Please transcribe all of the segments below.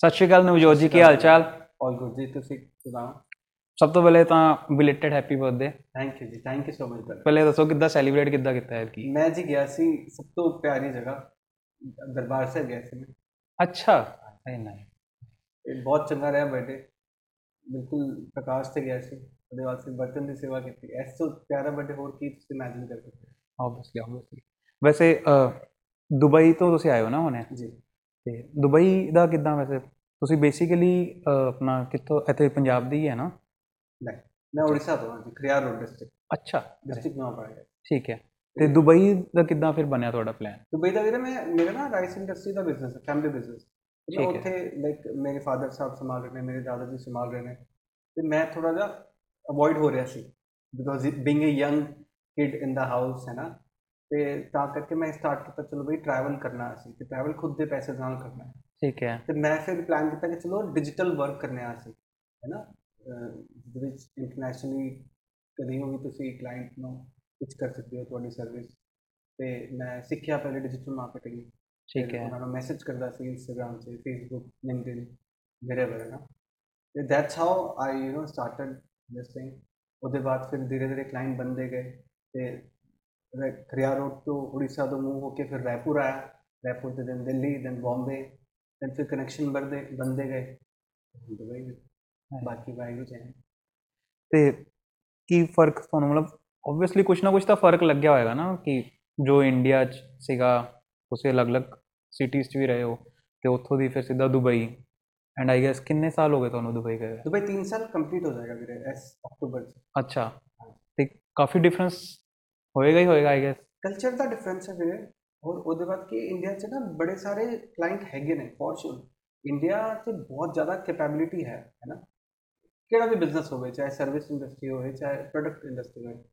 ਸਤਿ ਸ਼੍ਰੀ ਅਕਾਲ ਨਵਜੋਤ ਜੀ ਕੀ ਹਾਲ ਚਾਲ ਆਲ ਗੁੱਡ ਜੀ। ਤੁਸੀਂ ਸੁਣਾਓ? ਸਭ ਤੋਂ ਪਹਿਲੇ ਤਾਂ belated happy birthday thank you ਜੀ thank you so much brother ਪਹਿਲੇ ਦੱਸੋ ਕਿੱਦਾਂ ਸੈਲੀਬ੍ਰੇਟ ਕਿੱਦਾਂ ਕੀਤਾ ਹੈ ਕੀ ਮੈਂ ਜੀ ਗਿਆ ਸੀ ਸਭ ਤੋਂ ਪਿਆਰੀ ਜਗ੍ਹਾ ਦਰਬਾਰ ਸਾਹਿਬ ਗਿਆ ਸੀ ਮੈਂ। ਅੱਛਾ। ਨਹੀਂ ਨਹੀਂ ਇਹ ਬਹੁਤ ਚੰਗਾ ਰਿਹਾ ਬਰਥਡੇ ਬਿਲਕੁਲ ਪ੍ਰਕਾਸ਼ ਤੇ ਗਿਆ ਸੀ ਉਹਦੇ ਵਾਸਤੇ ਬਰਤਨ ਦੀ ਸੇਵਾ ਕੀਤੀ। ਇਸ ਤੋਂ ਪਿਆਰਾ ਬਰਥਡੇ ਹੋਰ ਕੀ ਤੁਸੀਂ ਇਮੇਜਿਨ ਕਰ ਸਕਦੇ ਆਬਵੀਅਸਲੀ ਆਬਵੀਅਸਲੀ ਵੈਸੇ ਅ, ਦੁਬਈ ਤੋਂ ਤੁਸੀਂ ਆਏ ਹੋ ਨਾ ਹੁਣੇ? ਹੋ? ਜੀ। ਤੇ ਦੁਬਈ ਦਾ ਕਿੱਦਾਂ ਵੈਸੇ? ਤੁਸੀਂ ਬੇਸਿਕਲੀ ਆਪਣਾ ਕਿੱਥੋਂ ਇੱਥੇ ਪੰਜਾਬ ਦੀ ਹੀ ਨਾ? ਨਹੀਂ ਮੈਂ ਉੜੀਸਾ ਤੋਂ ਹਾਂ ਖਰਿਆਰ ਰੋਡ ਡਿਸਟ੍ਰਿਕਟ ਅੱਛਾ ਡਿਸਟ੍ਰਿਕਟ ਨਾਮ ਪੜਿਆ ਠੀਕ ਹੈ। ਤੇ ਦੁਬਈ ਦਾ ਕਿੱਦਾਂ ਫਿਰ ਬਣਿਆ ਤੁਹਾਡਾ ਪਲਾਨ ਦੁਬਈ ਦਾ ਵੀਰੇ ਮੈਂ ਮੇਰਾ ਨਾ ਰਾਈਸ ਇੰਡਸਟਰੀ ਦਾ ਬਿਜ਼ਨਸ ਹੈ ਫੈਮਿਲੀ ਬਿਜ਼ਨਸ ਮੈਂ। ਉੱਥੇ ਲਾਈਕ ਮੇਰੇ ਫਾਦਰ ਸਾਹਿਬ ਸੰਭਾਲ ਰਹੇ ਨੇ ਮੇਰੇ ਦਾਦਾ ਜੀ ਸੰਭਾਲ ਰਹੇ ਨੇ। ਤੇ ਮੈਂ ਥੋੜਾ ਜਿਹਾ ਅਵੋਇਡ ਹੋ ਰਿਹਾ ਸੀ। Because being a young kid in the house ਹੈ ਨਾ ਤੇ ਤਾਂ ਕਰਕੇ ਮੈਂ ਸਟਾਰਟ ਕੀਤਾ ਚਲੋ ਬਈ ਟਰੈਵਲ ਕਰਨਾ ਸੀ ਤੇ ਟਰੈਵਲ ਖੁਦ ਦੇ ਪੈਸੇ ਨਾਲ ਕਰਨਾ ਹੈ। ਠੀਕ ਹੈ। ਤੇ ਮੈਂ ਫਿਰ ਪਲਾਨ ਕੀਤਾ ਕਿ ਚਲੋ ਡਿਜੀਟਲ ਵਰਕ ਕਰਨੇ ਆ ਸੀ ਹੈ ਨਾ? ਅਹ ਜਿਹਦੇ ਵਿੱਚ ਇੰਟਰਨੈਸ਼ਨਲੀ ਕਦੀ ਵੀ ਤੁਸੀਂ ਕਲਾਇੰਟ ਨੂੰ ਪਿਚ ਕਰ ਸਕਦੇ ਹੋ ਤੁਹਾਡੀ ਸਰਵਿਸ ਤੇ ਮੈਂ ਸਿੱਖਿਆ ਪਹਿਲੇ ਡਿਜੀਟਲ ਮਾਰਕੀਟਿੰਗ ਠੀਕ ਹੈ। ਉਹਨਾਂ ਨੂੰ ਮੈਸੇਜ ਕਰਦਾ ਸੀ ਇੰਸਟਾਗ੍ਰam ਤੇ ਫੇਸਬੁੱਕ ਲਿੰਕਡਇਨ wherever ਨਾ? ਤੇ that's how I you know started this thing ਉਹਦੇ ਬਾਅਦ ਫਿਰ ਧੀਰੇ ਧੀਰੇ ਕਲਾਇੰਟ ਬਣਦੇ ਗਏ ਤੇ ਰ- ਖਰਿਆਰ ਰੋਡ ਤੋਂ ਉੜੀਸਾ ਤੋਂ ਮੂਵ ਹੋ ਕੇ ਫਿਰ ਰਾਏਪੁਰ ਆਇਆ ਰਾਏਪੁਰ ਤੇ ਦਿਨ ਦਿੱਲੀ ਦਿਨ ਬੰਬੇ ਦਿਨ ਫਿਰ ਕਨੈਕਸ਼ਨ ਬਣਦੇ ਬਣਦੇ ਗਏ ਹੁਣ ਦੁਬਈ ਵਿੱਚ। ਬਾਕੀ ਵਾਹਿਗੁਰੂ ਚਾਹੇ ਤੇ ਕੀ ਫ਼ਰਕ ਤੁਹਾਨੂੰ ਮਤਲਬ ਆਬਵੀਅਸਲੀ ਕੁਝ ਨਾ ਕੁਝ ਤਾਂ ਫ਼ਰਕ ਲੱਗਿਆ ਹੋਏਗਾ ਨਾ ਕਿ ਜੋ ਇੰਡੀਆ 'ਚ ਸੀਗਾ ਤੁਸੀਂ ਅਲੱਗ-ਅਲੱਗ ਸਿਟੀਜ਼ 'ਚ ਵੀ ਰਹੇ ਹੋ ਤੇ ਉੱਥੋਂ ਦੀ ਫਿਰ ਸਿੱਧਾ ਦੁਬਈ ਐਂਡ ਆਈ ਗੈਸ ਕਿੰਨੇ ਸਾਲ ਹੋ ਗਏ ਤੁਹਾਨੂੰ ਦੁਬਈ ਗਏ ਹੋਏ? ਦੁਬਈ 3 ਸਾਲ ਕੰਪਲੀਟ ਹੋ ਜਾਏਗਾ ਵੀਰੇ ਇਸ ਅਕਤੂਬਰ ਚ ਅੱਛਾ ਤੇ ਕਾਫੀ ਡਿਫਰੈਂਸ ਹੋਏਗਾ ਹੀ ਹੋਏਗਾ ਆਈ ਗੈਸ ਕਲਚਰ ਦਾ ਡਿਫਰੈਂਸ ਹੈ ਵੀਰੇ ਔਰ ਉਹਦੇ ਬਾਅਦ ਕਿ ਇੰਡੀਆ 'ਚ ਨਾ ਬੜੇ ਸਾਰੇ ਕਲਾਇੰਟ ਹੈਗੇ ਨੇ ਫੋਰ ਸ਼ੋਰ ਇੰਡੀਆ 'ਚ ਬਹੁਤ ਜ਼ਿਆਦਾ ਕੈਪੈਬਿਲਿਟੀ ਹੈ ਹੈ ਨਾ? ਕਿਹੜਾ ਵੀ ਬਿਜ਼ਨਸ ਹੋਵੇ ਚਾਹੇ ਸਰਵਿਸ ਇੰਡਸਟਰੀ ਹੋਵੇ ਚਾਹੇ ਪ੍ਰੋਡਕਟ ਇੰਡਸਟਰੀ ਹੋਵੇ।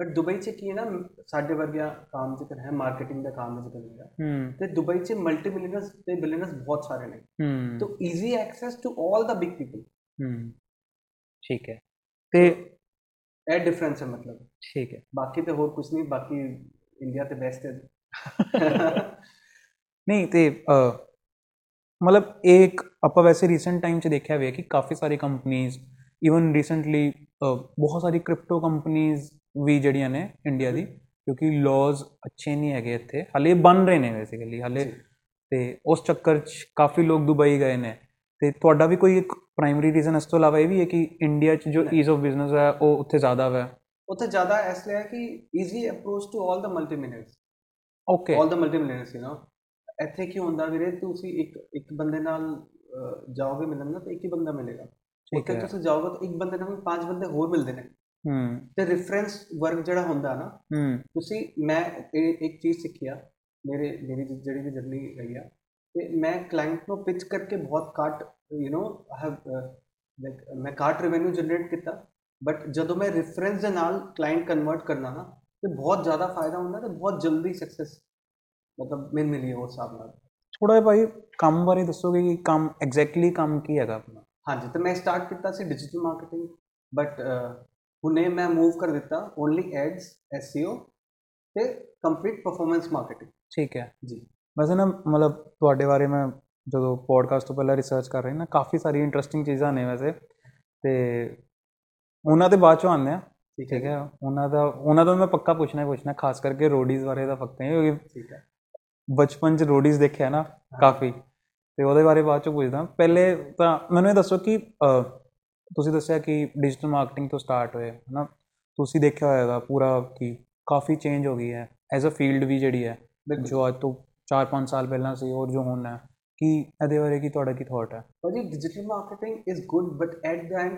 ਬਟ ਦੁਬਈ 'ਚ ਕੀ ਹੈ ਨਾ ਸਾਡੇ ਵਰਗਿਆ ਕੰਮ ਜ਼ਿਕਰ ਹੈ ਮਾਰਕੀਟਿੰਗ ਦਾ ਕੰਮ ਜ਼ਿਕਰ ਹੂੰ। ਤੇ ਦੁਬਈ 'ਚ ਮਲਟੀ ਮਿਲੀਅਨਰਸ ਤੇ ਬਿਲੀਅਨਰਸ ਬਹੁਤ ਸਾਰੇ ਨੇ। ਤੋ easy access to 올 the big people ਠੀਕ ਹੈ। ਤੇ ਇਹ ਡਿਫਰੈਂਸ ਹੈ ਮਤਲਬ। ਠੀਕ ਹੈ। ਬਾਕੀ ਤੇ ਹੋਰ ਕੁਝ ਨਹੀਂ ਬਾਕੀ ਇੰਡੀਆ ਤੇ ਬੈਸਟ ਹੈ ਨਹੀਂ ਤੇ ਮਤਲਬ ਇੱਕ ਆਪਾਂ ਵੈਸੇ ਰੀਸੈਂਟ ਟਾਈਮ 'ਚ ਦੇਖਿਆ ਹੋਇਆ ਕਿ ਕਾਫੀ ਸਾਰੀ ਕੰਪਨੀਆਂ ਇਵਨ ਰੀਸੈਂਟਲੀ ਬਹੁਤ ਸਾਰੀ ਕ੍ਰਿਪਟੋ ਕੰਪਨੀਆਂ ਵੀ ਜਿਹੜੀਆਂ ਨੇ ਇੰਡੀਆ ਦੀ ਕਿਉਂਕਿ ਲਾਜ਼ ਅੱਛੇ ਨਹੀਂ ਹੈਗੇ ਇੱਥੇ। ਹਲੇ ਬਣ ਰਹੇ ਨੇ ਬੇਸਿਕਲੀ ਹਲੇ। ਤੇ ਉਸ ਚੱਕਰ 'ਚ ਕਾਫੀ ਲੋਕ ਦੁਬਈ ਗਏ ਨੇ। ਤੇ ਤੁਹਾਡਾ ਵੀ ਕੋਈ ਇੱਕ ਪ੍ਰਾਇਮਰੀ ਰੀਜ਼ਨ ਇਸ ਤੋਂ ਇਲਾਵਾ ਇਹ ਵੀ ਹੈ ਕਿ ਇੰਡੀਆ 'ਚ ਜੋ ਈਜ਼ ਆਫ ਬਿਜ਼ਨਸ ਹੈ ਉਹ ਉੱਥੇ ਜ਼ਿਆਦਾ ਹੈ ਉੱਥੇ ਜ਼ਿਆਦਾ ਇਸ ਲਈ ਹੈ ਕਿ easy approach to 올 the multi ਮਿਲੀਅਨਰਸ okay 올 the multi ਮਿਲੀਅਨਰਸ you know ਇੱਥੇ ਕੀ ਹੁੰਦਾ ਵੀਰੇ ਤੁਸੀਂ ਇੱਕ ਇੱਕ ਬੰਦੇ ਨਾਲ ਅਹ, ਜਾਓਗੇ ਮਿਲਣ ਨਾ ਤਾਂ ਇੱਕ ਹੀ ਬੰਦਾ ਮਿਲੇਗਾ ਠੀਕ ਉੱਥੇ ਹੈ ਤੁਸੀਂ ਜਾਓਗੇ ਤਾਂ ਇੱਕ ਬੰਦੇ ਨਾਲ ਪੰਜ ਬੰਦੇ ਹੋਰ ਮਿਲਦੇ ਨੇ ਹੂੰ ਤੇ ਰੈਫਰੈਂਸ ਵਰਕ ਜਿਹੜਾ ਹੁੰਦਾ ਨਾ ਹੂੰ ਤੁਸੀਂ ਮੈਂ ਇਹ ਇੱਕ ਚੀਜ਼ ਸਿੱਖਿਆ ਮੇਰੇ ਮੇਰੀ ਜਿ- ਜਿਹੜੀ ਵੀ ਜਰਨੀ ਰਹੀ ਆ ਤੇ ਮੈਂ ਕਲਾਇੰਟ ਨੂੰ ਪਿਚ ਕਰਕੇ ਬਹੁਤ ਘੱਟ ਯੂ نو ਹੈਵ ਲਾਈਕ ਮੈਂ ਘੱਟ ਰੈਵਨਿਊ ਜਨਰੇਟ ਕੀਤਾ ਬਟ ਜਦੋਂ ਮੈਂ ਰੈਫਰੈਂਸ ਦੇ ਨਾਲ ਕਲਾਇੰਟ ਕਨਵਰਟ ਕਰਨਾ ਨਾ ਤੇ ਬਹੁਤ ਜ਼ਿਆਦਾ ਫਾਇਦਾ ਹੁੰਦਾ ਤੇ ਬਹੁਤ ਜਲਦੀ ਸਕਸੈਸ ਮਤਲਬ ਮਿਲ ਮਿਲੀ ਹੈ ਉਸ ਹਿਸਾਬ ਨਾਲ ਥੋੜਾ ਜਿਹਾ ਭਾਈ ਕੰਮ ਬਾਰੇ ਦੱਸੋਗੇ ਕਿ ਕੰਮ ਐਗਜ਼ੈਕਟਲੀ ਕੰਮ ਕੀ ਹੈਗਾ ਆਪਣਾ ਹਾਂਜੀ ਤੇ ਮੈਂ ਸਟਾਰਟ ਕੀਤਾ ਸੀ ਡਿਜੀਟਲ ਮਾਰਕੀਟਿੰਗ ਬਟ ਹੁਣੇ ਮੈਂ ਮੂਵ ਕਰ ਦਿੱਤਾ ਓਨਲੀ ਐਡਸ ਐਸਈਓ ਤੇ ਕੰਪਲੀਟ ਪਰਫਾਰਮੈਂਸ ਮਾਰਕੀਟਿੰਗ ਠੀਕ ਹੈ ਜੀ ਵੈਸੇ ਨਾ ਮਤਲਬ ਤੁਹਾਡੇ ਬਾਰੇ ਮੈਂ ਜਦੋਂ ਪੋਡਕਾਸਟ ਤੋਂ ਪਹਿਲਾਂ ਰਿਸਰਚ ਕਰ ਰਹੀ ਨਾ ਕਾਫੀ ਸਾਰੀ ਇੰਟਰਸਟਿੰਗ ਚੀਜ਼ਾਂ ਨੇ ਵੈਸੇ ਤੇ ਉਹਨਾਂ ਦੇ ਬਾਅਦ ਚੋਂ ਆਉਂਦੇ ਆ ਠੀਕ ਹੈ। ਉਹਨਾਂ ਦਾ ਉਹਨਾਂ ਤੋਂ ਮੈਂ ਪੱਕਾ ਪੁੱਛਣਾ ਹੀ ਪੁੱਛਣਾ ਖਾਸ ਕਰਕੇ ਰੋਡੀਜ਼ ਬਾਰੇ ਤਾਂ ਪੱਕਾ ਹੀ ਠੀਕ ਹੈ। ਬਚਪਨ ਚ ਰੋਡੀਜ਼ ਦੇਖਿਆ ਨਾ ਕਾਫੀ। ਤੇ ਉਹਦੇ ਬਾਰੇ ਬਾਅਦ ਚੋਂ ਪੁੱਛਦਾ। ਪਹਿਲੇ ਤਾਂ ਮੈਨੂੰ ਇਹ ਦੱਸੋ ਕਿ ਤੁਸੀਂ ਦੱਸਿਆ ਕਿ ਡਿਜੀਟਲ ਮਾਰਕੀਟਿੰਗ ਤੋਂ ਸਟਾਰਟ ਹੋਏ ਹਨਾ? ਤੁਸੀਂ ਦੇਖਿਆ ਹੋਏਗਾ ਪੂਰਾ ਕਿ ਕਾਫੀ ਚੇਂਜ ਹੋ ਗਈ ਹੈ। ਐਜ਼ ਅ ਫੀਲਡ ਵੀ ਜਿਹੜੀ ਹੈ ਜੋ ਅੱਜ ਤੋਂ 4-5 ਸਾਲ ਪਹਿਲਾਂ ਸੀ ਔਰ ਜੋ ਹੁਣ ਹੈ ਕਿ ਇਹਦੇ ਬਾਰੇ ਕੀ ਤੁਹਾਡਾ ਕੀ ਥਾਟ ਹੈ? ਭਾਜੀ digital marketing is good but at the end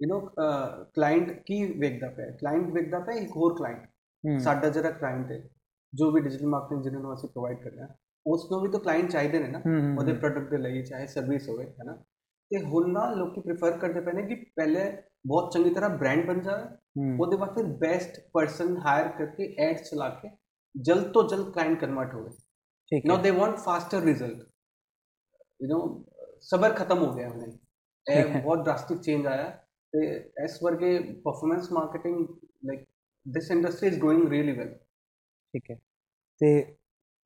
you know, uh, client की वेखदा पे क्लाइंट वेखदा पे एक होर क्लाइंट साडा जरा क्लाइंट है जो भी डिजिटल मार्केटिंग जिन्हें ਨੂੰ ਅਸੀਂ ਪ੍ਰੋਵਾਈਡ ਕਰ ਰਹੇ ਹਾਂ ਉਸ ਨੂੰ ਵੀ ਤਾਂ ਕਲਾਇੰਟ ਚਾਹੀਦੇ ਨੇ ਨਾ ਉਹਦੇ ਪ੍ਰੋਡਕਟ ਦੇ ਲਈ ਚਾਹੇ ਸਰਵਿਸ ਹੋਵੇ ਹੈ ਨਾ ਤੇ ਹੁਣ ਨਾ ਲੋਕੀ ਪ੍ਰੀਫਰ ਕਰਦੇ ਪਏ ਨੇ ਕਿ ਪਹਿਲੇ ਬਹੁਤ ਚੰਗੀ ਤਰ੍ਹਾਂ ਬ੍ਰਾਂਡ ਬਣ ਜਾਵੇ ਉਹਦੇ ਬਾਅਦ ਫਿਰ ਬੈਸਟ ਪਰਸਨ ਹਾਇਰ ਕਰਕੇ ਐਡਸ ਚਲਾ ਕੇ ਜਲਦ ਤੋਂ ਜਲਦ ਕਲਾਇੰਟ ਕਨਵਰਟ ਹੋਵੇ ठीक है now they want faster result you know सबर खत्म हो गया उन्हें बहुत ड्रास्टिक चेंज आया ਤੇ ਇਸ ਵਰਗੇ performance marketing like this industry is growing really well ਠੀਕ ਹੈ। ਤੇ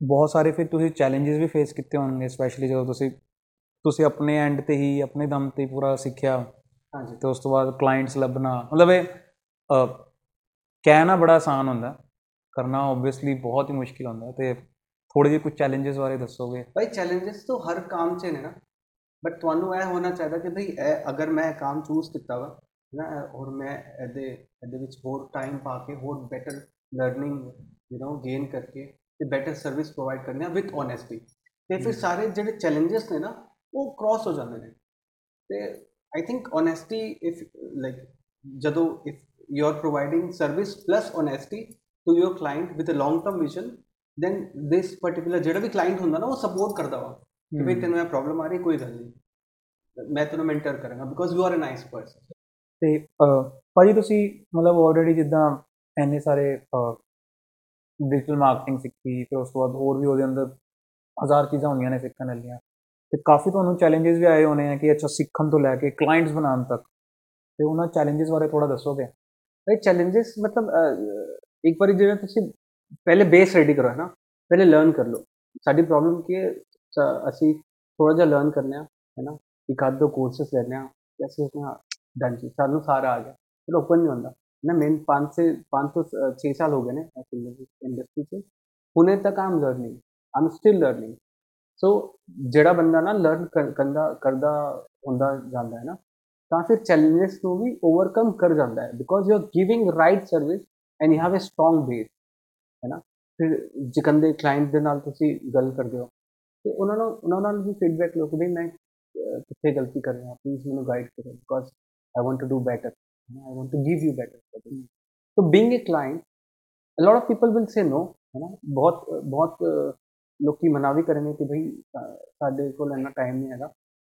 ਬਹੁਤ ਸਾਰੇ ਫਿਰ ਤੁਸੀਂ ਚੈਲੰਜਸ ਵੀ ਫੇਸ ਕੀਤੇ ਹੋਣਗੇ ਸਪੈਸ਼ਲੀ ਜਦੋਂ ਤੁਸੀਂ ਤੁਸੀਂ ਆਪਣੇ ਐਂਡ ਤੇ ਹੀ ਆਪਣੇ ਦਮ ਤੇ ਪੂਰਾ ਸਿੱਖਿਆ। ਹਾਂਜੀ। ਤੇ ਉਸ ਤੋਂ ਬਾਅਦ ਕਲਾਇੰਟਸ ਲੱਭਣਾ। ਮਤਲਬ ਇਹ ਕਹਿਣਾ ਬੜਾ ਆਸਾਨ ਹੁੰਦਾ। ਕਰਨਾ ਆਬਵੀਅਸਲੀ ਬਹੁਤ ਹੀ ਮੁਸ਼ਕਿਲ ਹੁੰਦਾ। ਤੇ ਥੋੜੇ ਜਿਹੇ ਕੁਝ ਚੈਲੰਜਸ ਬਾਰੇ ਦੱਸੋਗੇ? ਭਾਈ ਚੈਲੰਜਸ ਤਾਂ ਹਰ ਕੰਮ 'ਚ ਨੇ ਨਾ। ਬਟ ਤੁਹਾਨੂੰ ਇਹ ਹੋਣਾ ਚਾਹੀਦਾ ਕਿ ਭਈ ਇਹ ਅਗਰ ਮੈਂ ਕੰਮ ਚੂਜ਼ ਕੀਤਾ ਵਾ ਨਾ ਔਰ ਮੈਂ ਇਹਦੇ ਇਹਦੇ ਵਿੱਚ ਹੋਰ ਟਾਈਮ ਪਾ ਕੇ ਹੋਰ better learning you know gain ਕਰਕੇ ਤੇ ਬੈਟਰ ਸਰਵਿਸ ਪ੍ਰੋਵਾਈਡ ਕਰਨੀ ਆ ਵਿਦ ਓਨੈਸਟੀ ਤੇ ਫਿਰ ਸਾਰੇ ਜਿਹੜੇ ਚੈਲੰਜਸ ਨੇ ਨਾ ਉਹ ਕ੍ਰਾਸ ਹੋ ਜਾਂਦੇ ਨੇ। ਤੇ I think honesty if like ਜਦੋਂ if you are providing service plus honesty to your client with a long term vision then this particular ਜਿਹੜਾ ਵੀ ਕਲਾਇੰਟ ਹੁੰਦਾ ਨਾ ਉਹ ਸਪੋਰਟ ਕਰਦਾ ਵਾ। ਕਿ ਭਈ ਤੈਨੂੰ ਇਹ ਪ੍ਰੋਬਲਮ ਆ ਰਹੀ ਕੋਈ ਗੱਲ ਨਹੀਂ ਮੈਂ ਤੈਨੂੰ ਮੈਂਟਰ ਕਰਾਂਗਾ because you are a nice person ਤੇ ਭਾਜੀ ਤੁਸੀਂ ਮਤਲਬ ਆਲਰੇਡੀ ਜਿੱਦਾਂ ਐਨੇ ਸਾਰੇ ਡਿਜੀਟਲ ਮਾਰਕੀਟਿੰਗ ਸਿੱਖੀ ਫਿਰ ਉਸ ਤੋਂ ਬਾਅਦ ਹੋਰ ਵੀ ਉਹਦੇ ਅੰਦਰ ਹਜ਼ਾਰ ਚੀਜ਼ਾਂ ਹੁੰਦੀਆਂ ਨੇ ਸਿੱਖਣ ਵਾਲੀਆਂ ਤੇ ਕਾਫੀ ਤੁਹਾਨੂੰ ਚੈਲੰਜਸ ਵੀ ਆਏ ਹੋਣੇ ਆ ਕਿ ਅੱਛਾ ਸਿੱਖਣ ਤੋਂ ਲੈ ਕੇ ਕਲਾਇੰਟਸ ਬਣਾਉਣ ਤੱਕ ਤੇ ਉਹਨਾਂ ਚੈਲੰਜਸ ਬਾਰੇ ਥੋੜਾ ਦੱਸੋਗੇ ਭਾਈ ਚੈਲੰਜਸ ਮਤਲਬ ਇੱਕ ਵਾਰੀ ਜਿਹੜਾ ਤੁਸੀਂ ਪਹਿਲੇ ਬੇਸ ਰੈਡੀ ਕਰੋ ਹੈ ਨਾ ਪਹਿਲੇ ਲਰਨ ਕਰ ਲਓ ਸਾਡੀ ਪ੍ਰੋਬਲਮ ਕੀ ਹੈ ਅਸੀਂ ਥੋੜਾ ਜਿਹਾ ਲਰਨ ਕਰਨੇ ਆ ਹੈ ਨਾ ਇੱਕ ਆਧ ਦੋ ਕੋਰਸਸ ਲੈਣੇ ਆ ਤੇ ਅਸੀਂ ਉਸਨੇ ਡਨ ਜੀ, ਸਾਨੂੰ ਸਾਰਾ ਆ ਗਿਆ, ਫਿਰ ਓਪਨ ਨਹੀਂ ਹੁੰਦਾ। ਨਾ ਮੇਨ 5 से 5 ਤੋਂ 6 ਸਾਲ ਹੋ ਗਏ ਨੇ ਇੰਡਸਟਰੀ 'ਚ। ਹੁਣੇ ਤੱਕ I'm learning I'm still learning so ਜਿਹੜਾ ਬੰਦਾ ਨਾ ਲਰਨ ਕਰਦਾ ਕਰਦਾ ਹੁੰਦਾ ਜਾਂਦਾ ਹੈ ਨਾ, ਤਾਂ ਫਿਰ ਚੈਲੰਜਸ ਨੂੰ ਵੀ ਓਵਰਕਮ ਕਰ ਜਾਂਦਾ ਹੈ because you are giving right service and you have a strong base ਹੈ ਨਾ। ਫਿਰ ਜਿਕੰਦੇ ਕਲਾਇੰਟ ਦੇ ਨਾਲ ਤੁਸੀਂ ਗੱਲ ਕਰਦੇ ਹੋ ਤੇ ਉਹਨਾਂ ਨੂੰ ਉਹਨਾਂ ਨਾਲ ਵੀ ਫੀਡਬੈਕ ਲਓ ਕਿ ਵੀ ਮੈਂ ਕਿੱਥੇ ਗਲਤੀ ਕਰ ਰਿਹਾ ਪਲੀਜ਼ ਮੈਨੂੰ ਗਾਈਡ ਕਰੋ because I want to do better I want to give you better so being a client a lot of people will say no ਨਾ ਬਹੁਤ ਬਹੁਤ ਅਹ, ਲੋਕੀ ਮਨਾ ਵੀ ਕਰਨਗੇ ਕਿ ਭਈ ਸਾਡੇ ਕੋਲ ਇੰਨਾ ਟਾਈਮ ਨਹੀਂ ਹੈਗਾ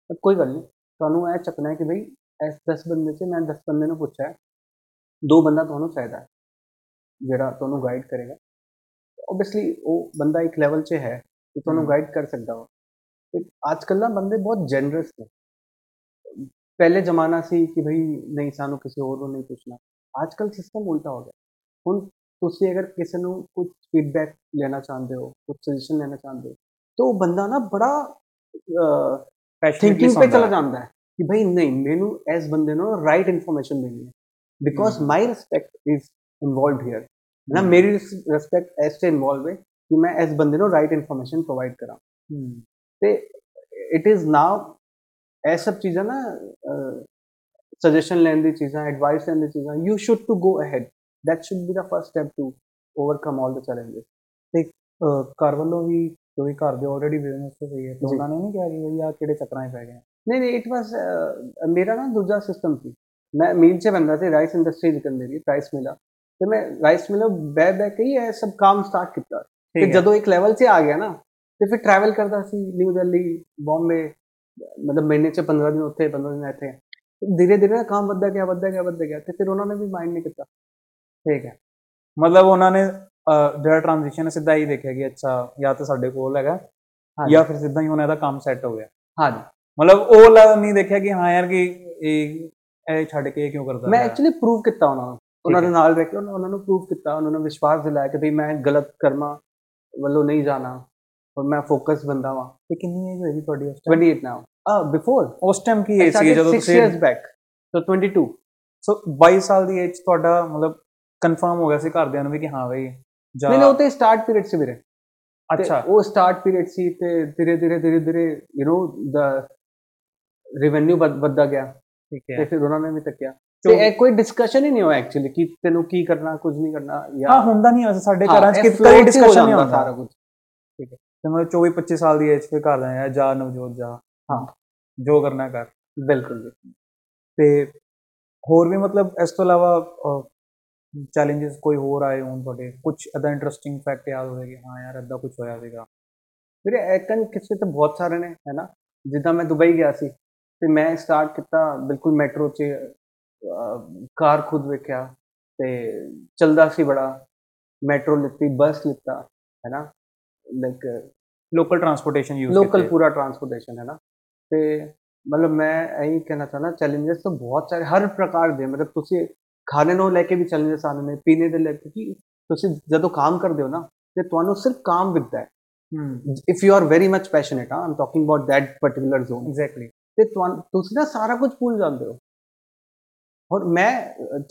ਪਰ ਕੋਈ ਗੱਲ ਨਹੀਂ ਤੁਹਾਨੂੰ ਇਹ ਚੱਕਣਾ ਹੈ ਕਿ ਭਈ ਇਸ 10 ਬੰਦੇ 'ਚ ਮੈਂ 10 ਬੰਦੇ ਨੂੰ ਪੁੱਛਿਆ ਦੋ ਬੰਦਾ ਤੁਹਾਨੂੰ ਚਾਹੀਦਾ ਹੈ ਜਿਹੜਾ ਤੁਹਾਨੂੰ ਗਾਈਡ ਕਰੇਗਾ। ਓਬਵੀਅਸਲੀ ਉਹ ਬੰਦਾ ਇੱਕ ਲੈਵਲ 'ਚ ਹੈ ਕਿ ਤੁਹਾਨੂੰ ਹਮ। ਗਾਈਡ ਕਰ ਸਕਦਾ ਵਾ ਤੇ ਅੱਜ ਕੱਲ੍ਹ ਨਾ ਬੰਦੇ ਬਹੁਤ ਜੈਨਰਸ ਨੇ ਪਹਿਲੇ ਜ਼ਮਾਨਾ ਸੀ ਕਿ ਭਈ ਨਹੀਂ ਸਾਨੂੰ ਕਿਸੇ ਹੋਰ ਨੂੰ ਨਹੀਂ ਪੁੱਛਣਾ ਅੱਜ ਕੱਲ੍ਹ ਸਿਸਟਮ ਉਲਟਾ ਹੋ ਗਿਆ ਹੁਣ ਤੁਸੀਂ ਅਗਰ ਕਿਸੇ ਨੂੰ ਕੁਝ ਫੀਡਬੈਕ ਲੈਣਾ ਚਾਹੁੰਦੇ ਹੋ ਕੁਝ ਸਜੈਸ਼ਨ ਲੈਣਾ ਚਾਹੁੰਦੇ ਹੋ ਤਾਂ ਉਹ ਬੰਦਾ ਨਾ ਬੜਾ Passionately ਥਿੰਕਿੰਗ ਤੇ ਸੁਣਦਾ ਚਲਾ ਹੈ। ਜਾਂਦਾ ਹੈ ਕਿ ਭਈ ਨਹੀਂ ਮੈਨੂੰ ਇਸ ਬੰਦੇ ਨੂੰ ਰਾਈਟ ਇਨਫੋਰਮੇਸ਼ਨ ਦੇਣੀ ਹੈ because hmm. My respect is involved here ਨਾ ਹਮ। ਮੇਰੀ ਰਿਸਪੈਕਟ ਇਸ ਤੇ ਇਨਵੋਲਵ ਹੈ ਕਿ ਮੈਂ ਇਸ ਬੰਦੇ ਨੂੰ ਰਾਈਟ ਇਨਫੋਰਮੇਸ਼ਨ ਪ੍ਰੋਵਾਈਡ ਕਰਾਂ ਹਮ, ਤੇ ਇਟ ਇਜ਼ ਨਾਓ ਇਹ ਸਭ ਚੀਜ਼ਾਂ ਨਾ ਸਜੈਸ਼ਨ ਲੈਣ ਦੀ ਚੀਜ਼ਾਂ ਐਡਵਾਈਸ ਲੈਣ ਦੀ ਚੀਜ਼ਾਂ you should to go ahead that should be the first step to overcome all the challenges ah, ਘਰ ਵੱਲੋਂ ਵੀ ਕਿਉਂਕਿ ਘਰ ਦੇ ਆਲਰੇਡੀ ਬਿਜ਼ਨਸ ਤੇ ਸਹੀ ਹੈ ਤੇ ਜੀ। ਉਹਨਾਂ ਨੇ ਨਹੀਂ ਕਿਹਾ ਕਿ ਬਈ ਆ ਕਿਹੜੇ ਚੱਕਰਾਂ 'ਚ ਪੈ ਗਏ ਆ? ਨਹੀਂ ਨਹੀਂ ਇਟ ਵਾਸ ਮੇਰਾ ਨਾ ਦੂਜਾ ਸਿਸਟਮ ਸੀ ਮੈਂ ਮੀਲ 'ਚ ਬੰਦਾ ਸੀ ਰਾਈਸ ਇੰਡਸਟਰੀ ਜਿਕਨ ਮੇਰੀ ਰਾਈਸ ਮਿਲਾ ਤੇ ਮੈਂ ਰਾਈਸ ਮਿਲਾ ਬੈ ਬੈ ਕੇ ਹੀ ਇਹ ਸਭ ਕੰਮ ਸਟਾਰਟ ਕੀਤਾ ਤੇ। ਜਦੋਂ ਇੱਕ ਲੈਵਲ 'ਤੇ ਆ ਗਿਆ ਨਾ ਤੇ ਫਿਰ ਟਰੈਵਲ ਕਰਦਾ ਸੀ ਨਿਊ ਦਿੱਲੀ ਬੰਬੇ ਮਤਲਬ ਮਹੀਨੇ 'ਚ 15 ਦਿਨ ਉੱਥੇ 15 ਦਿਨ ਇੱਥੇ ਧੀਰੇ ਧੀਰੇ ਨਾ ਕੰਮ ਵੱਧਦਾ ਗਿਆ ਵੱਧਦਾ ਗਿਆ ਵੱਧਦਾ ਗਿਆ ਤੇ ਫਿਰ ਉਹਨਾਂ ਨੇ ਵੀ ਮਾਈਂਡ ਨਹੀਂ ਕੀਤਾ ਠੀਕ ਹੈ ਮਤਲਬ ਉਹਨਾਂ ਨੇ ਜਿਹੜਾ ਟ੍ਰਾਂਜੀਸ਼ਨ ਸਿੱਧਾ ਹੀ ਦੇਖਿਆ ਕਿ ਅੱਛਾ ਜਾਂ ਤਾਂ ਸਾਡੇ ਕੋਲ ਹੈਗਾ। ਜਾਂ ਫਿਰ ਸਿੱਧਾ ਹੀ ਉਹਨਾਂ ਦਾ ਕੰਮ ਸੈੱਟ ਹੋ ਗਿਆ ਹਾਂਜੀ ਮਤਲਬ ਉਹ ਲ- ਨਹੀਂ ਦੇਖਿਆ ਕਿ ਹਾਂ ਯਾਰ ਕਿ ਇਹ ਇਹ ਛੱਡ ਕੇ ਕਿਉਂ ਕਰਦਾ ਮੈਂ? ਐਕਚੁਅਲੀ ਪ੍ਰੂਵ ਕੀਤਾ ਉਹਨਾਂ ਨੂੰ ਉਹਨਾਂ। ਦੇ ਨਾਲ ਰਹਿ ਕੇ ਉਹਨਾਂ ਉਹਨਾਂ ਨੂੰ ਪ੍ਰੂਵ ਕੀਤਾ ਉਹਨਾਂ ਨੂੰ ਵਿਸ਼ਵਾਸ ਦਿਲਾਇਆ ਕਿ ਵੀ ਮੈਂ ਗਲਤ ਕਰਮਾਂ ਵੱਲੋਂ ਨਹੀਂ ਜਾਣਾ ਔਰ ਮੈਂ ਫੋਕਸ ਬੰਦਾ ਵਾਂ। ਤੇ ਕਿੰਨੀ ਏਜ ਹੋਏਗੀ ਤੁਹਾਡੀ ਉਸ ਟਾਈਮ 28 now uh before? ਉਸ ਟਾਈਮ ਕੀ ਏਜ ਸੀ ਜਦੋਂ 6 ਤੁਸੀਂ years back so 22 ਸੋ 22 ਸਾਲ ਦੀ ਏਜ ਤੁਹਾਡਾ ਮਤਲਬ ਕਨਫਰਮ ਹੋ ਗਿਆ ਸੀ ਘਰਦਿਆਂ ਨੂੰ ਵੀ ਕਿ ਹਾਂ ਬਈ ਜਾਂ ਨਹੀਂ ਨਹੀਂ ਉਹ ਤੇ ਸਟਾਰਟ ਪੀਰੀਅਡ ਸੀ ਵੀਰੇ। ਤੇ ਅੱਛਾ। ਉਹ ਸਟਾਰਟ ਪੀਰੀਅਡ ਸੀ ਤੇ ਧੀਰੇ ਧੀਰੇ ਧੀਰੇ ਧੀਰੇ ਯੂ نو ਦਾ ਰੈਵਨਿਊ ਵੱਧਦਾ ਗਿਆ। ਠੀਕ ਤੇ ਹੈ ਫਿਰ ਉਹਨਾਂ ਨੇ ਵੀ ਤੱਕਿਆ। ਤੇ ਇਹ ਕੋਈ ਡਿਸਕਸ਼ਨ ਹੀ ਨਹੀਂ ਹੋਇਆ ਐਕਚੁਅਲੀ ਕਿ ਤੈਨੂੰ ਕੀ ਕਰਨਾ ਕੁਝ ਨਹੀਂ ਕਰਨਾ ਹਾਂ ਹੁੰਦਾ ਨਹੀਂ ਵੈਸੇ ਸਾਡੇ ਹਾਂ, ਘਰਾਂ 'ਚ ਇਹ ਕਿ flow 'ਚ ਕਈ ਹੋ ਡਿਸਕਸ਼ਨ ਨਹੀਂ ਹੁੰਦਾ। ਸਾਰਾ ਕੁਝ। ਤੇ ਮਤਲਬ 24 25 ਸਾਲ ਦੀ ਏਜ ਫਿਰ ਘਰ ਹੈ ਜਾ ਨਵਜੋਤ ਜਾ। ਹਾਂ। ਜੋ ਕਰਨਾ ਕਰ। ਬਿਲਕੁਲ ਜੀ। ਤੇ ਹੋਰ ਵੀ ਮਤਲਬ ਇਸ ਤੋਂ ਇਲਾਵਾ ਚੈਲੰਜਸ ਕੋਈ ਹੋਰ ਆਏ ਹੋਣ ਤੁਹਾਡੇ? ਕੁਝ ਅਦਾ ਇੰਟਰਸਟਿੰਗ ਫੈਕਟ ਯਾਦ ਹੋਵੇ ਕਿ ਹਾਂ ਯਾਰ ਏਦਾਂ ਕੁਝ ਹੋਇਆ ਸੀਗਾ। ਵੀਰੇ ਐਕਨ ਕਿਸੇ ਤੇ ਬਹੁਤ ਸਾਰੇ ਨੇ ਹੈ ਨਾ? ਜਿੱਦਾਂ ਮੈਂ ਦੁਬਈ ਗਿਆ ਸੀ ਤੇ ਮੈਂ ਸਟਾਰਟ ਕੀਤਾ ਬਿਲਕੁਲ ਮੈਟਰੋ 'ਚ ਕਾਰ ਖੁਦ ਵੇਖਿਆ ਤੇ ਚਲਦਾ ਸੀ ਬੜਾ ਮੈਟਰੋ ਲਿੱਤੀ ਬੱਸ ਲਿੱਤਾ ਹੈ ਨਾ like local transportation use local ਪੂਰਾ ਟਰਾਂਸਪੋਰਟੇਸ਼ਨ ਹੈ ਨਾ ਤੇ ਮਤਲਬ ਮੈਂ ਇਹੀ ਕਹਿਣਾ ਚਾਹੁੰਦਾ ਚੈਲੰਜਸ ਤਾਂ ਬਹੁਤ ਸਾਰੇ ਹਰ ਪ੍ਰਕਾਰ ਦੇ ਮਤਲਬ ਤੁਸੀਂ ਖਾਣੇ ਨੂੰ ਲੈ ਕੇ ਵੀ ਚੈਲੰਜਸ ਆਉਂਦੇ ਨੇ ਪੀਣੇ ਦੇ ਲੈ ਕੇ ਕਿ ਤੁਸੀਂ ਜਦੋਂ ਕੰਮ ਕਰਦੇ ਹੋ ਨਾ ਤੇ ਤੁਹਾਨੂੰ ਸਿਰਫ ਕੰਮ ਵਿਕਦਾ ਹੈ। you are very much passionate huh? i'm talking about that particular zone exactly ਤੇ ਤੁਸੀਂ ਨਾ ਸਾਰਾ ਕੁਝ ਭੁੱਲ ਜਾਂਦੇ ਹੋ। ਔਰ ਮੈਂ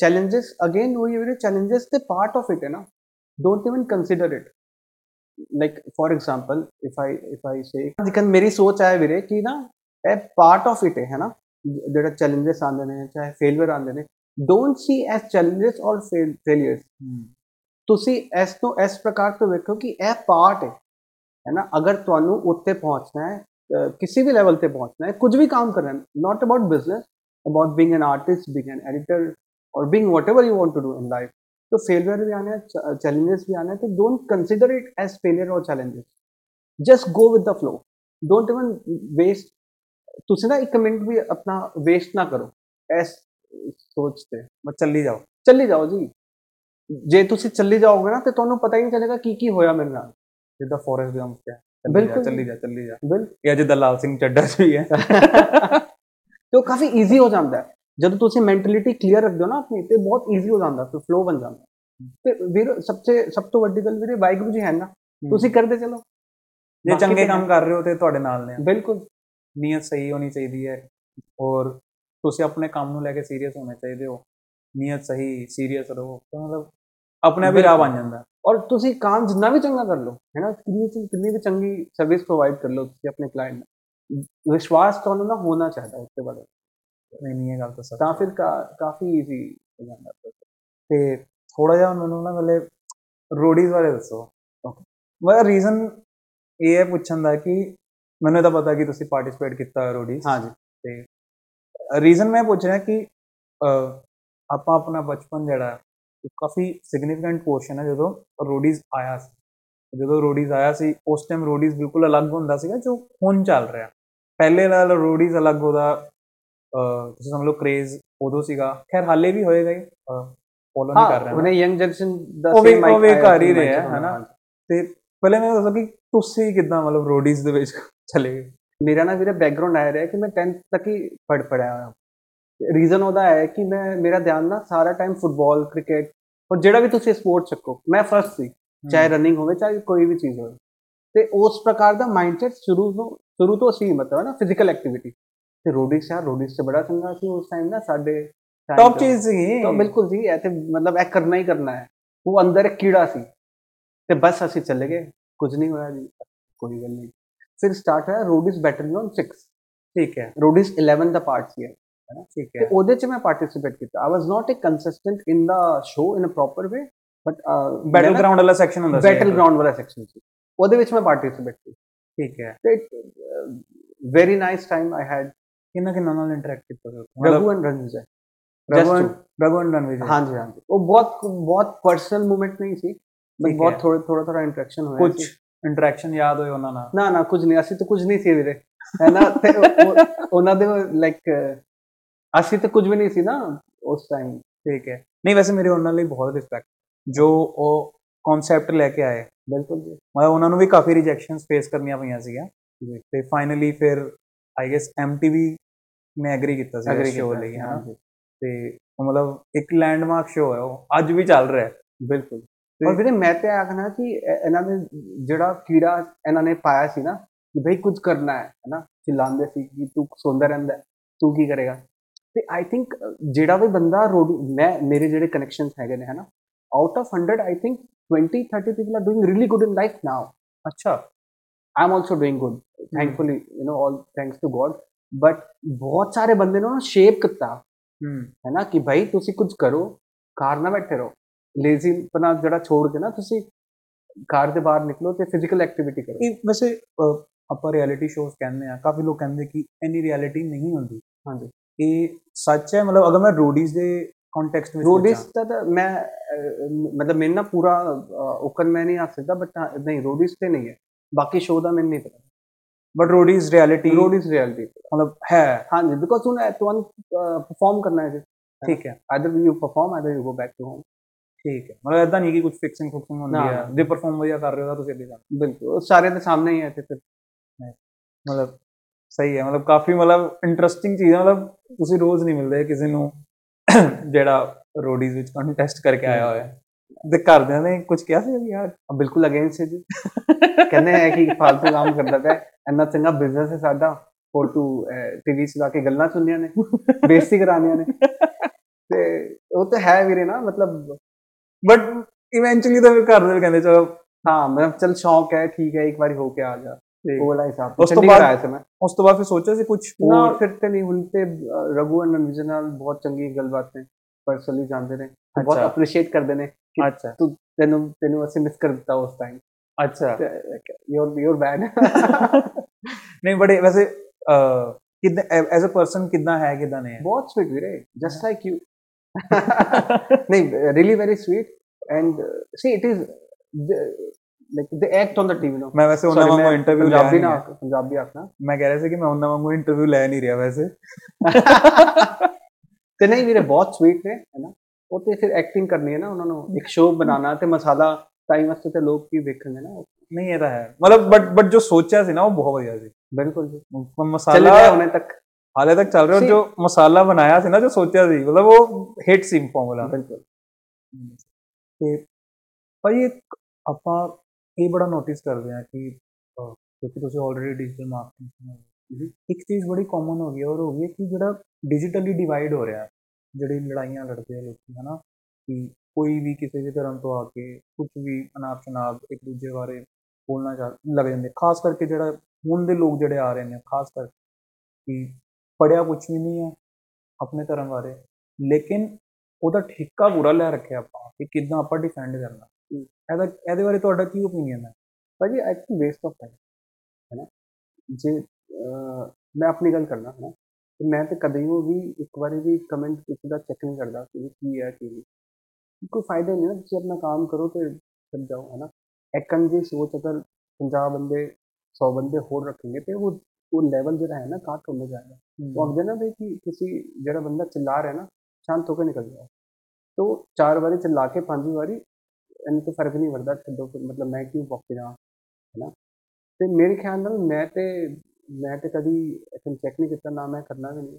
ਚੈਲੰਜਸ ਅਗੇਨ ਉਹੀ ਵੀਰੇ ਚੈਲੰਜਸ ਤੇ ਪਾਰਟ ਆਫ ਇਟ ਹੈ ਨਾ। Don't even consider it like for example if I if I say ਜਿਕਨ ਮੇਰੀ ਸੋਚ ਹੈ ਵੀਰੇ ਕਿ ਨਾ ਇਹ ਪਾਰਟ ਆਫ ਇਟ ਹੈ ਨਾ। ਜਿਹੜਾ ਚੈਲੰਜਸ ਆਉਂਦੇ ਨੇ ਚਾਹੇ ਫੇਲਿਅਰ ਆਉਂਦੇ ਨੇ ਡੋਂਟ ਸੀ ਐਸ ਚੈਲੰਜਸ ਔਰ ਫੇਲਿਅਰਸ ਤੁਸੀਂ ਇਸ ਤੋਂ ਇਸ ਪ੍ਰਕਾਰ ਤੋਂ ਵੇਖੋ ਕਿ ਇਹ ਪਾਰਟ ਹੈ। ਹੈ ਨਾ ਅਗਰ ਤੁਹਾਨੂੰ ਉੱਤੇ ਪਹੁੰਚਣਾ ਹੈ ਕਿਸੇ ਵੀ ਲੈਵਲ ਤੇ ਪਹੁੰਚਣਾ ਹੈ ਕੁਝ ਵੀ ਕੰਮ ਕਰਨਾ not about business about being an artist, being an editor, or being whatever you want to do in life. तो फेलियर भी आना है चैलेंजेस भी आना है तो don't consider it as failure और challenges just go with the flow don't even waste तुझे ना एक कमेंट भी अपना वेस्ट ना करो. ऐस सोचते बस चली जाओ. चली जाओ जी. जे तुम चली जाओगे ना तो पता ही नहीं चलेगा की की ਕੀ ਹੋਇਆ ਮੇਰੇ ਨਾਲ ਜਿੱਦਾਂ ਫੋਰੈਸਟ ਗੰਪ ਤੇ ਬਿਲਕੁਲ ਚੱਲੀ ਜਾ ਚੱਲੀ ਜਾ ਬਿਲਕੁਲ ਇਹ ਜਿੱਦਾਂ ਲਾਲ ਸਿੰਘ ਚੱਡਾ भी है. ਤੇ ਉਹ ਕਾਫੀ ਈਜ਼ੀ ਹੋ ਜਾਂਦਾ ਹੈ। ਜਦੋਂ ਤੁਸੀਂ ਮੈਂਟੈਲਿਟੀ ਕਲੀਅਰ ਰੱਖਦੇ ਹੋ ਨਾ ਆਪਣੀ ਤੇ ਬਹੁਤ ਈਜ਼ੀ ਹੋ ਜਾਂਦਾ ਫਿਰ ਫਲੋ ਬਣ ਜਾਂਦਾ। ਤੇ ਵੀਰ ਸਭ ਤੋਂ ਸਭ ਤੋਂ ਵੱਡੀ ਗੱਲ ਵੀਰੇ ਵਾਹਿਗੁਰੂ ਜੀ ਹੈ ਨਾ ਤੁਸੀਂ ਕਰਦੇ ਚਲੋ। ਜੇ ਚੰਗੇ ਤੇ ਕੰਮ ਕਰ ਰਹੇ ਹੋ ਤੇ ਤੁਹਾਡੇ ਨਾਲ ਨੇ। ਬਿਲਕੁਲ। ਨੀਅਤ ਸਹੀ ਹੋਣੀ ਚਾਹੀਦੀ ਹੈ ਔਰ ਤੁਸੀਂ ਆਪਣੇ ਕੰਮ ਨੂੰ ਲੈ ਕੇ ਸੀਰੀਅਸ ਹੋਣੇ ਚਾਹੀਦੇ ਹੋ। ਨੀਅਤ ਸਹੀ ਸੀਰੀਅਸ ਰਹੋ ਤਾਂ ਮਤਲਬ ਆਪਣੇ ਆਪ ਹੀ ਰਾਹ ਬਣ ਜਾਂਦਾ। ਔਰ ਤੁਸੀਂ ਕੰਮ ਜਿੰਨਾ ਵੀ ਚੰਗਾ ਕਰ ਲਓ ਹੈ ਨਾ ਕਿੰਨੀ ਕਿੰਨੀ ਵੀ ਚੰਗੀ ਸਰਵਿਸ ਪ੍ਰੋਵਾਈਡ ਕਰ ਲਓ ਤੁਸੀਂ ਆਪਣੇ ਕਲਾਇੰਟ ਨੂੰ। ਵਿਸ਼ਵਾਸ ਤੁਹਾਨੂੰ ਨਾ ਹੋਣਾ ਚਾਹੀਦਾ ਉਸ ਤੇ ਬਾਰੇ ਨਹੀਂ ਨਹੀਂ ਇਹ ਗੱਲ ਤਾਂ ਸੱਚ ਤਾਂ ਫਿਰ ਕਾਫੀ ਈਜ਼ੀ ਹੋ ਜਾਂਦਾ ਤੇ ਥੋੜਾ ਜਿਹਾ ਮੈਨੂੰ ਨਾ ਮਤਲਬ ਰੋਡੀਜ਼ ਬਾਰੇ ਦੱਸੋ ਮੈਂ ਰੀਜ਼ਨ ਇਹ ਹੈ ਪੁੱਛਣ ਦਾ ਕਿ ਮੈਨੂੰ ਤਾਂ ਪਤਾ ਕਿ ਤੁਸੀਂ ਪਾਰਟਿਸਿਪੇਟ ਕੀਤਾ ਹੈ ਰੋਡੀਜ਼ ਹਾਂਜੀ ਰੀਜ਼ਨ ਮੈਂ ਪੁੱਛ ਰਿਹਾ ਕਿ ਆਪਾਂ ਆਪਣਾ ਬਚਪਨ ਜਿਹੜਾ ਕਾਫੀ ਸਿਗਨੀਫੀਕੈਂਟ ਪੋਰਸ਼ਨ ਹੈ ਜਦੋਂ ਰੋਡੀਜ਼ ਆਇਆ ਸੀ ਜਦੋਂ ਰੋਡੀਜ਼ ਆਇਆ ਸੀ ਉਸ ਟਾਈਮ ਰੋਡੀਜ਼ ਬਿਲਕੁਲ ਅਲੱਗ ਹੁੰਦਾ ਸੀਗਾ ਜੋ ਹੁਣ ਚੱਲ ਰਿਹਾ ਪਹਿਲੇ ਨਾਲ ਰੋਡੀਜ਼ ਅਲੱਗ ਉਹਦਾ ਤੁਸੀਂ ਸਮਝ ਲਓ ਕ੍ਰੇਜ਼ ਉਦੋਂ ਸੀਗਾ। ਖੈਰ ਹਾਲੇ ਵੀ ਹੋਏਗਾ ਹੀ। ਫੋਲੋ ਨਹੀਂ ਕਰ ਰਿਹਾ ਉਹਨੇ ਯੰਗ ਜਨਰੇਸ਼ਨ ਦਾ same mic ਉਹ ਵੀ ਕਰ ਹੀ ਰਿਹਾ ਹੈ? ਹਾਂਜੀ। ਤੇ ਪਹਿਲੇ ਮੈਂ ਦੱਸੋ ਕਿ ਤੁਸੀਂ ਕਿਦਾਂ ਮਤਲਬ ਰੋਡੀਜ਼ ਦੇ ਵਿੱਚ ਚਲੇ ਗਏ? ਮੇਰਾ ਨਾ ਵੀਰੇ ਬੈਕਗ੍ਰਾਉਂਡ ਆਇਆ ਰਿਹਾ ਕਿ ਮੈਂ 10th ਤੱਕ ਹੀ ਪੜ ਪੜਿਆ ਹੋਇਆ। ਰੀਜ਼ਨ ਉਹਦਾ ਹੈ ਕਿ ਮੈਂ ਮੇਰਾ ਧਿਆਨ ਨਾ ਸਾਰਾ ਟਾਈਮ ਫੁੱਟਬਾਲ ਕ੍ਰਿਕਟ ਔਰ ਜਿਹੜਾ ਵੀ ਤੁਸੀਂ ਸਪੋਰਟ ਚੱਕੋ ਮੈਂ ਫਰਸਟ ਸੀ। ਚਾਹੇ ਰਨਿੰਗ ਹੋਵੇ ਚਾਹੇ ਕੋਈ ਵੀ ਚੀਜ਼ ਹੋਵੇ। ਤੇ ਉਸ ਪ੍ਰਕਾਰ ਦਾ ਮਾਈਂਡਸੈਟ ਸ਼ੁਰੂ ਤੋਂ ਸ਼ੁਰੂ ਤੋਂ ਸੀ ਮਤਲਬ ਹੈ ਨਾ ਫਿਜ਼ੀਕਲ ਐਕਟੀਵਿਟੀ ਤੇ ਰੋਡਿਸ ਯਾਰ ਰੋਡਿਸ ਤੇ ਬੜਾ ਚੰਗਾ ਸੀ ਉਸ ਟਾਈਮ ਨਾ ਸਾਡੇ ਟੌਪ ਤੇ। ਚੀਜ਼ ਸੀ ਤਾਂ ਬਿਲਕੁਲ ਜੀ ਇਹ ਤੇ ਮਤਲਬ ਇਹ ਕਰਨਾ ਹੀ ਕਰਨਾ ਹੈ। ਉਹ ਅੰਦਰ ਇੱਕ ਕੀੜਾ ਸੀ। ਤੇ ਬਸ ਅਸੀਂ ਚੱਲੇ ਗਏ। ਕੁਝ ਨਹੀਂ ਹੋਇਆ ਜੀ ਕੋਈ ਗੱਲ ਨਹੀਂ। ਫਿਰ ਸਟਾਰਟ ਹੋਇਆ ਰੋਡਿਸ ਬੈਟਲੀਅਨ 6 ਠੀਕ ਹੈ ਰੋਡਿਸ 11 ਦਾ ਪਾਰਟ ਸੀ ਇਹ। ਠੀਕ ਤੇ ਹੈ ਉਹਦੇ ਚ ਮੈਂ ਪਾਰਟਿਸਿਪੇਟ ਕੀਤਾ। I was not a consistent in the show in a proper way but battle ground ਵਾਲਾ ਸੈਕਸ਼ਨ ਹੁੰਦਾ ਸੀ ਬੈਟਲ ਗਰਾਊਂਡ ਵਾਲਾ ਸੈਕਸ਼ਨ ਸੀ। ਉਹਦੇ ਵਿੱਚ ਮੈਂ ਪਾਰਟਿਸਿਪੇਟ ਕੀਤਾ। ਠੀਕ ਹੈ ਤੇ very nice time I had ਕਿੰਨਾ ਕਿੰਨਾ ਨਾਲ ਇੰਟਰੈਕਟ ਕੀਤਾ ਸੀ ਉੱਥੇ? ਮਤਲਬ Raghu and Ranjit Raghu just and- Raghu and Ranveer ਹਾਂਜੀ ਹਾਂਜੀ ਉਹ ਬਹੁਤ ਬਹੁਤ ਪਰਸਨਲ ਮੂਵਮੈਂਟ ਨਹੀਂ ਸੀ ਬਟ ਠੀਕ ਬਹੁਤ ਹੈ। ਥੋੜਾ ਥੋੜਾ ਥੋੜਾ ਇੰਟਰੈਕਸ਼ਨ ਹੋਇਆ ਕੁਝ ਸੀ ਇੰਟਰੈਕਸ਼ਨ ਯਾਦ ਹੋਏ ਉਹਨਾਂ ਨਾਲ ਨਾ ਨਾ ਕੁਝ ਨਹੀਂ ਅਸੀਂ ਤਾਂ ਕੁਝ ਨਹੀਂ ਸੀ ਵੀਰੇ ਹੈ ਨਾ ਤੇ ਉਹ- ਉਹ- ਉਹਨਾਂ ਦੇ ਲਾਈਕ ਅਸੀਂ ਤਾਂ ਕੁਝ ਵੀ ਨਹੀਂ ਸੀ ਨਾ ਉਸ ਟਾਈਮ ਠੀਕ ਹੈ ਨਹੀਂ ਵੈਸੇ ਮੇਰੇ ਉਹਨਾਂ ਲਈ ਬਹੁਤ ਰਿਸਪੈਕਟ ਜੋ ਉਹ ਕਨਸੈਪਟ ਲੈ ਕੇ ਆਏ ਬਿਲਕੁਲ ਜੀ। ਮੈਂ ਉਹਨਾਂ ਨੂੰ ਵੀ ਕਾਫੀ ਰਿਜੈਕਸ਼ਨਸ ਫੇਸ ਕਰਨੀਆਂ ਪਈਆਂ ਸੀਗੀਆਂ। ਤੇ ਫਾਈਨਲੀ ਫਿਰ ਆਈ ਗੈਸ ਐਮਟੀਵੀ ਨੇ ਐਗਰੀ ਕੀਤਾ ਸੀ ਸ਼ੋਅ ਲਈ ਹਾਂਜੀ। ਤੇ ਮਤਲਬ ਇੱਕ ਲੈਂਡਮਾਰਕ ਸ਼ੋਅ ਹੈ ਉਹ। ਅੱਜ ਵੀ ਚੱਲ ਰਿਹਾ ਹੈ। ਬਿਲਕੁਲ। ਔਰ ਵੀਰੇ ਮੈਂ ਤੇ ਆਖਣਾ ਕਿ ਇਹ- ਇਹਨਾਂ ਨੇ ਜਿਹੜਾ ਕੀੜਾ ਇਹਨਾਂ ਨੇ ਪਾਇਆ ਸੀ ਨਾ ਕਿ ਭਈ ਕੁਝ ਕਰਨਾ ਹੈ ਹੈਨਾ ਚਿल्लाਉਂਦੇ ਸੀ ਕਿ ਤੂੰ ਸੌਂਦਾ ਰਹਿੰਦਾ ਹੈ, ਤੂੰ ਕੀ ਕਰੇਗਾ? ਤੇ ਆਈ ਥਿੰਕ ਜਿਹੜਾ ਵੀ ਬੰਦਾ ਰੋਡ ਮੈਂ ਮੇਰੇ ਜਿਹੜੇ ਕਨੈਕਸ਼ਨਸ ਹੈਗੇ ਨੇ ਹੈਨਾ out of 100 I think 20 30 people are doing really good in life now. ਅੱਛਾ i'm also doing good. Thankfully you know all thanks to god. But ਬਹੁਤ ਸਾਰੇ ਬੰਦੇ ਨੇ ਸ਼ੇਪ ਕੀਤਾ ਹੂੰ ਨਾ ਕਿ ਭਾਈ ਤੁਸੀਂ ਕੁਝ ਕਰੋ ਕਾਰ ਨਾ ਬੈਠੇ ਰਹੋ ਲੇਜ਼ੀ ਪਨਾ ਜਿਹੜਾ ਛੋੜ ਕੇ ਨਾ ਤੁਸੀਂ ਕਾਰ ਦੇ ਬਾਹਰ ਨਿਕਲੋ ਤੇ ਫਿਜ਼ੀਕਲ ਐਕਟੀਵਿਟੀ ਕਰੋ ਇਹ ਵੈਸੇ ਆਪਾਂ ਰਿਐਲਿਟੀ ਸ਼ੋਜ਼ ਕਹਿੰਦੇ ਆ ਕਾਫੀ ਲੋਕ ਕਹਿੰਦੇ ਕਿ ਇੰਨੀ ਰਿਐਲਿਟੀ ਨਹੀਂ ਹੁੰਦੀ ਹਾਂਜੀ ਇਹ ਸੱਚ ਹੈ ਮਤਲਬ ਅਗਰ ਮੈਂ ਰੋਡੀਜ਼ ਦੇ ਕੰਟੈਕਸਟ ਵਿੱਚ ਰੋਡਿਸ ਦਾ ਤਾਂ ਮੈਂ ਅਹ, ਮਤਲਬ ਮੈਨੂੰ ਨਾ ਪੂਰਾ ਓਕਨ ਮੈਂ ਨਹੀਂ ਆ ਸਕਦਾ ਬਟ ਨਹੀਂ ਰੋਡਿਸ ਤੇ ਨਹੀਂ ਹੈ ਬਾਕੀ ਸ਼ੋਅ ਦਾ ਮੈਨੂੰ ਨਹੀਂ ਪਤਾ but Roadies reality Roadies reality ਮਤਲਬ ਹੈ ਹਾਂਜੀ ਬਿਕੋਜ਼ ਹੁਣ ਤੁਹਾਨੂੰ ਪਰਫਾਰਮ ਕਰਨਾ ਹੈ ਠੀਕ ਹੈ either you perform either you go back to home ਠੀਕ ਹੈ ਮਤਲਬ ਇਦਾਂ ਨਹੀਂ ਕਿ ਕੁਝ ਫਿਕਸਿੰਗ ਫੁਕਸਿੰਗ ਹੁੰਦੀ ਨਾ। ਹੈ ਜੇ ਪਰਫਾਰਮ ਵਧੀਆ ਕਰ ਰਹੇ ਹੋ ਤਾਂ ਤੁਸੀਂ ਅੱਗੇ ਜਾਣਾ ਬਿਲਕੁਲ ਉਹ ਸਾਰੇ ਦੇ ਸਾਹਮਣੇ ਹੀ ਹੈ ਤੇ ਫਿਰ ਮਤਲਬ ਸਹੀ ਹੈ ਮਤਲਬ ਕਾਫੀ ਮਤਲਬ ਇੰਟਰਸਟਿੰਗ ਚੀਜ਼ ਹੈ ਮਤਲਬ ਤੁਸੀਂ ਰੋਜ਼ ਨਹੀਂ ਮਿਲਦੇ ਕਿਸੇ ਨੂੰ ਜਿਹੜਾ ਰੋਡੀਜ਼ ਵਿੱਚ ਕੰਟੈਸਟ ਕਰਕੇ ਆਇਆ ਹੋਇਆ। ਹੈ ਦੇ ਘਰਦਿਆਂ ਨੇ ਕੁਝ ਕਿਹਾ ਸੀ ਵੀ ਯਾਰ ਬਿਲਕੁਲ ਅਗੇਂਸਟ ਹੈ ਜੀ। ਕਹਿੰਦੇ ਹੈ ਕਿ ਫालतू ਕੰਮ ਕਰਦਾ ਪਿਆ, ਇੰਨਾ ਚੰਗਾ ਬਿਜ਼ਨਸ ਹੈ ਸਾਡਾ, ਹੋਰ ਤੂੰ ਟੀਵੀ ਚਲਾ ਕੇ ਗੱਲਾਂ ਸੁਣਨੀਆਂ ਨੇ, ਬੇਇੱਜ਼ਤੀ ਕਰਾਉਣੀਆਂ ਨੇ। ਤੇ ਉਹ ਤਾਂ ਹੈ ਵੀਰੇ ਨਾ, ਮਤਲਬ ਬਟ ਇਵੈਂਚੁਅਲੀ ਤਾਂ ਫਿਰ ਘਰ ਦੇ ਕਹਿੰਦੇ, ਚਲੋ, ਹਾਂ ਮਤਲਬ ਚਲ ਸ਼ੌਕ ਹੈ, ਠੀਕ ਹੈ, ਇੱਕ ਵਾਰੀ ਹੋ ਕੇ ਆ ਜਾ। ਉਹ ਵਾਲਾ ਹਿਸਾਬ ਉਸ ਤੋਂ ਚੰਡੀਗੜ੍ਹ ਬਾਅਦ- ਆਇਆ ਸੀ ਮੈਂ ਉਸ ਤੋਂ ਬਾਅਦ ਫਿਰ ਸੋਚਿਆ ਸੀ ਕੁਝ ਨਾ ਹੋਰ ਫਿਰ ਤੇ ਨਹੀਂ ਹੁਣ ਤੇ ਅ, ਰਘੂ ਐਂਡ ਵਿਜੇ ਨਾਲ ਬਹੁਤ ਚੰਗੀ ਗੱਲਬਾਤ ਨੇ ਪਰਸਨਲੀ ਜਾਣਦੇ ਨੇ ਤੇ ਬਹੁਤ ਅੱਛਾ। ਅਪਰੀਸ਼ੀਏਟ ਕਰਦੇ ਨੇ ਕਿ ਅੱਛਾ ਤੂੰ ਤੈਨੂੰ ਤੈਨੂੰ ਅਸੀਂ ਮਿਸ ਕਰ ਦਿੱਤਾ ਉਸ ਟਾਈਮ ਅੱਛਾ ਯੂਰ ਯੂਰ ਬੈਡ ਨਹੀਂ ਬੜੇ ਵੈਸੇ ਅਹ, ਕਿੱਦਾਂ ਐਜ਼ ਅ ਪਰਸਨ ਕਿੱਦਾਂ ਹੈ ਕਿੱਦਾਂ ਨਹੀਂ ਹੈ ਬਹੁਤ ਸਵੀਟ ਵੀਰੇ ਜਸਟ ਲਾਈਕ ਯੂ ਨਹੀਂ really very sweet and uh, see it is the, like they act on the TV no ਮੈਂ ਵੈਸੇ ਉਹਨਾਂ Sorry, ਵਾਂਗੂ ਮੈਂ ਇੰਟਰਵਿਊ ਲੈ ਪੰਜਾਬੀ ਨਹੀਂ ਨਾ ਰਿਹਾ। ਪੰਜਾਬੀ ਆਖਣਾ ਮੈਂ ਕਹਿ ਰਿਹਾ ਸੀ ਕਿ ਮੈਂ ਉਹਨਾਂ ਵਾਂਗੂ ਇੰਟਰਵਿਊ ਲੈ ਨਹੀਂ ਰਿਹਾ ਵੈਸੇ ਤੇ ਨਹੀਂ ਵੀਰੇ ਬਹੁਤ ਸਵੀਟ ਨੇ ਹੈ ਨਾ ਉਹ ਤੇ ਫਿਰ ਐਕਟਿੰਗ ਕਰਨੀ ਹੈ ਨਾ ਉਹਨਾਂ ਨੂੰ ਇੱਕ ਸ਼ੋਅ ਬਣਾਉਣਾ ਤੇ ਮਸਾਲਾ ਟਾਈਮ ਵਾਸਤੇ ਤੇ ਲੋਕ ਕੀ ਵੇਖਣਗੇ ਨਾ ਨਹੀਂ ਇਹ ਤਾਂ ਹੈ ਮਤਲਬ ਬਟ ਬਟ ਜੋ ਸੋਚਿਆ ਸੀ ਨਾ ਉਹ ਬਹੁਤ ਵਧੀਆ ਸੀ ਬਿਲਕੁਲ ਜੀ ਉਹ ਚੱਲ ਮਸਾਲਾ ਰਿਹਾ ਹੁਣੇ ਤੱਕ ਹਾਲੇ ਤੱਕ ਚੱਲ ਰਿਹਾ ਔਰ See- ਜੋ ਮਸਾਲਾ ਬਣਾਇਆ ਸੀ ਨਾ ਜੋ ਸੋਚਿਆ ਸੀ ਮਤਲਬ ਉਹ ਹਿੱਟ ਸੀ ਫਾਰਮੂਲਾ ਬਿਲਕੁਲ ਤੇ ਭਾਈ ਇੱਕ ਆਪਾਂ ਇਹ ਬੜਾ ਨੋਟਿਸ ਕਰਦੇ ਆ ਕਿ ਕਿਉਂਕਿ ਤੁਸੀਂ ਆਲਰੇਡੀ ਡਿਜੀਟਲ ਮਾਰਕੀਟਿੰਗ ਇੱਕ ਚੀਜ਼ ਬੜੀ ਕਾਮਨ ਹੋ ਗਈ ਔਰ ਹੋ ਗਈ ਕਿ ਜਿਹੜਾ ਡਿਜੀਟਲੀ ਡਿਵਾਈਡ ਹੋ ਰਿਹਾ ਜਿਹੜੀ ਲੜਾਈਆਂ ਲੜਦੇ ਆ ਲੋਕੀ ਹਨਾ ਕਿ ਕੋਈ ਵੀ ਕਿਸੇ ਵੀ ਧਰਮ ਤੋਂ ਆ ਕੇ ਕੁਝ ਵੀ ਅਨਾਪ ਸ਼ਨਾਪ ਇੱਕ ਦੂਜੇ ਬਾਰੇ ਬੋਲਣਾ ਲੱਗ ਜਾਂਦੇ। ਖਾਸ ਕਰਕੇ ਜਿਹੜਾ ਹੁਣ ਦੇ ਲੋਕ ਜਿਹੜੇ ਆ ਰਹੇ ਨੇ ਖਾਸ ਕਰਕੇ ਕਿ ਪੜਿਆ ਕੁਝ ਵੀ ਨਹੀਂ ਹੈ ਆਪਣੇ ਧਰਮ ਬਾਰੇ ਲੇਕਿਨ ਉਹਦਾ ਠੇਕਾ ਪੂਰਾ ਲੈ ਰੱਖਿਆ ਆਪਾਂ ਕਿ ਕਿੱਦਾਂ ਆਪਾਂ ਡਿਫੈਂਡ ਕਰਨਾ। ਐਜ਼ ਇਹਦੇ ਬਾਰੇ ਤੁਹਾਡਾ ਕੀ ਓਪੀਨੀਅਨ ਹੈ ਭਾਜੀ I think waste of time ਹੈ ਨਾ ਜੇ ਮੈਂ ਆਪਣੀ ਗੱਲ ਕਰਨਾ ਹੈ ਮੈਂ ਤੇ ਕਦੇ ਉਹ ਵੀ ਇੱਕ ਵਾਰੀ ਵੀ ਕਮੈਂਟ ਕਿਸੇ ਦਾ ਚੈੱਕ ਨਹੀਂ ਕਰਦਾ ਕਿ ਕੀ ਹੈ ਕੀ ਨਹੀਂ ਕੋਈ ਫਾਇਦਾ ਨਹੀਂ ਨਾ ਤੁਸੀਂ ਆਪਣਾ ਕੰਮ ਕਰੋ ਤੇ ਚੱਲ ਜਾਓ ਹੈ ਨਾ एकन जी ਸੋਚ ਅਗਰ पंजाह ਬੰਦੇ 100 ਬੰਦੇ ਹੋਰ रखेंगे ਤੇ ਉਹ ਉਹ ਲੈਵਲ ਜਿਹੜਾ ਹੈ ਨਾ काट होने जाएगा तो आप ना भाई कि किसी जरा बंदा चिल्ला रहा है ना शांत होकर निकल जाओ तो चार बारी चिल्ला के पांचवी ਇਹਨੂੰ ਤਾਂ ਫ਼ਰਕ ਨਹੀਂ ਪੜਦਾ ਛੱਡੋ ਮਤਲਬ ਮੈਂ ਕਿਉਂ ਬੋਕੇ ਜਾਵਾਂ ਹੈਨਾ? ਤੇ ਮੇਰੇ ਖਿਆਲ ਨਾਲ ਮੈਂ ਤੇ ਮੈਂ ਤੇ ਕਦੀ ਐਕਨ ਚੈੱਕ ਨਹੀਂ ਕੀਤਾ ਨਾ ਮੈਂ ਕਰਨਾ ਵੀ ਨਹੀਂ।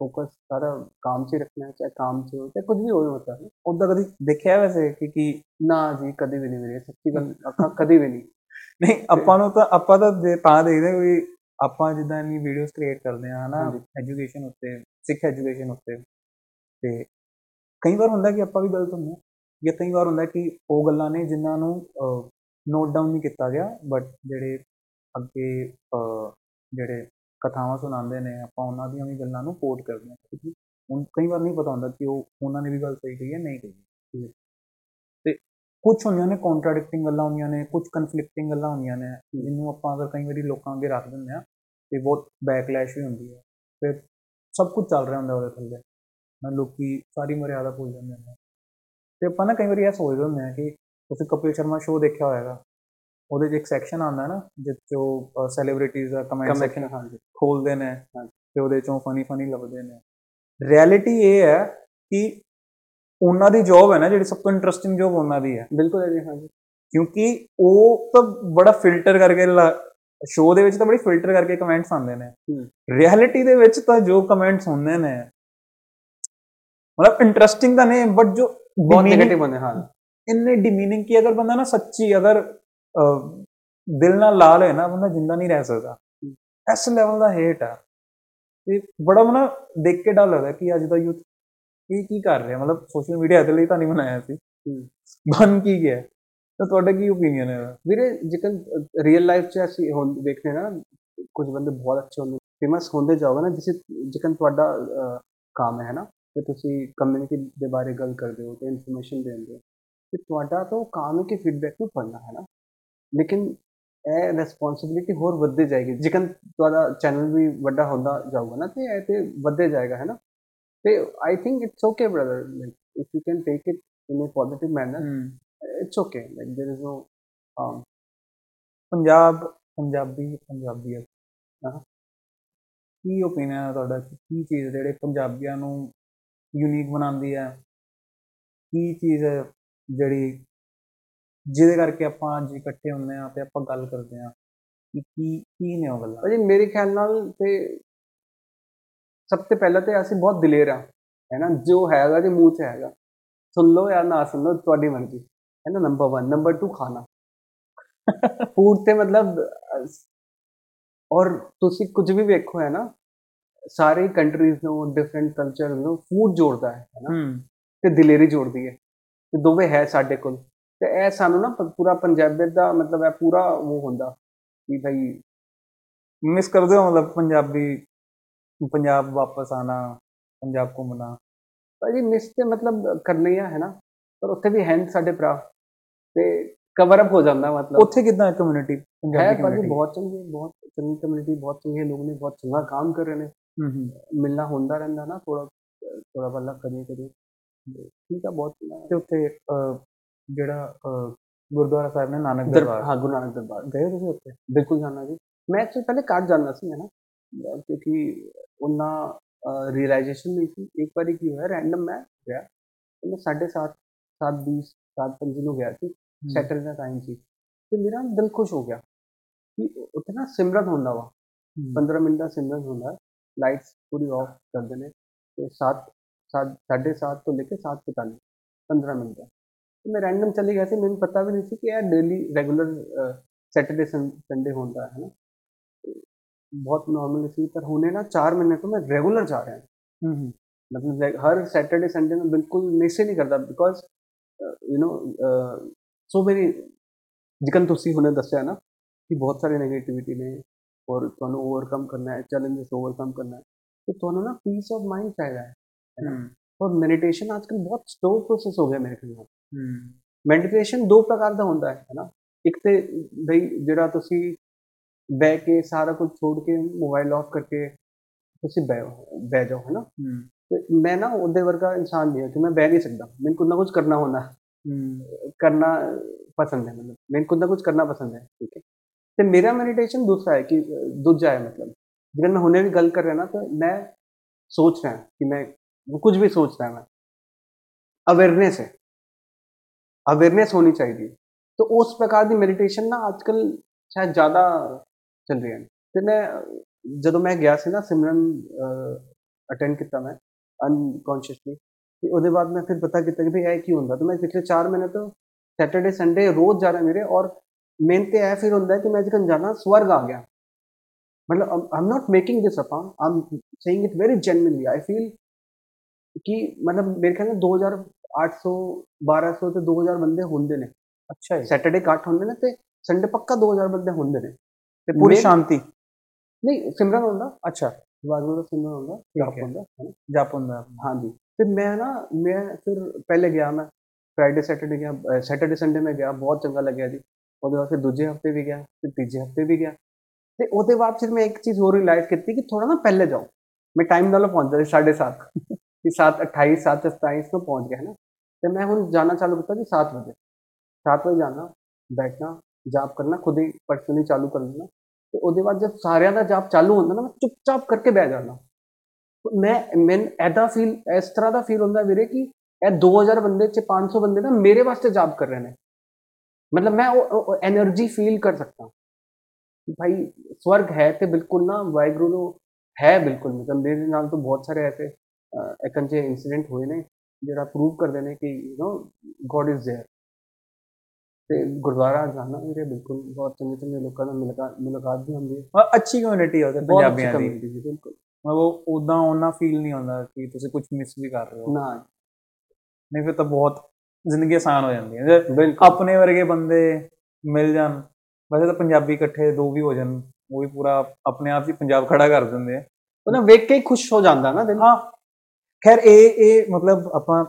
ਫੋਕਸ ਸਾਰਾ ਕੰਮ 'ਚ ਰੱਖਣਾ ਹੈ ਚਾਹੇ ਕੰਮ 'ਚ ਹੋ ਚਾਹੇ ਕੁਝ ਵੀ ਹੋਵੇ ਮਤਲਬ ਉਦਾਂ ਕਦੀ ਦੇਖਿਆ ਵੈਸੇ ਕਿ ਕੀ ਨਾ ਜੀ ਕਦੇ ਵੀ ਨਹੀਂ ਮੇਰੇ ਸੱਚੀ ਗੱਲ ਅੱਖਾਂ ਕਦੇ ਵੀ ਨਹੀਂ। ਨਹੀਂ ਆਪਾਂ ਨੂੰ ਤਾਂ ਆਪਾਂ ਤਾਂ ਤਾਂ ਦੇਖਦੇ ਵੀ ਆਪਾਂ ਜਿੱਦਾਂ ਇੰਨੀ ਵੀਡੀਓਜ਼ ਕ੍ਰੀਏਟ ਕਰਦੇ ਆ ਹਨਾ। ਐਜੂਕੇਸ਼ਨ ਉੱਤੇ ਸਿੱਖ ਐਜੂਕੇਸ਼ਨ ਉੱਤੇ। ਤੇ ਕਈ ਵਾਰ ਹੁੰਦਾ ਕਿ ਆਪਾਂ ਵੀ ਗਲਤ ਹੁੰਦੇ ਜਾਂ ਕਈ ਵਾਰ ਹੁੰਦਾ ਕਿ ਉਹ ਗੱਲਾਂ ਨੇ ਜਿਨ੍ਹਾਂ ਨੂੰ ਨੋਟ ਡਾਊਨ ਨਹੀਂ ਕੀਤਾ ਗਿਆ ਬਟ ਜਿਹੜੇ ਅੱਗੇ ਅਹ, ਜਿਹੜੇ ਕਥਾਵਾਂ ਸੁਣਾਉਂਦੇ ਨੇ ਆਪਾਂ ਉਹਨਾਂ ਦੀਆਂ ਵੀ ਗੱਲਾਂ ਨੂੰ ਕੋਟ ਕਰਦੇ ਹਾਂ। ਕਿਉਂਕਿ ਹੁਣ ਕਈ ਵਾਰ ਨਹੀਂ ਪਤਾ ਹੁੰਦਾ ਕਿ ਉਹ ਉਹਨਾਂ ਨੇ ਵੀ ਗੱਲ ਸਹੀ ਕਹੀ ਹੈ ਨਹੀਂ ਕਹੀ ਤੇ ਕੁਝ ਹੁੰਦੀਆਂ ਨੇ ਕੰਟਰਾਡਿਕਟਿੰਗ ਗੱਲਾਂ ਹੁੰਦੀਆਂ ਨੇ ਕੁਝ ਕਨਫਲਿਕਟਿੰਗ ਗੱਲਾਂ ਹੁੰਦੀਆਂ ਨੇ ਜਿਹਨੂੰ ਆਪਾਂ ਅਗਰ ਕਈ ਵਾਰੀ ਲੋਕਾਂ ਅੱਗੇ ਰੱਖ ਦਿੰਦੇ ਆ ਤੇ ਬਹੁਤ ਬੈਕਲੈਸ਼ ਵੀ ਹੁੰਦੀ ਹੈ। ਫਿਰ ਸਭ ਕੁਝ ਚੱਲ ਰਿਹਾ ਹੁੰਦਾ ਉਹਦੇ ਥੱਲੇ। ਨਾ ਲੋਕੀ ਸਾਰੀ ਮਰਿਆਦਾ ਭੁੱਲ ਜਾਂਦੇ ਨੇ। ਤੇ ਆਪਾਂ ਨਾ ਕਈ ਵਾਰੀ ਇਹ ਸੋਚਦੇ ਹੁੰਦੇ ਆ ਕਿ ਤੁਸੀਂ ਕਪਿਲ ਸ਼ਰਮਾ ਸ਼ੋਅ ਦੇਖਿਆ ਹੋਏਗਾ। ਉਹਦੇ 'ਚ ਇੱਕ ਸੈਕਸ਼ਨ ਆਉਂਦਾ ਨਾ 'ਚ ਉਹ ਸੈਲੀਬ੍ਰਿਟੀਜ਼ ਦਾ ਕਮੈਂਟ ਸੈਕਸ਼ਨ ਹਾਂਜੀ। ਖੋਲਦੇ ਨੇ। ਤੇ ਉਹਦੇ ਚੋਂ ਫਨੀ ਫਨੀ ਲੱਭਦੇ ਨੇ। ਰਿਐਲਿਟੀ ਇਹ ਹੈ ਕਿ ਉਹਨਾਂ ਦੀ ਜੌਬ ਹੈ ਨਾ ਜਿਹੜੀ ਸਭ ਤੋਂ ਇੰਟਰਸਟਿੰਗ ਜੌਬ ਉਹਨਾਂ ਦੀ ਹੈ। ਬਿਲਕੁਲ ਹੈ ਜੀ ਹਾਂਜੀ। ਕਿਉਂਕਿ ਉਹ ਤਾਂ ਬੜਾ ਫਿਲਟਰ ਕਰਕੇ ਸ਼ੋਅ ਦੇ ਵਿੱਚ ਤਾਂ ਬੜੀ ਫਿਲਟਰ ਕਰਕੇ ਕਮੈਂਟਸ ਆਉਂਦੇ ਨੇ। ਰਿਐਲਿਟੀ ਦੇ ਵਿੱਚ ਤਾਂ ਜੋ ਕਮੈਂਟਸ ਹੁੰਦੇ ਨੇ ਮਤਲਬ ਇੰਟਰਸਟਿੰਗ ਤਾਂ ਨਹੀਂ ਬਟ ਜੋ ਨੈਗੇਟਿਵ ਹੁੰਦੇ ਹਾਂ। ਇੰਨੇ ਡਿਮੀਨਿੰਗ ਕੀ ਅਗਰ ਬੰਦਾ ਨਾ ਸੱਚੀ ਅਗਰ ਅਹ, ਦਿਲ ਨਾਲ ਲਾ ਲਏ ਨਾ ਬੰਦਾ ਜਿੰਦਾ ਨਹੀਂ ਰਹਿ ਸਕਦਾ। ਇਸ ਲੈਵਲ ਦਾ ਹੇਟ ਆ। ਤੇ ਬੜਾ ਮਨਾ ਦੇਖ ਕੇ ਡਰ ਲੱਗਦਾ ਕਿ ਅੱਜ ਦਾ ਯੂਥ ਇਹ ਕੀ ਕਰ ਰਿਹਾ। ਮਤਲਬ ਸੋਸ਼ਲ ਮੀਡੀਆ ਇਹਦੇ ਲਈ ਤਾਂ ਨਹੀਂ ਬਣਾਇਆ ਸੀ। ਬਣ ਕੀ ਗਿਆ। ਤਾਂ ਤੁਹਾਡਾ ਕੀ ਓਪੀਨੀਅਨ ਹੈ? ਵੀਰੇ ਜਿਕਨ ਰੀਅਲ ਲਾਈਫ 'ਚ ਅਸੀਂ ਹੁਣ ਦੇਖਦੇ ਨਾ ਕੁਝ ਬੰਦੇ ਬਹੁਤ ਅੱਛੇ ਹੁੰਦੇ ਫੇਮਸ ਹੁੰਦੇ ਜਾਓਗੇ ਨਾ ਜਿਸੇ ਜਿਕਨ ਤੁਹਾਡਾ ਕੰਮ ਹੈ ਨਾ ਕਿ ਤੁਸੀਂ ਕਮਿਊਨਿਟੀ ਦੇ ਬਾਰੇ ਗੱਲ ਕਰਦੇ ਹੋ ਤੇ ਇਨਫੋਰਮੇਸ਼ਨ ਦਿੰਦੇ ਹੋ ਤੇ ਤੁਹਾਡਾ ਤਾਂ ਉਹ ਕੰਮ ਹੈ ਕਿ ਫੀਡਬੈਕ ਨੂੰ ਪੜਨਾ ਹੈ ਨਾ ਲੇਕਿਨ ਇਹ ਰਿਸਪੌਂਸਿਬਿਲਿਟੀ ਹੋਰ ਵੱਧਦੀ ਜਾਏਗੀ ਜਿਕਨ ਤੁਹਾਡਾ ਚੈਨਲ ਵੀ ਵੱਡਾ ਹੁੰਦਾ ਜਾਊਗਾ ਨਾ ਤੇ ਇਹ ਤੇ ਵੱਧਦੇ ਜਾਏਗਾ ਹੈ ਨਾ ਤੇ I think it's okay brother like if you can take it in a positive manner it's okay like there is no Punjab Punjabi ਪੰਜਾਬੀਅਤ ਹਾਂ ਕੀ ਓਪੀਨੀਅਨ ਹੈ ਤੁਹਾਡਾ ਕਿ ਕੀ ਚੀਜ਼ ਜਿਹੜੇ ਪੰਜਾਬੀਆਂ ਨੂੰ ਯੂਨੀਕ ਬਣਾਉਂਦੀ ਹੈ। ਕੀ ਚੀਜ਼ ਹੈ ਜਿਹੜੀ ਜਿਹਦੇ ਕਰਕੇ ਆਪਾਂ ਅੱਜ ਇਕੱਠੇ ਹੁੰਦੇ ਆ ਤੇ ਆਪਾਂ ਗੱਲ ਕਰਦੇ ਆ ਕਿ ਕੀ ਕੀ ਨੇ ਉਹ ਗੱਲਾਂ? ਭਾਜੀ ਮੇਰੇ ਖਿਆਲ ਨਾਲ ਤੇ ਸਭ ਤੋਂ ਪਹਿਲਾਂ ਤੇ ਅਸੀਂ ਬਹੁਤ ਦਲੇਰ ਆ ਹੈ ਨਾ? ਜੋ ਹੈਗਾ ਜੀ ਮੂੰਹ 'ਚ ਹੈਗਾ। ਸੁਣ ਲਓ ਜਾਂ ਨਾ ਸੁਣ ਲਓ ਤੁਹਾਡੀ ਮਰਜ਼ੀ। ਹੈ ਨਾ? ਨੰਬਰ 1 ਨੰਬਰ 2 ਖਾਣਾ। ਫੂਡ ਤੇ ਮਤਲਬ ਔਰ ਤੁਸੀਂ ਕੁਝ ਵੀ ਵੇਖੋ ਹੈ ਨਾ? ਸਾਰੇ ਕੰਟਰੀਜ਼ ਨੂੰ ਡਿਫਰੈਂਟ ਕਲਚਰ ਨੂੰ ਫੂਡ ਜੋੜਦਾ ਹੈ ਹੈ ਨਾ? ਹੂੰ। ਤੇ ਦਿਲੇਰੀ ਜੋੜਦੀ ਹੈ। ਤੇ ਦੋਵੇਂ ਹੈ ਸਾਡੇ ਕੋਲ। ਤੇ ਇਹ ਸਾਨੂੰ ਨਾ ਪੂਰਾ ਪੰਜਾਬੀਅਤ ਦਾ ਮਤਲਬ ਹੈ ਪੂਰਾ ਉਹ ਹੁੰਦਾ ਕਿ ਭਾਈ ਮਿਸ ਕਰਦੇ ਹੋ ਮਤਲਬ ਪੰਜਾਬੀ ਪੰਜਾਬ ਵਾਪਸ ਆਣਾ ਪੰਜਾਬ ਘੁੰਮਣਾ? ਭਾਜੀ ਮਿਸ ਤੇ ਮਤਲਬ ਕਰਨੀ ਆ ਹੈ ਨਾ? ਪਰ ਉੱਥੇ ਵੀ ਹੈ ਸਾਡੇ ਭਰਾ। ਤੇ ਕਵਰ ਅਪ ਹੋ ਜਾਂਦਾ ਮਤਲਬ। ਉੱਥੇ ਕਿਦਾਂ ਹੈ ਕਮਿਊਨਿਟੀ ਪੰਜਾਬੀ ਕਮਿਊਨਿਟੀ ਬਹੁਤ ਚੰਗੀ ਬਹੁਤ ਚੰਗੀ ਕਮਿਊਨਿਟੀ ਬਹੁਤ ਚੰਗੇ ਲੋਕ ਨੇ ਬਹੁਤ ਚੰਗਾ ਕੰਮ ਕਰ ਰਹੇ ਨੇ। हम्म। मिलना होंदा रैंह्दा ना थोड़ा अ, थोह्ड़ा पल्ला कदें-कदें ठीक है बहुत ते उत्थै गुरुद्वारा साहब ने नानक दरबार। हाँ, गुरु नानक दरबार गए हो तुस बिल्कुल जाना जी। मैं एक्चुअली पैह्ले घट्ट जांदा सी है ना क्योंकि उन्ना अ, रियलाइजेशन नहीं थी। एक बार की होया रैंडम मैं गया, तो मैं साढ़े सात 7:20 7:25 को गया थी, हम्म। हुँ। सैटरडे का टाइम थी। तो मेरा दिल खुश हो गया कि उत्थै ना सिमरन होंगे वा, हम्म। पंद्रह मिनट का सिमरन होंदा लाइट्स पूरी ऑफ़ कर देने। तो सात सात साढ़े सात तो लेके सात पैंतालीस पंद्रह मिनट का। तो मैं रैंडम चले गया था मैंने पता भी नहीं थी कि यार डेली रेगुलर सैटरडे संडे होता है ना? बहुत नॉर्मल इसी पर होने ना चार महीने तो मैं रेगुलर जा रहा है। हम्म, हम्म। मतलब हर सैटरडे संडे में बिल्कुल मिस ही नहीं करता बिकॉज़ यू नो सो मेरी जिकन तुस्सी होने दसा है ना कि बहुत सारी नेगेटिविटी ने ਔਰ ਤੁਹਾਨੂੰ ਓਵਰਕਮ ਕਰਨਾ ਹੈ ਚੈਲੰਜਸ ਓਵਰਕਮ ਕਰਨਾ ਹੈ ਤੇ ਤੁਹਾਨੂੰ ਨਾ ਪੀਸ ਆਫ ਮਾਈਂਡ ਚਾਹੀਦਾ ਹੈ? ਔਰ ਮੈਡੀਟੇਸ਼ਨ ਅੱਜਕੱਲ ਬਹੁਤ ਸਲੋ ਪ੍ਰੋਸੈਸ ਹੋ ਗਿਆ ਮੇਰੇ ਖਿਆਲ ਨਾਲ। ਮੈਡੀਟੇਸ਼ਨ ਦੋ ਪ੍ਰਕਾਰ ਦਾ ਹੁੰਦਾ ਹੈ ਨਾ? ਇੱਕ ਤੇ ਬਈ ਜਿਹੜਾ ਤੁਸੀਂ ਬਹਿ ਕੇ ਸਾਰਾ ਕੁਝ ਛੋੜ ਕੇ ਮੋਬਾਈਲ ਆਫ ਕਰਕੇ ਤੁਸੀਂ ਬਹਿ ਜਾਓ ਹੈ ਨਾ? ਮੈਂ ਨਾ ਉਹਦੇ ਵਰਗਾ ਇਨਸਾਨ ਨਹੀਂ ਹਾਂ ਕਿ ਮੈਂ ਬਹਿ ਨਹੀਂ ਸਕਦਾ। ਮੈਨੂੰ ਕੁਝ ਨਾ ਕੁਝ ਕਰਨਾ ਹੁੰਦਾ। ਹੈ। ਹੂੰ ਕਰਨਾ ਪਸੰਦ ਹੈ ਮਤਲਬ ਮੈਨੂੰ ਕੁਝ ਨਾ ਕੁਝ ਕਰਨਾ ਪਸੰਦ ਹੈ ਠੀਕ ਹੈ? ਤੇ ਮੇਰਾ ਮੈਡੀਟੇਸ਼ਨ ਦੂਸਰਾ ਹੈ ਕਿ ਅ, ਦੂਜਾ ਹੈ ਮਤਲਬ ਜਿਵੇਂ ਮੈਂ ਹੁਣੇ ਵੀ ਗੱਲ ਕਰ ਰਿਹਾ ਨਾ ਤਾਂ ਮੈਂ सोच रहा है कि मैं कुछ भी सोच रहा है मैं अवेयरनेस है अवेयरनेस होनी चाहिए तो उस प्रकार ਦੀ ਮੈਡੀਟੇਸ਼ਨ ਨਾ ਅੱਜਕੱਲ ਸ਼ਾਇਦ ਜ਼ਿਆਦਾ ਚੱਲ ਰਹੀ ਹੈ ਤੇ ਮੈਂ ਜਦੋਂ ਮੈਂ ਗਿਆ ਸੀ ਨਾ ਸਿਮਰਨ ਅਟੈਂਡ ਕੀਤਾ ਮੈਂ ਅਨਕੌਂਸ਼ੀਅਸਲੀ ਤੇ ਉਹਦੇ ਬਾਅਦ ਮੈਂ ਫਿਰ ਪਤਾ ਕੀਤਾ ਕਿ ਵੀ ਇਹ ਕੀ ਹੁੰਦਾ ਤੇ ਮੈਂ ਪਿਛਲੇ 4 ਮਹੀਨੇ ਤੋਂ ਸੈਟਰਡੇ ਸੰਡੇ ਰੋਜ਼ ਜਾ ਰਿਹਾ ਮੇਰੇ ਔਰ ਮੇਨ ਤੇ ਇਹ ਫਿਰ ਹੁੰਦਾ ਹੈ ਕਿ ਮੈਂ ਜਦੋਂ ਜਾਣਾ ਸਵਰਗ ਆ ਗਿਆ ਮਤਲਬ I'm not making this up I'm saying it very genuinely I feel ਕਿ ਮਤਲਬ ਮੇਰੇ ਖਿਆਲ ਨਾਲ 2800 1200 ਤੇ 2000 ਬੰਦੇ ਹੁੰਦੇ ਨੇ ਅੱਛਾ ਜੀ ਸੈਟਰਡੇ ਕੱਟ ਹੁੰਦੇ ਨੇ ਤੇ ਸੰਡੇ ਪੱਕਾ 2000 ਬੰਦੇ ਹੁੰਦੇ ਨੇ ਤੇ ਪੂਰੀ ਮੈਂ- ਸ਼ਾਂਤੀ ਨਹੀਂ ਸਿਮਰਨ ਹੁੰਦਾ ਅੱਛਾ ਵਾਗੂ ਦਾ ਸਿਮਰਨ ਹੁੰਦਾ ਠੀਕ ਜਪ ਹੈ। ਹੁੰਦਾ ਹੈ ਨਾ ਜਪ ਹੁੰਦਾ ਹਾਂਜੀ ਤੇ ਮੈਂ ਨਾ ਮੈਂ ਫਿਰ ਪਹਿਲੇ ਗਿਆ ਮੈਂ ਫਰਾਈਡੇ ਸੈਟਰਡੇ ਗਿਆ ਸੈਟਰਡੇ ਸੰਡੇ ਮੈਂ ਗਿਆ ਬਹੁਤ ਚੰਗਾ ਲੱਗਿਆ ਜੀ ਉਹਦੇ ਬਾਅਦ ਫਿਰ ਦੂਜੇ ਹਫ਼ਤੇ ਵੀ ਗਿਆ ਫਿਰ ਤੀਜੇ ਹਫ਼ਤੇ ਵੀ ਗਿਆ ਤੇ ਉਹਦੇ ਬਾਅਦ ਫਿਰ ਮੈਂ ਇੱਕ ਚੀਜ਼ ਹੋਰ ਰਿਅਲਾਈਜ਼ ਕੀਤੀ ਕਿ ਥੋੜਾ ਨਾ ਪਹਿਲੇ ਜਾਓ ਮੈਂ ਟਾਈਮ ਨਾਲ ਪਹੁੰਚਦਾ ਸੀ 7:30 ਕਿ 7:28 7:27 ਨੂੰ ਪਹੁੰਚ ਗਿਆ ਹੈ ਨਾ ਤੇ ਮੈਂ ਹੁਣ ਜਾਣਾ ਚਾਲੂ ਕੀਤਾ ਜੀ 7 ਵਜੇ 7 ਵਜੇ ਜਾਣਾ ਬੈਠਣਾ ਜਾਪ ਕਰਨਾ ਖੁਦ ਹੀ ਪਰਸਨਲੀ ਚਾਲੂ ਕਰ ਦੇਣਾ ਤੇ ਉਹਦੇ ਬਾਅਦ ਜਦ ਸਾਰਿਆਂ ਦਾ ਜਾਪ ਚਾਲੂ ਹੁੰਦਾ ਨਾ ਮੈਂ ਚੁੱਪਚਾਪ ਕਰਕੇ ਬਹਿ ਜਾਣਾ ਮੈਂ ਮੈਂ ਐਦਾ ਫੀਲ ਇਸ ਤਰ੍ਹਾਂ ਦਾ ਫੀਲ ਹੁੰਦਾ ਵੀਰੇ ਕਿ ਇਹ 2000 ਬੰਦੇ ਚ 500 ਬੰਦੇ ਨਾ ਮੇਰੇ ਵਾਸਤੇ ਜਾਪ ਕਰ ਰਹੇ ਨੇ मतलब मैं वो एनर्जी फील कर सकता हूँ। भाई स्वर्ग है तो बिल्कुल ना वाहगुरु नो ਹੈ ਬਿਲਕੁਲ ਮਤਲਬ ਮੇਰੇ ਨਾਲ ਤਾਂ ਬਹੁਤ ਸਾਰੇ ਐਸੇ ਇਕਨ ਜੇ ਇਨਸੀਡੈਂਟ ਹੋਏ ਨੇ ਜਿਹੜਾ ਪ੍ਰੂਵ ਕਰਦੇ ਨੇ ਕਿ you know God is there ਤੇ ਗੁਰਦੁਆਰਾ ਜਾਣਾ ਮੇਰੇ ਬਿਲਕੁਲ ਬਹੁਤ ਚੰਗੇ ਚੰਗੇ ਲੋਕਾਂ ਨਾਲ ਮਿਲਕਾ ਮੁਲਾਕਾਤ ਵੀ ਹੁੰਦੀ ਹੈ ਅੱਛੀ ਕਮਿਊਨਿਟੀ ਹੈ ਪੰਜਾਬੀਆਂ ਦੀ ਬਿਲਕੁਲ ਮਤਲਬ ਉਦਾਂ ਉਹਨਾਂ ਫੀਲ ਨਹੀਂ ਹੁੰਦਾ ਕਿ ਤੁਸੀਂ ਕੁਝ ਮਿਸ ਵੀ ਕਰ ਰਹੇ ਹੋ ਨਾ ਨਹੀਂ ਫਿਰ ਤਾਂ ਬਹੁਤ ਜ਼ਿੰਦਗੀ ਆਸਾਨ ਹੋ ਜਾਂਦੀ ਹੈ। ਜੇ ਆਪਣੇ ਵਰਗੇ ਬੰਦੇ ਮਿਲ ਜਾਣ ਵੈਸੇ ਤਾਂ ਪੰਜਾਬੀ ਇਕੱਠੇ ਦੋ ਵੀ ਹੋ ਜਾਣ ਉਹ ਵੀ ਪੂਰਾ ਆਪਣੇ ਆਪ ਹੀ ਪੰਜਾਬ ਖੜਾ ਕਰ ਦਿੰਦੇ ਆ। ਉਹ ਨਾ ਵੇਖ ਕੇ ਹੀ ਖੁਸ਼ ਹੋ ਜਾਂਦਾ ਨਾ ਦਿਲ। ਹਾਂ। ਖੈਰ ਇਹ ਇਹ ਮਤਲਬ ਆਪਾਂ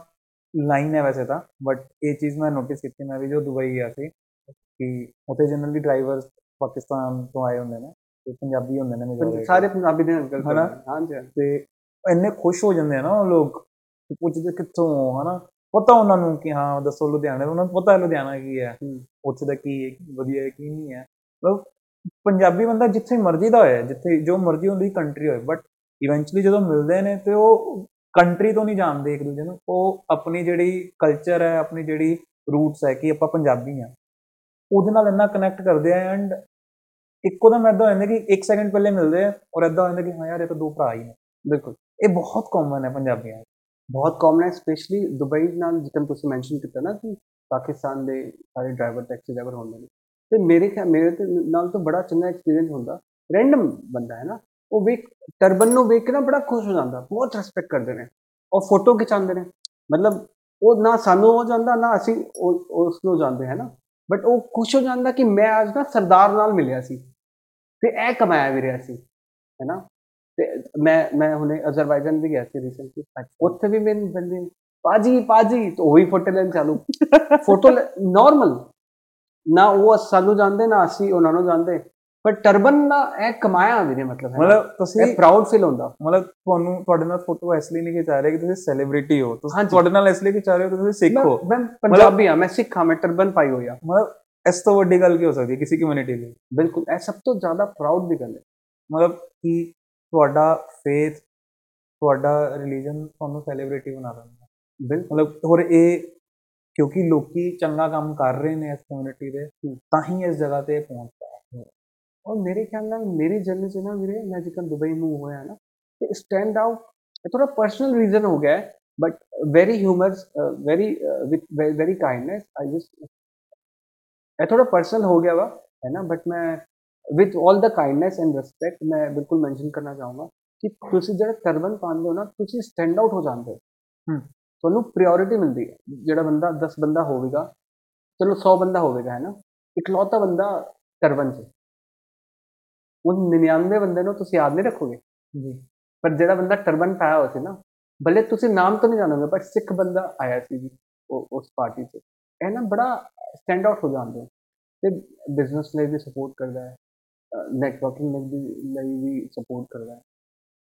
ਲਾਈਨ ਹੈ ਵੈਸੇ ਤਾਂ ਬਟ ਇਹ ਚੀਜ਼ ਮੈਂ ਨੋਟਿਸ ਕੀਤੀ ਮੈਂ ਵੀ ਜੋ ਦੁਬਈ ਗਿਆ ਸੀ ਕਿ ਉੱਥੇ ਜਨਰਲੀ ਡਰਾਈਵਰਸ ਪਾਕਿਸਤਾਨ ਤੋਂ ਆਏ ਹੁੰਦੇ ਨੇ ਤੇ ਪੰਜਾਬੀ ਹੁੰਦੇ ਨੇ majority। ਸਾਰੇ ਪੰਜਾਬੀ ਦੇ ਅੰਕਲ ਹਨਾ? ਹਾਂਜੀ ਤੇ ਇੰਨੇ ਖੁਸ਼ ਹੋ ਜਾਂਦੇ ਆ ਨਾ ਉਹ ਲੋਕ ਕਿ ਪੁੱਛਦੇ ਕਿੱਥੋਂ ਹਨਾ? ਪਤਾ ਉਹਨਾਂ ਨੂੰ ਕਿ ਹਾਂ ਦੱਸੋ ਲੁਧਿਆਣੇ ਉਹਨਾਂ ਨੂੰ ਪਤਾ ਹੈ ਲੁਧਿਆਣਾ ਕੀ ਹੈ। ਉੱਥੇ ਦਾ ਕੀ ਵਧੀਆ ਹੈ ਕੀ ਨਹੀਂ ਹੈ। ਮਤਲਬ ਪੰਜਾਬੀ ਬੰਦਾ ਜਿੱਥੇ ਮਰਜ਼ੀ ਦਾ ਹੋਏ ਜਿੱਥੇ ਜੋ ਮਰਜ਼ੀ ਹੁੰਦੀ ਕੰਟਰੀ ਹੋਏ ਬਟ ਇਵੈਂਚੁਅਲੀ ਜਦੋਂ ਮਿਲਦੇ ਨੇ ਤੇ ਉਹ ਕੰਟਰੀ ਤੋਂ ਨਹੀਂ ਜਾਣਦੇ ਇੱਕ ਦੂਜੇ ਨੂੰ। ਉਹ ਆਪਣੀ ਜਿਹੜੀ ਕਲਚਰ ਹੈ ਆਪਣੀ ਜਿਹੜੀ ਰੂਟਸ ਹੈ ਕਿ ਆਪਾਂ ਪੰਜਾਬੀ ਆ ਉਹਦੇ ਨਾਲ ਇੰਨਾ ਕਨੈਕਟ ਕਰਦੇ ਆ ਐਂਡ ਇੱਕੋ ਦਮ ਏਦਾਂ ਹੋ ਜਾਂਦਾ ਕਿ 1 ਸੈਕਿੰਡ ਪਹਿਲੇ ਮਿਲਦੇ ਆ ਔਰ ਏਦਾਂ ਹੋ ਜਾਂਦਾ ਕਿ ਹਾਂ ਯਾਰ ਇਹ ਤਾਂ ਦੋ ਭਰਾ ਹੀ ਨੇ। ਬਿਲਕੁਲ। ਇਹ ਬਹੁਤ ਕਾਮਨ ਹੈ ਪੰਜਾਬੀਆਂ। ਬਹੁਤ ਕਾਮਨ ਹੈ ਸਪੈਸ਼ਲੀ ਦੁਬਈ ਨਾਲ ਜਿੱਦਾਂ ਤੁਸੀਂ ਮੈਂਸ਼ਨ ਕੀਤਾ ਨਾ ਕਿ ਪਾਕਿਸਤਾਨ ਦੇ ਸਾਰੇ ਡਰਾਈਵਰ ਟੈਕਸੀ ਡਰਾਈਵਰ ਹੁੰਦੇ ਨੇ। ਤੇ ਮੇਰੇ ਖਿਆ- ਮੇਰੇ ਤੇ ਨਾਲ ਤਾਂ ਬੜਾ ਚੰਗਾ ਐਕਸਪੀਰੀਅੰਸ ਹੁੰਦਾ। ਰੈਂਡਮ ਬੰਦਾ ਹੈ ਨਾ, ਉਹ ਵੇਖ ਟਰਬਨ ਨੂੰ ਵੇਖ ਕੇ ਨਾ ਬੜਾ ਖੁਸ਼ ਹੋ ਜਾਂਦਾ, ਬਹੁਤ ਰਿਸਪੈਕਟ ਕਰਦੇ ਨੇ। ਔਰ ਫੋਟੋ ਖਿਚਾਉਂਦੇ ਨੇ। ਮਤਲਬ ਉਹ ਨਾ ਸਾਨੂੰ ਹੋ ਜਾਂਦਾ, ਨਾ ਅਸੀਂ ਉਹ- ਉਸ ਨੂੰ ਜਾਂਦੇ, ਹੈ ਨਾ। ਬਟ ਉਹ ਖੁਸ਼ ਹੋ ਜਾਂਦਾ ਕਿ ਮੈਂ ਅੱਜ ਨਾ ਸਰਦਾਰ ਨਾਲ ਮਿਲਿਆ ਸੀ। ਤੇ ਇਹ ਕਮਾਇਆ ਵੀ ਰਿਹਾ ਸੀ, ਹੈ ਨਾ। ਤੇ ਮੈਂ ਮੈਂ ਹੁਣੇ ਅਜ਼ਰਬਾਈਜਾਨ ਵੀ ਗਿਆ ਸੀ ਰੀਸੈਂਟਲੀ ਉੱਥੇ ਵੀ ਮੈਨੂੰ ਬੰਦੇ ਪਾਜੀ ਪਾਜੀ ਤਾਂ ਉਹੀ ਫੋਟੋ ਲੈਣ ਚਾਲੂ। ਫੋਟੋ ਨਾਰਮਲ ਨਾ ਉਹ ਸਾਨੂੰ ਜਾਣਦੇ ਨਾ ਅਸੀਂ ਉਹਨਾਂ ਨੂੰ ਜਾਣਦੇ। ਪਰ ਟਰਬਨ ਨਾ ਇਹ ਕਮਾਇਆ ਵੀਰੇ ਮਤਲਬ। ਮਤਲਬ ਤੁਸੀਂ ਇਹ ਪ੍ਰਾਊਡ ਫੀਲ ਹੁੰਦਾ। ਮਤਲਬ ਤੁਹਾਨੂੰ ਤੁਹਾਡੇ ਨਾਲ ਫੋਟੋ ਇਸ ਲਈ ਨਹੀਂ ਖਿਚਾ ਰਹੇ ਕਿ ਤੁਸੀਂ ਸੈਲੀਬ੍ਰਿਟੀ ਹੋ। ਤੁਸੀਂ। ਤੁਹਾਡੇ ਨਾਲ ਇਸ ਲਈ ਖਿਚਾ ਰਹੇ ਹੋ ਕਿ ਤੁਸੀਂ ਸਿੱਖ ਹੋ। ਮੈਂ ਮੈਂ ਪੰਜਾਬੀ ਹਾਂ ਮੈਂ ਸਿੱਖ ਹਾਂ ਮੈਂ ਟਰਬਨ ਪਾਈ ਹੋਈ ਆ ਮਤਲਬ ਇਸ ਤੋਂ ਵੱਡੀ ਗੱਲ ਕੀ ਹੋ ਸਕਦੀ ਹੈ ਕਿਸੇ ਕਮਿਊਨਿਟੀ ਲਈ? ਬਿਲਕੁਲ ਇਹ ਸਭ ਤੋਂ ਜ਼ਿਆਦਾ ਪ੍ਰਾਊਡ ਦੀ ਗੱਲ ਹੈ। ਮਤਲਬ ਕਿ ਤੁਹਾਡਾ ਫੇਥ ਤੁਹਾਡਾ ਰਿਲੀਜਨ ਤੁਹਾਨੂੰ ਸੈਲੀਬ੍ਰਿਟੀ ਬਣਾ ਦਿੰਦਾ। ਬਿਲਕੁਲ। ਮਤਲਬ ਹੋਰ ਇਹ ਕਿਉਂਕਿ ਲੋਕੀ ਚੰਗਾ ਕੰਮ ਕਰ ਰਹੇ ਨੇ ਇਸ ਕਮਿਊਨਿਟੀ ਦੇ ਹੂੰ। ਤਾਂ ਹੀ ਇਸ ਜਗ੍ਹਾ ਤੇ ਪਹੁੰਚ ਪਾਏ ਔਰ ਮੇਰੇ ਖਿਆਲ ਨਾਲ ਮੇਰੀ ਜਰਨੀ 'ਚ ਨਾ ਵੀਰੇ ਮੈਂ ਜਿੱਦਾਂ ਦੁਬਈ ਮੂਵ ਹੋਇਆ ਨਾ ਤੇ ਸਟੈਂਡ ਆਊਟ ਇਹ ਥੋੜਾ ਪਰਸਨਲ ਰੀਜ਼ਨ ਹੋ ਗਿਆ ਹੈ but very humorous very with very kindness I just ਇਹ ਥੋੜਾ ਪਰਸਨਲ ਹੋ ਗਿਆ ਵਾ ਹੈ ਨਾ ਬਟ ਮੈਂ with 올 the kindness and respect ਮੈਂ ਬਿਲਕੁਲ ਮੈਂਸ਼ਨ ਕਰਨਾ ਚਾਹੂੰਗਾ ਕਿ ਤੁਸੀਂ ਜਿਹੜਾ ਟਰਬਨ ਪਾਉਂਦੇ ਹੋ ਨਾ ਤੁਸੀਂ ਸਟੈਂਡ ਆਊਟ ਹੋ ਜਾਂਦੇ ਹੋ। ਤੁਹਾਨੂੰ ਪ੍ਰਾਇੋਰਟੀ ਮਿਲਦੀ ਹੈ ਜਿਹੜਾ ਬੰਦਾ 10 ਬੰਦਾ ਹੋਵੇਗਾ ਚਲੋ 100 ਬੰਦਾ ਹੋਵੇਗਾ ਹੈ ਨਾ ਇਕਲੌਤਾ ਬੰਦਾ ਟਰਬਨ 'ਚ ਉਹ 99 ਬੰਦੇ ਨੂੰ ਤੁਸੀਂ ਯਾਦ ਨਹੀਂ ਰੱਖੋਗੇ ਜੀ ਪਰ ਜਿਹੜਾ ਬੰਦਾ ਟਰਬਨ ਪਾਇਆ ਹੋਇਆ ਸੀ ਨਾ ਭਲੇ ਤੁਸੀਂ ਨਾਮ ਤਾਂ ਨਹੀਂ ਜਾਣੋਗੇ ਪਰ ਸਿੱਖ ਬੰਦਾ ਆਇਆ ਸੀ ਜੀ ਉਸ ਪਾਰਟੀ 'ਚ ਇਹ ਨਾ ਬੜਾ ਸਟੈਂਡ ਆਊਟ ਹੋ ਜਾਂਦੇ ਤੇ ਬਿਜ਼ਨਸ ਲਈ ਵੀ ਸਪੋਰਟ ਕਰਦਾ ਹੈ ਨੈਟਵਰਕਿੰਗ ਲਈ ਵੀ ਲਈ ਵੀ ਸਪੋਰਟ ਕਰਦਾ ਹੈ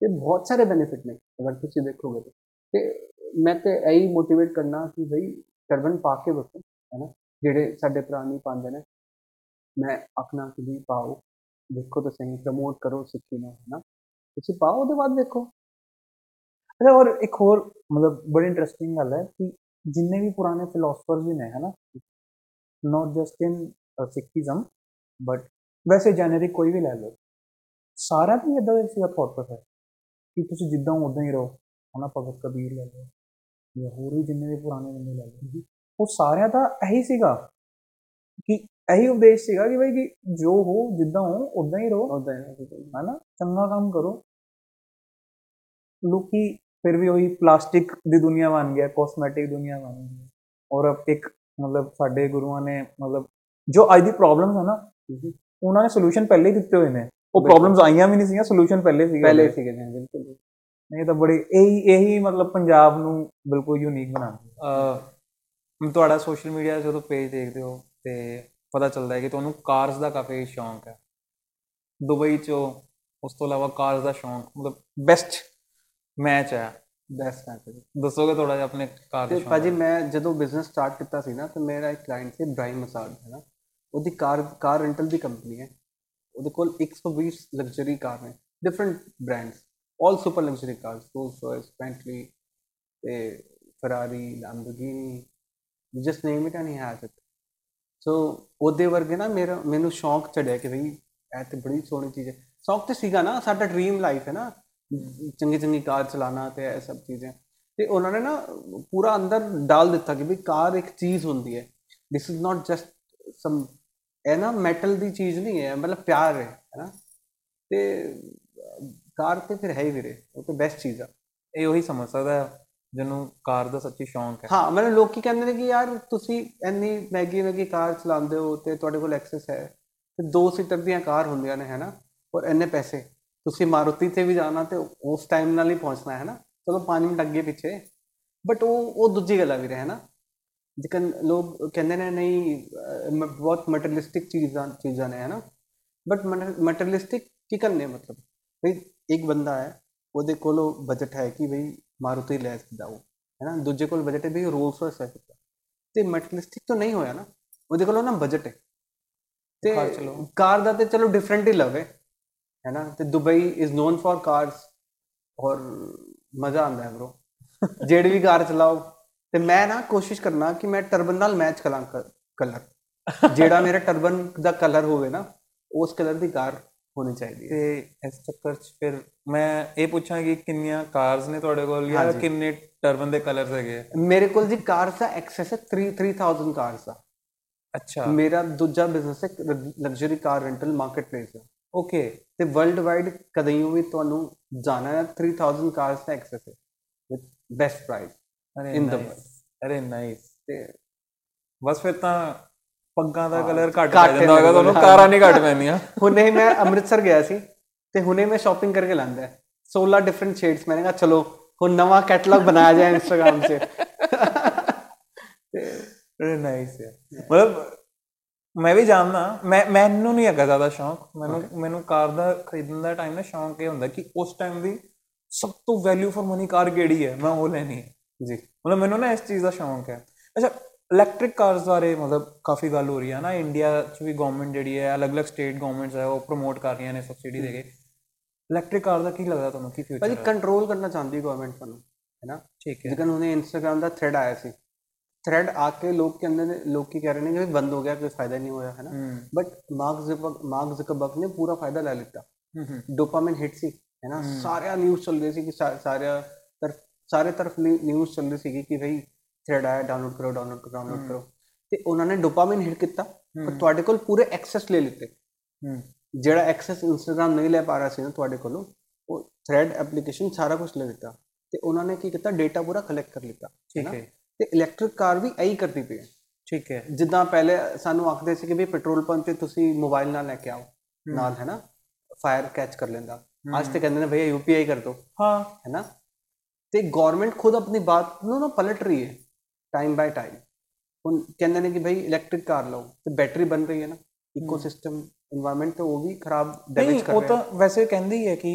ਤੇ ਬਹੁਤ ਸਾਰੇ ਬੈਨੀਫਿਟ ਨੇ ਅਗਰ ਤੁਸੀਂ ਦੇਖੋਗੇ ਤਾਂ ਤੇ ਮੈਂ ਤੇ ਇਹੀ ਮੋਟੀਵੇਟ ਕਰਨਾ ਕਿ ਬਈ ਟਰਬਨ ਪਾ ਕੇ ਵੇਖੋ ਹੈ ਨਾ ਜਿਹੜੇ ਸਾਡੇ ਭਰਾ ਪਾਉਂਦੇ ਨੇ ਮੈਂ ਆਖਣਾ ਕਿ ਵੀ ਪਾਓ ਦੇਖੋ ਤਾਂ ਸਹੀ ਪ੍ਰਮੋਟ ਕਰੋ ਸਿੱਖੀ ਨੂੰ ਹੈ ਨਾ ਤੁਸੀਂ ਪਾਓ ਉਹਦੇ ਬਾਅਦ ਦੇਖੋ ਅੱਛਾ ਔਰ ਇੱਕ ਹੋਰ ਮਤਲਬ ਬੜੀ ਇੰਟਰਸਟਿੰਗ ਗੱਲ ਹੈ ਕਿ ਜਿੰਨੇ ਵੀ ਪੁਰਾਣੇ ਫਿਲਾਸਫਰਸ ਵੀ ਨੇ ਹਨਾ not just in Sikhism but ਵੈਸੇ ਜੈਨਰਿਕ ਕੋਈ ਵੀ ਲੈ ਲਓ। ਸਾਰਾ ਵੀ ਇਦਾਂ ਦਾ ਸੀਗਾ ਥਾਟ ਪ੍ਰੋਸੈਸ ਕਿ ਤੁਸੀਂ ਜਿੱਦਾਂ ਉਦਾਂ ਹੀ ਰਹੋ ਹਨਾ ਭਗਤ ਕਬੀਰ ਲੈ ਲਓ ਜਾਂ ਹੋਰ ਵੀ ਜਿੰਨੇ ਵੀ ਪੁਰਾਣੇ ਬੰਦੇ ਲੈ ਲਓ। ਉਹ ਸਾਰਿਆਂ ਦਾ ਇਹੀ ਸੀਗਾ ਕਿ ਇਹੀ ਉਪਦੇਸ਼ ਸੀਗਾ ਕਿ ਬਈ ਕਿ ਜੋ ਹੋ ਜਿੱਦਾਂ ਹੋ ਉਦਾਂ ਹੀ ਰਹੋ। ਉਹਦਾ ਹੈ ਹਨਾ? ਚੰਗਾ ਕੰਮ ਕਰੋ। ਲੋਕੀ ਫਿਰ ਵੀ ਉਹੀ ਪਲਾਸਟਿਕ ਦੀ ਦੁਨੀਆ ਬਣ ਗਿਆ ਕਾਸਮੈਟਿਕ ਦੁਨੀਆ ਬਣ ਗਈ ਔਰ ਇੱਕ ਮਤਲਬ ਸਾਡੇ ਗੁਰੂਆਂ ਨੇ ਮਤਲਬ ਜੋ ਅੱਜ ਦੀ ਪ੍ਰੋਬਲਮਸ ਹੈ ਨਾ ਉਹਨਾਂ ਨੇ ਸੋਲੂਸ਼ਨ ਪਹਿਲੇ ਹੀ ਦਿੱਤੇ ਹੋਏ ਨੇ। ਉਹ। ਪ੍ਰੋਬਲਮਸ ਆਈਆਂ ਵੀ ਨਹੀਂ ਸੀਗੀਆਂ ਸੋਲੂਸ਼ਨ ਪਹਿਲੇ ਸੀਗੇ। ਪਹਿਲੇ। ਸੀਗੇ ਜੀ ਬਿਲਕੁਲ ਨਹੀਂ ਤਾਂ ਬੜੀ ਇਹੀ ਇਹੀ ਮਤਲਬ ਪੰਜਾਬ ਨੂੰ ਬਿਲਕੁਲ ਯੂਨੀਕ ਬਣਾਉਂਦੀ ਅ ਤੁਹਾਡਾ ਸੋਸ਼ਲ ਮੀਡੀਆ ਜਦੋਂ ਪੇਜ ਦੇਖਦੇ ਹੋ ਤੇ ਪਤਾ ਚੱਲਦਾ ਹੈ ਕਿ ਤੁਹਾਨੂੰ ਕਾਰਸ ਦਾ ਕਾਫੀ ਸ਼ੌਂਕ ਹੈ। ਦੁਬਈ ਚੋਂ ਉਸ ਤੋਂ ਇਲਾਵਾ ਕਾਰਸ ਦਾ ਸ਼ੌਂਕ ਮਤਲਬ ਬੈਸਟ ਮੈਚ ਹੈ। ਬੈਸਟ ਜੀ। ਦੱਸੋਗੇ ਥੋੜਾ ਜਿਹਾ ਆਪਣੇ ਕਾਰ ਦੇ ਭਾਜੀ? ਮੈਂ ਜਦੋਂ ਬਿਜ਼ਨਸ ਸਟਾਰਟ ਕੀਤਾ ਸੀ ਨਾ ਤੇ ਮੇਰਾ ਇੱਕ ਕਲਾਇੰਟ ਸੀ ਬ੍ਰਾਈਮ ਮਸਾਜ ਹੈ ਨਾ? ਉਹਦੀ ਕਾਰ ਕਾਰ ਰੈਂਟਲ ਦੀ ਕੰਪਨੀ ਹੈ। ਉਹਦੇ ਕੋਲ 120 ਲਗਜ਼ਰੀ ਕਾਰ ਨੇ different brands all super luxury cars Rolls Royce Bentley ਤੇ Ferrari Lamborghini just name it and he has it so ਉਹਦੇ ਵਰਗੇ ਨਾ ਮੇਰਾ, ਮੈਨੂੰ ਸ਼ੌਂਕ ਚੜਿਆ ਕਿ ਭਈ ਇਹ ਤੇ ਬੜੀ ਸੋਹਣੀ ਚੀਜ਼ ਹੈ। ਸ਼ੌਂਕ ਤੇ ਸੀਗਾ ਨਾ, ਸਾਡਾ ਡ੍ਰੀਮ ਲਾਈਫ ਹੈ ਨਾ, ਚੰਗੀ ਚੰਗੀ ਕਾਰ ਚਲਾਣਾ ਤੇ ਇਹ ਸਭ ਚੀਜ਼ਾਂ। ਤੇ ਉਹਨਾਂ ਨੇ ਨਾ ਪੂਰਾ ਅੰਦਰ ਡਾਲ ਦਿੱਤਾ ਕਿ ਵੀ ਕਾਰ ਇੱਕ ਚੀਜ਼ ਹੁੰਦੀ ਹੈ। This is not just some, ਇਹ ਨਾ ਮੈਟਲ ਦੀ ਚੀਜ਼ ਨਹੀਂ ਹੈ, ਮਤਲਬ ਪਿਆਰ ਹੈ ਹੈ ਨਾ? ਤੇ, ਕਾਰ ਤੇ ਫਿਰ ਹੈ ਹੀ ਵੀਰੇ, ਉਹ ਤੇ ਬੈਸਟ ਚੀਜ਼ ਆ। ਇਹ ਉਹੀ ਸਮਝ ਸਕਦਾ ਹੈ, ਜਿਹਨੂੰ ਕਾਰ ਦਾ ਸੱਚੀ ਸ਼ੌਂਕ ਹੈ। ਹਾਂ, ਮਤਲਬ ਲੋਕੀ ਕਹਿੰਦੇ ਨੇ ਕਿ ਯਾਰ ਤੁਸੀਂ ਇੰਨੀ ਮੈਗੀ ਮੈਗੀ ਕਾਰ ਚਲਾਉਂਦੇ ਹੋ ਤੇ ਤੁਹਾਡੇ ਕੋਲ ਐਕਸੈਸ ਹੈ, ਤੇ ਦੋ ਸੀਟਰ ਦੀਆਂ ਕਾਰ ਹੁੰਦੀਆਂ ਨੇ, ਹੈ ਨਾ? ਔਰ ਇੰਨੇ ਪੈਸੇ। ਤੁਸੀਂ ਮਾਰੂਤੀ ਤੇ ਵੀ ਜਾਣਾ ਤੇ ਉਸ ਟਾਈਮ ਨਾਲ ਹੀ ਪਹੁੰਚਣਾ, ਹੈ ਨਾ? ਚਲੋ 5 ਮਿੰਟ ਅੱਗੇ ਪਿੱਛੇ। ਬਟ ਉਹ ਉਹ ਦੂਜੀ ਗੱਲ ਆ ਵੀਰੇ, ਹੈ ਨਾ? ਜਿਕਨ ਲੋਕ ਕਹਿੰਦੇ ਨੇ ਨਹੀਂ ਬਹੁਤ ਮਟੀਰੀਅਲਿਸਟਿਕ ਚੀਜ਼ਾਂ ਚੀਜ਼ਾਂ ਨੇ ਹੈ ਨਾ ਬਟ ਮਟੀਰੀਅਲਿਸਟਿਕ ਕੀ ਕਰਨੇ ਮਤਲਬ? ਭਈ ਇੱਕ ਬੰਦਾ ਹੈ ਉਹਦੇ ਕੋਲ ਬਜਟ ਹੈ ਕਿ ਭਈ ਮਾਰੂਤੀ ਲੈ ਸਕਦਾ ਉਹ ਹੈ ਨਾ ਦੂਜੇ ਕੋਲ ਬਜਟ ਹੈ ਵੀ ਰੋਲਸ ਰਾਇਸ ਲੈ ਸਕਦਾ। ਤੇ ਮਟੀਰੀਅਲਿਸਟਿਕ ਤਾਂ ਨਹੀਂ ਹੋਇਆ ਨਾ ਉਹਦੇ ਕੋਲ ਨਾ ਬਜਟ ਹੈ। ਤੇ ਕਾਰ ਦਾ ਤੇ ਚਲੋ ਡਿਫਰੈਂਟ ਹੀ ਲਵ ਹੈ ਹੈ ਨਾ ਤੇ Dubai is known for cars ਔਰ ਮਜ਼ਾ ਆਉਂਦਾ ਹੈ ਬ్రో ਜਿਹੜੀ ਵੀ ਕਾਰ ਚਲਾਓ ਤੇ ਮੈਂ ਨਾ ਕੋਸ਼ਿਸ਼ ਕਰਨਾ ਕਿ ਮੈਂ ਟਰਬਨ ਨਾਲ ਮੈਚ ਕਰਾਂ ਕਲਰ ਜਿਹੜਾ ਮੇਰਾ ਟਰਬਨ ਦਾ ਕਲਰ ਹੋਵੇ ਨਾ ਉਸ ਕਲਰ ਦੀ ਕਾਰ ਹੋਣੀ ਚਾਹੀਦੀ ਹੈ। ਤੇ ਇਸ ਚੱਕਰ 'ਚ ਫਿਰ ਮੈਂ ਇਹ ਪੁੱਛਾਂ ਕਿ ਕਿੰਨੀਆਂ ਕਾਰਸ ਨੇ ਤੁਹਾਡੇ ਕੋਲ ਜਾਂ। ਕਿੰਨੇ ਟਰਬਨ ਦੇ ਕਲਰਸ ਹੈਗੇ? ਮੇਰੇ ਕੋਲ ਜੀ ਕਾਰਸ ਦਾ ਐਕਸੈਸ ਹੈ 3 3000 ਕਾਰਸ ਦਾ। ਅੱਛਾ। ਮੇਰਾ ਦੂਜਾ ਬਿਜ਼ਨਸ ਹੈ ਲਗਜ਼ਰੀ ਕਾਰ ਰੈਂਟਲ ਮਾਰਕੀਟਪਲੇਸ ਦਾ ਓਕੇ ਤੇ ਵਰਲਡ ਵਾਈਡ ਕਦਈਓ ਵੀ ਤੁਹਾਨੂੰ ਜਾਣਾ ਹੈ 3000 ਕਾਰਸ ਦਾ ਐਕਸੈਸ ਹੈ with best price are in the ਅਰੇ ਨਾਈਸ ਤੇ ਬਸ ਫਿਰ ਤਾਂ ਪੱਗਾਂ ਦਾ ਕਲਰ ਘੱਟ ਪੈ ਜਾਂਦਾ ਹੈਗਾ ਤੁਹਾਨੂੰ ਕਾਰਾਂ ਨਹੀਂ ਘੱਟ ਪੈਂਦੀਆਂ। ਹੁਣੇ ਮੈਂ ਅੰਮ੍ਰਿਤਸਰ ਗਿਆ ਸੀ ਤੇ ਹੁਣੇ ਮੈਂ ਸ਼ਾਪਿੰਗ ਕਰਕੇ ਲਾਂਦਾ 16 ਡਿਫਰੈਂਟ ਸ਼ੇਡਸ ਮੈਨੇ ਕਹਾ ਚਲੋ ਹੁਣ ਨਵਾਂ ਕੈਟਲੌਗ ਬਣਾਇਆ ਜਾਏ ਇੰਸਟਾਗ੍ਰam ਸੇ ਤੇ ਬੜਾ ਨਾਈਸ ਹੈ ਮਤਲਬ ਮੈਂ ਵੀ ਜਾਣਦਾ ਮੈਂ ਮੈਨੂੰ ਨਹੀਂ ਹੈਗਾ ਜ਼ਿਆਦਾ ਸ਼ੌਂਕ। ਮੈਨੂੰ ਮੈਨੂੰ ਕਾਰ ਦਾ ਖਰੀਦਣ ਦਾ ਟਾਈਮ ਨਾ ਸ਼ੌਂਕ ਇਹ ਹੁੰਦਾ ਕਿ ਉਸ ਟਾਈਮ ਵੀ ਸਭ ਤੋਂ ਵੈਲਿਊ ਫॉर ਮਨੀ ਕਾਰ ਕਿਹੜੀ ਹੈ? ਮੈਂ ਉਹ ਲੈਣੀ ਹੈ। ਜੀ ਮਤਲਬ ਮੈਨੂੰ ਨਾ ਇਸ ਚੀਜ਼ ਦਾ ਸ਼ੌਂਕ ਹੈ ਅੱਛਾ ਇਲੈਕਟ੍ਰਿਕ ਕਾਰਸ ਬਾਰੇ ਮਤਲਬ ਕਾਫੀ ਗੱਲ ਹੋ ਰਹੀ ਹੈ ਨਾ ਇੰਡੀਆ 'ਚ ਵੀ ਗਵਰਨਮੈਂਟ ਜਿਹੜੀ ਹੈ ਅਲੱਗ-ਅਲੱਗ ਸਟੇਟ ਗਵਰਨਮੈਂਟਸ ਹੈ ਉਹ ਪ੍ਰਮੋਟ ਕਰ ਰਹੀਆਂ ਨੇ ਸਬਸਿਡੀ ਦੇ ਕੇ ਇਲੈਕਟ੍ਰਿਕ ਕਾਰ ਦਾ ਕੀ ਲੱਗਦਾ ਤੁਹਾਨੂੰ ਕੀ ਫਿਊਚਰ ਭਾਜੀ ਹੈ ਕੰਟਰੋਲ ਕਰਨਾ ਚਾਹੁੰਦੀ ਗਵਰਨਮੈਂਟ ਤੁਹਾਨੂੰ ਹੈ ਨਾ ਠੀਕ ਹੈ ਜਿਕਨ ਉਹਨੇ ਇੰਸਟਾਗ੍ਰam ਦਾ ਥ੍ਰੈਡ ਆਇਆ ਸੀ ਥ੍ਰੈਡ ਆ ਕੇ ਲੋਕ ਕਹਿੰਦੇ ਨੇ ਲੋਕ ਕੀ ਕਹਿ ਰਹੇ ਨੇ ਕਿ ਵੀ ਬੰਦ ਹੋ ਗਿਆ ਕੋਈ ਫਾਇਦਾ ਨਹੀਂ ਹੋਇਆ ਹੈ ਨਾ ਹੂੰ but Mark Zuckerberg Mark Zuckerberg ਨੇ ਪੂਰਾ ਫਾਇਦਾ ਲੈ ਲਿੱਤਾ ਹੂੰ ਹੂੰ ਡੋਪਾਮਾइन ਹਿੱਟ ਸੀ ਹੈ ਨਾ ਸਾਰਿਆਂ ਸਾਰੇ ਤਰਫ ਨਿਊਜ਼ ਚੱਲ ਰਹੀ ਸੀ ਕਿ ਭਾਈ ਥ੍ਰੈਡ ਆਇਆ ਡਾਊਨਲੋਡ ਕਰੋ ਡਾਊਨਲੋਡ ਕਰੋ ਡਾਊਨਲੋਡ ਕਰੋ। ਤੇ ਉਹਨਾਂ ਨੇ ਡੋਪਾਮਾइन ਹਿੱਟ ਕੀਤਾ ਪਰ ਤੁਹਾਡੇ ਕੋਲ ਪੂਰੇ ਐਕਸੈਸ ਲੈ ਲਿੱਤੇ। ਹੂੰ। ਜਿਹੜਾ ਐਕਸੈਸ ਇੰਸਟਾਗ੍ਰam ਨਹੀਂ ਲੈ ਪਾ ਰਿਹਾ ਸੀ ਨਾ ਤੁਹਾਡੇ ਕੋਲੋਂ ਉਹ ਥ੍ਰੈਡ ਐਪਲੀਕੇਸ਼ਨ ਸਾਰਾ ਕੁਝ ਲੈ ਲਿੱਤਾ। ਤੇ ਉਹਨਾਂ ਨੇ ਕੀ ਕੀਤਾ ਡੇਟਾ ਪੂਰਾ ਕਲੈਕਟ ਕਰ ਲਿੱਤਾ ਠੀਕ ਹੈ। ਤੇ ਇਲੈਕਟ੍ਰਿਕ ਕਾਰ ਵੀ ਇਹੀ ਕਰਦੀ ਪਈ ਹੈ। ਠੀਕ ਹੈ। ਜਿੱਦਾਂ ਪਹਿਲੇ ਸਾਨੂੰ ਆਖਦੇ ਸੀ ਕਿ ਵੀ ਪੈਟਰੋਲ ਪੰਪ ਤੇ ਤੁਸੀਂ ਮੋਬਾਈਲ ਨਾਲ ਲੈ ਕੇ ਆਓ ਨਾਲ ਹੈ ਨਾ ਫਾਇਰ ਕੈਚ ਕਰ ਲੈਂਦਾ। ਅੱਜ ਤੇ ਕਹਿੰਦੇ ਨੇ ਭਈਆ ਯੂਪੀਆਈ ਕਰ ਦੋ। ਹਾਂ। ਹੈ ਨਾ ਤੇ ਗਵਰਨਮੈਂਟ ਖੁਦ ਆਪਣੀ ਬਾਤ ਨੂੰ ਨਾ ਪਲਟ ਰਹੀ ਹੈ ਟਾਈਮ ਬਾਈ ਟਾਈਮ ਹੁਣ ਕਹਿੰਦੇ ਨੇ ਕਿ ਭਾਈ ਇਲੈਕਟ੍ਰਿਕ ਕਾਰ ਲਓ ਤੇ ਬੈਟਰੀ ਬਣ ਰਹੀ ਹੈ ਨਾ ਇਕੋਸਿਸਟਮ এনवायरमेंट ਤੇ ਉਹ ਵੀ ਖਰਾਬ ਡੈਮੇਜ ਕਰ ਰਿਹਾ ਉਹ ਤਾਂ ਵੈਸੇ ਕਹਿੰਦੇ ਹੀ ਹੈ ਕਿ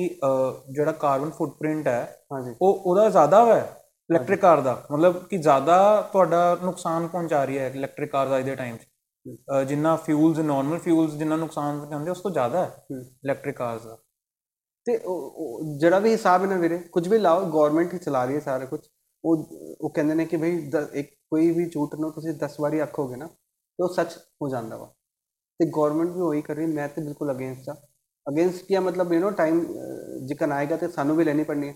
ਜਿਹੜਾ ਕਾਰਬਨ ਫੁੱਟਪ੍ਰਿੰਟ ਹੈ ਉਹ ਉਹਦਾ ਜ਼ਿਆਦਾ ਹੈ ਇਲੈਕਟ੍ਰਿਕ ਕਾਰ ਦਾ ਮਤਲਬ ਕਿ ਜ਼ਿਆਦਾ ਤੁਹਾਡਾ ਨੁਕਸਾਨ ਪਹੁੰਚਾ ਰਹੀ ਹੈ ਇਲੈਕਟ੍ਰਿਕ ਕਾਰ ਦਾ ਇਹਦੇ ਟਾਈਮ 'ਚ ਜਿੰਨਾ ਫਿਊਲਸ ਨਾਰਮਲ ਫਿਊਲਸ ਜਿੰਨਾ ਨੁਕਸਾਨ ਪਹੁੰਚਾਉਂਦੇ ਉਸ ਤੋਂ ਜ਼ਿਆਦਾ ਹੈ ਇਲੈਕਟ੍ਰਿਕ ਕਾਰਸ ਦਾ ਤੇ ਜਿਹੜਾ ਵੀ ਹਿਸਾਬ ਹੈ ਨਾ ਵੀਰੇ ਕੁਝ ਵੀ ਲਾਓ ਗਵਰਨਮੈਂਟ ਹੀ ਚਲਾ ਰਹੀ ਹੈ ਸਾਰਾ ਕੁਝ। ਉਹ ਉਹ ਕਹਿੰਦੇ ਨੇ ਕਿ ਭਈ ਇੱਕ ਕੋਈ ਵੀ ਝੂਠ ਨੂੰ ਤੁਸੀਂ 10 ਵਾਰੀ ਆਖੋਗੇ ਨਾ ਤੇ ਉਹ ਸੱਚ ਹੋ ਜਾਂਦਾ ਵਾ। ਤੇ ਗਵਰਨਮੈਂਟ ਵੀ ਉਹੀ ਕਰ ਰਹੀ ਮੈਂ ਤੇ ਬਿਲਕੁਲ ਅਗੇਂਸਟ ਆ। ਅਗੇਂਸਟ ਕੀ ਮਤਲਬ ਯੂ نو ਟਾਈਮ ਜਿਕਨ ਆਏਗਾ ਤੇ ਸਾਨੂੰ ਵੀ ਲੈਣੀ ਪੜਨੀ ਹੈ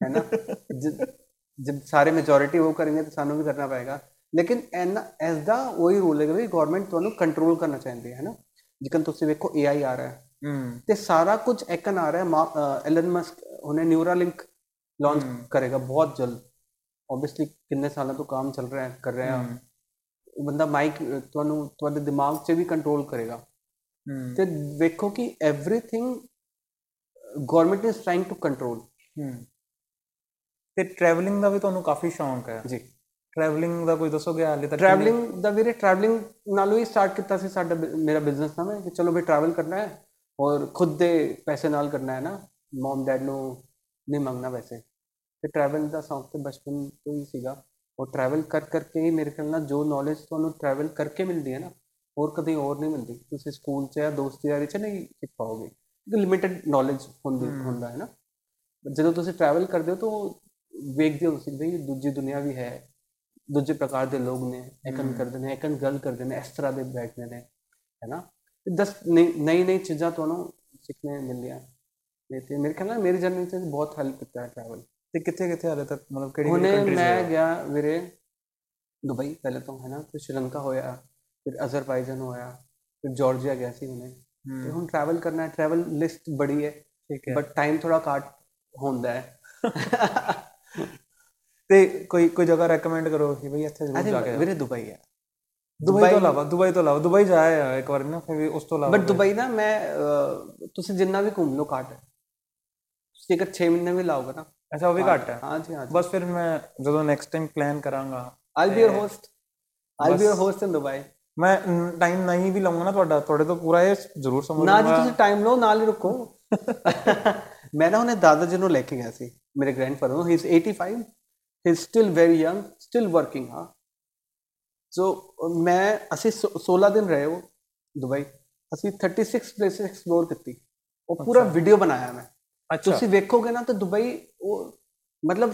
ਹੈ ਨਾ? ਜਦ ਸਾਰੇ ਮੈਜੋਰਿਟੀ ਉਹ ਕਰਨਗੇ ਤੇ ਸਾਨੂੰ ਵੀ ਕਰਨਾ ਪਏਗਾ। ਲੇਕਿਨ ਐਨ ਐਸ ਦਾ ਉਹੀ ਰੂਲ ਹੈ ਕਿ ਗਵਰਨਮੈਂਟ ਤੁਹਾਨੂੰ ਕੰਟਰੋਲ ਕਰਨਾ ਚਾਹੁੰਦੀ ਹੈ ਨਾ? ਜਿਕਨ ਤੁਸੀਂ ਵੇਖੋ ਏਆਈ ਆ ਰਿਹਾ ਹੈ। ਤੇ ਸਾਰਾ ਕੁਝ ਐਕਨ ਆ ਰਿਹਾ ਹੈ ਐਲਨ ਮਸਕ ਉਹਨੇ ਨਿਊਰਾਲਿੰਕ ਲਾਂਚ ਕਰੇਗਾ ਬਹੁਤ ਜਲਦ ਆਬਵੀਅਸਲੀ ਕਿੰਨੇ ਸਾਲਾਂ ਤੋਂ ਕੰਮ ਚੱਲ ਰਿਹਾ ਹੈ ਕਰ ਰਿਹਾ ਹੈ ਉਹ ਬੰਦਾ ਮਾਈਕ ਤੁਹਾਨੂੰ ਤੁਹਾਡੇ ਦਿਮਾਗ 'ਚ ਵੀ ਕੰਟਰੋਲ ਕਰੇਗਾ ਹੂੰ ਤੇ ਵੇਖੋ ਕਿ everything government is trying to control ਹੂੰ ਤੇ ਟਰੈਵਲਿੰਗ ਦਾ ਵੀ ਤੁਹਾਨੂੰ ਕਾਫੀ ਸ਼ੌਂਕ ਹੈ ਜੀ ਟਰੈਵਲਿੰਗ ਦਾ ਕੋਈ ਦੱਸੋਗੇ ਹਾਲੇ ਤੱਕ ਟਰੈਵਲਿੰਗ ਦਾ ਵੀਰੇ ਟਰੈਵਲਿੰਗ ਨਾਲੋਂ ਹੀ ਸਟਾਰਟ ਕੀਤਾ ਸੀ ਸਾਡਾ ਬ- ਮੇਰਾ ਬਿਜ਼ਨਸ ਨਾ ਮੈਂ ਕਿ ਚਲੋ ਵੀ ਟਰੈਵਲ ਕਰਨਾ ਹੈ ਔਰ ਖੁਦ ਦੇ ਪੈਸੇ ਨਾਲ ਕਰਨਾ ਹੈ ਨਾ ਮਮ ਡੈਡ ਨੂੰ ਨਹੀਂ ਮੰਗਣਾ ਪੈਸੇ ਤੇ ਟਰੈਵਲ ਦਾ ਸ਼ੌਂਕ ਤੇ ਬਚਪਨ ਤੋਂ ਹੀ ਸੀਗਾ। ਔਰ ਟਰੈਵਲ ਕਰ ਕਰਕੇ ਹੀ ਮੇਰੇ ਖਿਆਲ ਨਾਲ ਜੋ ਨੌਲੇਜ ਤੁਹਾਨੂੰ ਟਰੈਵਲ ਕਰਕੇ ਮਿਲਦੀ ਹੈ ਨਾ ਹੋਰ ਕਦੇ ਹੋਰ ਨਹੀਂ ਮਿਲਦੀ। ਤੁਸੀਂ ਸਕੂਲ 'ਚ ਜਾਂ ਦੋਸਤੀ ਯਾਰੀ 'ਚ ਨਹੀਂ ਸਿੱਖ ਪਾਓਗੇ। ਕਿਉਂਕਿ ਲਿਮਿਟਿਡ ਨੌਲੇਜ ਹੁੰਦੀ ਹੁੰਦਾ ਹੈ ਨਾ। ਜਦੋਂ ਤੁਸੀਂ ਟਰੈਵਲ ਕਰਦੇ ਹੋ ਤਾਂ ਵੇਖਦੇ ਹੋ ਤੁਸੀਂ ਵੀ ਦੂਜੀ ਦੁਨੀਆ ਵੀ ਹੈ। ਦੂਜੇ ਪ੍ਰਕਾਰ ਦੇ ਲੋਕ ਨੇ ਐਕਨ ਕਰਦੇ ਨੇ ਐਕਨ ਗੱਲ ਕਰਦੇ ਨੇ ਇਸ ਤਰ੍ਹਾਂ ਦੇ ਬੈਠਦੇ ਨੇ ਹੈ ਨਾ। ਦਸ ਨਈ ਨਈ ਚੀਜ਼ਾਂ ਤੁਹਾਨੂੰ ਸਿੱਖਣੇ ਮਿਲਦੀਆਂ ਨੇ ਤੇ ਮੇਰੇ ਖਿਆਲ ਨਾਲ ਮੇਰੀ ਜਰਨੀ 'ਚ ਬਹੁਤ ਹੈਲਪ ਕੀਤਾ ਹੈ ਟਰੈਵਲ ਤੇ ਕਿੱਥੇ ਕਿੱਥੇ ਹਾਲੇ ਤੱਕ ਮਤਲਬ ਕਿਹੜੀ ਹੁਣੇ ਕਿਹੜੀ ਕੰਟਰੀਜ਼ ਮੈਂ ਗਿਆ ਵੀਰੇ ਦੁਬਈ ਪਹਿਲੇ ਤੋਂ ਹੈ ਨਾ? ਫਿਰ ਸ਼੍ਰੀਲੰਕਾ ਹੋਇਆ ਫਿਰ ਅਜ਼ਰਬਾਈਜਾਨ ਹੋਇਆ ਫਿਰ ਜਾਰਜੀਆ ਗਿਆ ਸੀ ਹੁਣੇ। ਤੇ ਹੁਣ ਟਰੈਵਲ ਕਰਨਾ ਹੈ ਟਰੈਵਲ ਲਿਸਟ ਬੜੀ ਹੈ ਠੀਕ ਹੈ। ਬਟ ਟਾਈਮ ਥੋੜਾ ਘੱਟ ਹੁੰਦਾ ਹੈ। ਤੇ ਕੋਈ ਕੋਈ ਜਗ੍ਹਾ ਰეკਮੈਂਡ ਕਰੋ ਕਿ ਬਈ ਇੱਥੇ ਜ਼ਰੂਰ ਜਾ ਕੇ ਵੀਰੇ ਦੁਬਈ ਹੈ। ਦੁਬਈ ਤੋਂ ਇਲਾਵਾ ਦੁਬਈ ਤੋਂ ਇਲਾਵਾ ਦੁਬਈ ਜਾਇਆ ਇੱਕ ਵਾਰ ਨਾ ਫਿਰ ਉਸ ਤੋਂ ਇਲਾਵਾ ਬਟ ਦੁਬਈ ਨਾ ਮੈਂ ਤੁਸੀਂ ਜਿੰਨਾ ਵੀ ਘੁੰਮ ਲਓ ਘੱਟ। ਹੈ ਤੁਸੀਂ ਅਗਰ 6 ਮਹੀਨੇ ਵੀ ਲਾਓਗੇ ਨਾ। ਅੱਛਾ ਉਹ ਵੀ ਘੱਟ ਹੈ। ਹਾਂ ਜੀ ਹਾਂ ਬਸ ਫਿਰ ਮੈਂ ਜਦੋਂ ਨੈਕਸਟ ਟਾਈਮ ਪਲਾਨ ਕਰਾਂਗਾ I be your host I be your host in Dubai ਮੈਂ ਟਾਈਮ ਨਹੀਂ ਵੀ ਲਾਉਂਗਾ ਨਾ ਤੁਹਾਡਾ ਤੁਹਾਡੇ ਤੋਂ ਪੂਰਾ ਇਹ ਜ਼ਰੂਰ ਸਮਝ ਨਾ ਜੀ ਤੁਸੀਂ ਟਾਈਮ ਲਓ ਨਾਲ ਹੀ ਰੁਕੋ। ਮੈਂ ਨਾ ਉਹਨੇ ਦਾਦਾ ਜੀ ਨੂੰ ਲੈ ਕੇ ਗਿਆ ਸੀ ਮੇਰੇ ਗ੍ਰੈਂਡਫਾਦਰ ਨੂੰ। He is 85 he is still very young still working ਹਾਂ। ਸੋ ਮੈਂ ਅਸੀਂ ਸੋ- 16 ਦਿਨ ਰਹੇ ਉਹ ਦੁਬਈ ਅਸੀਂ 36 ਪਲੇਸਿਸ ਐਕਸਪਲੋਰ ਕੀਤੀ ਉਹ ਪੂਰਾ ਵੀਡੀਓ ਬਣਾਇਆ ਮੈਂ ਅੱਛਾ ਤੁਸੀਂ ਵੇਖੋਗੇ ਨਾ ਤਾਂ ਦੁਬਈ ਉਹ ਮਤਲਬ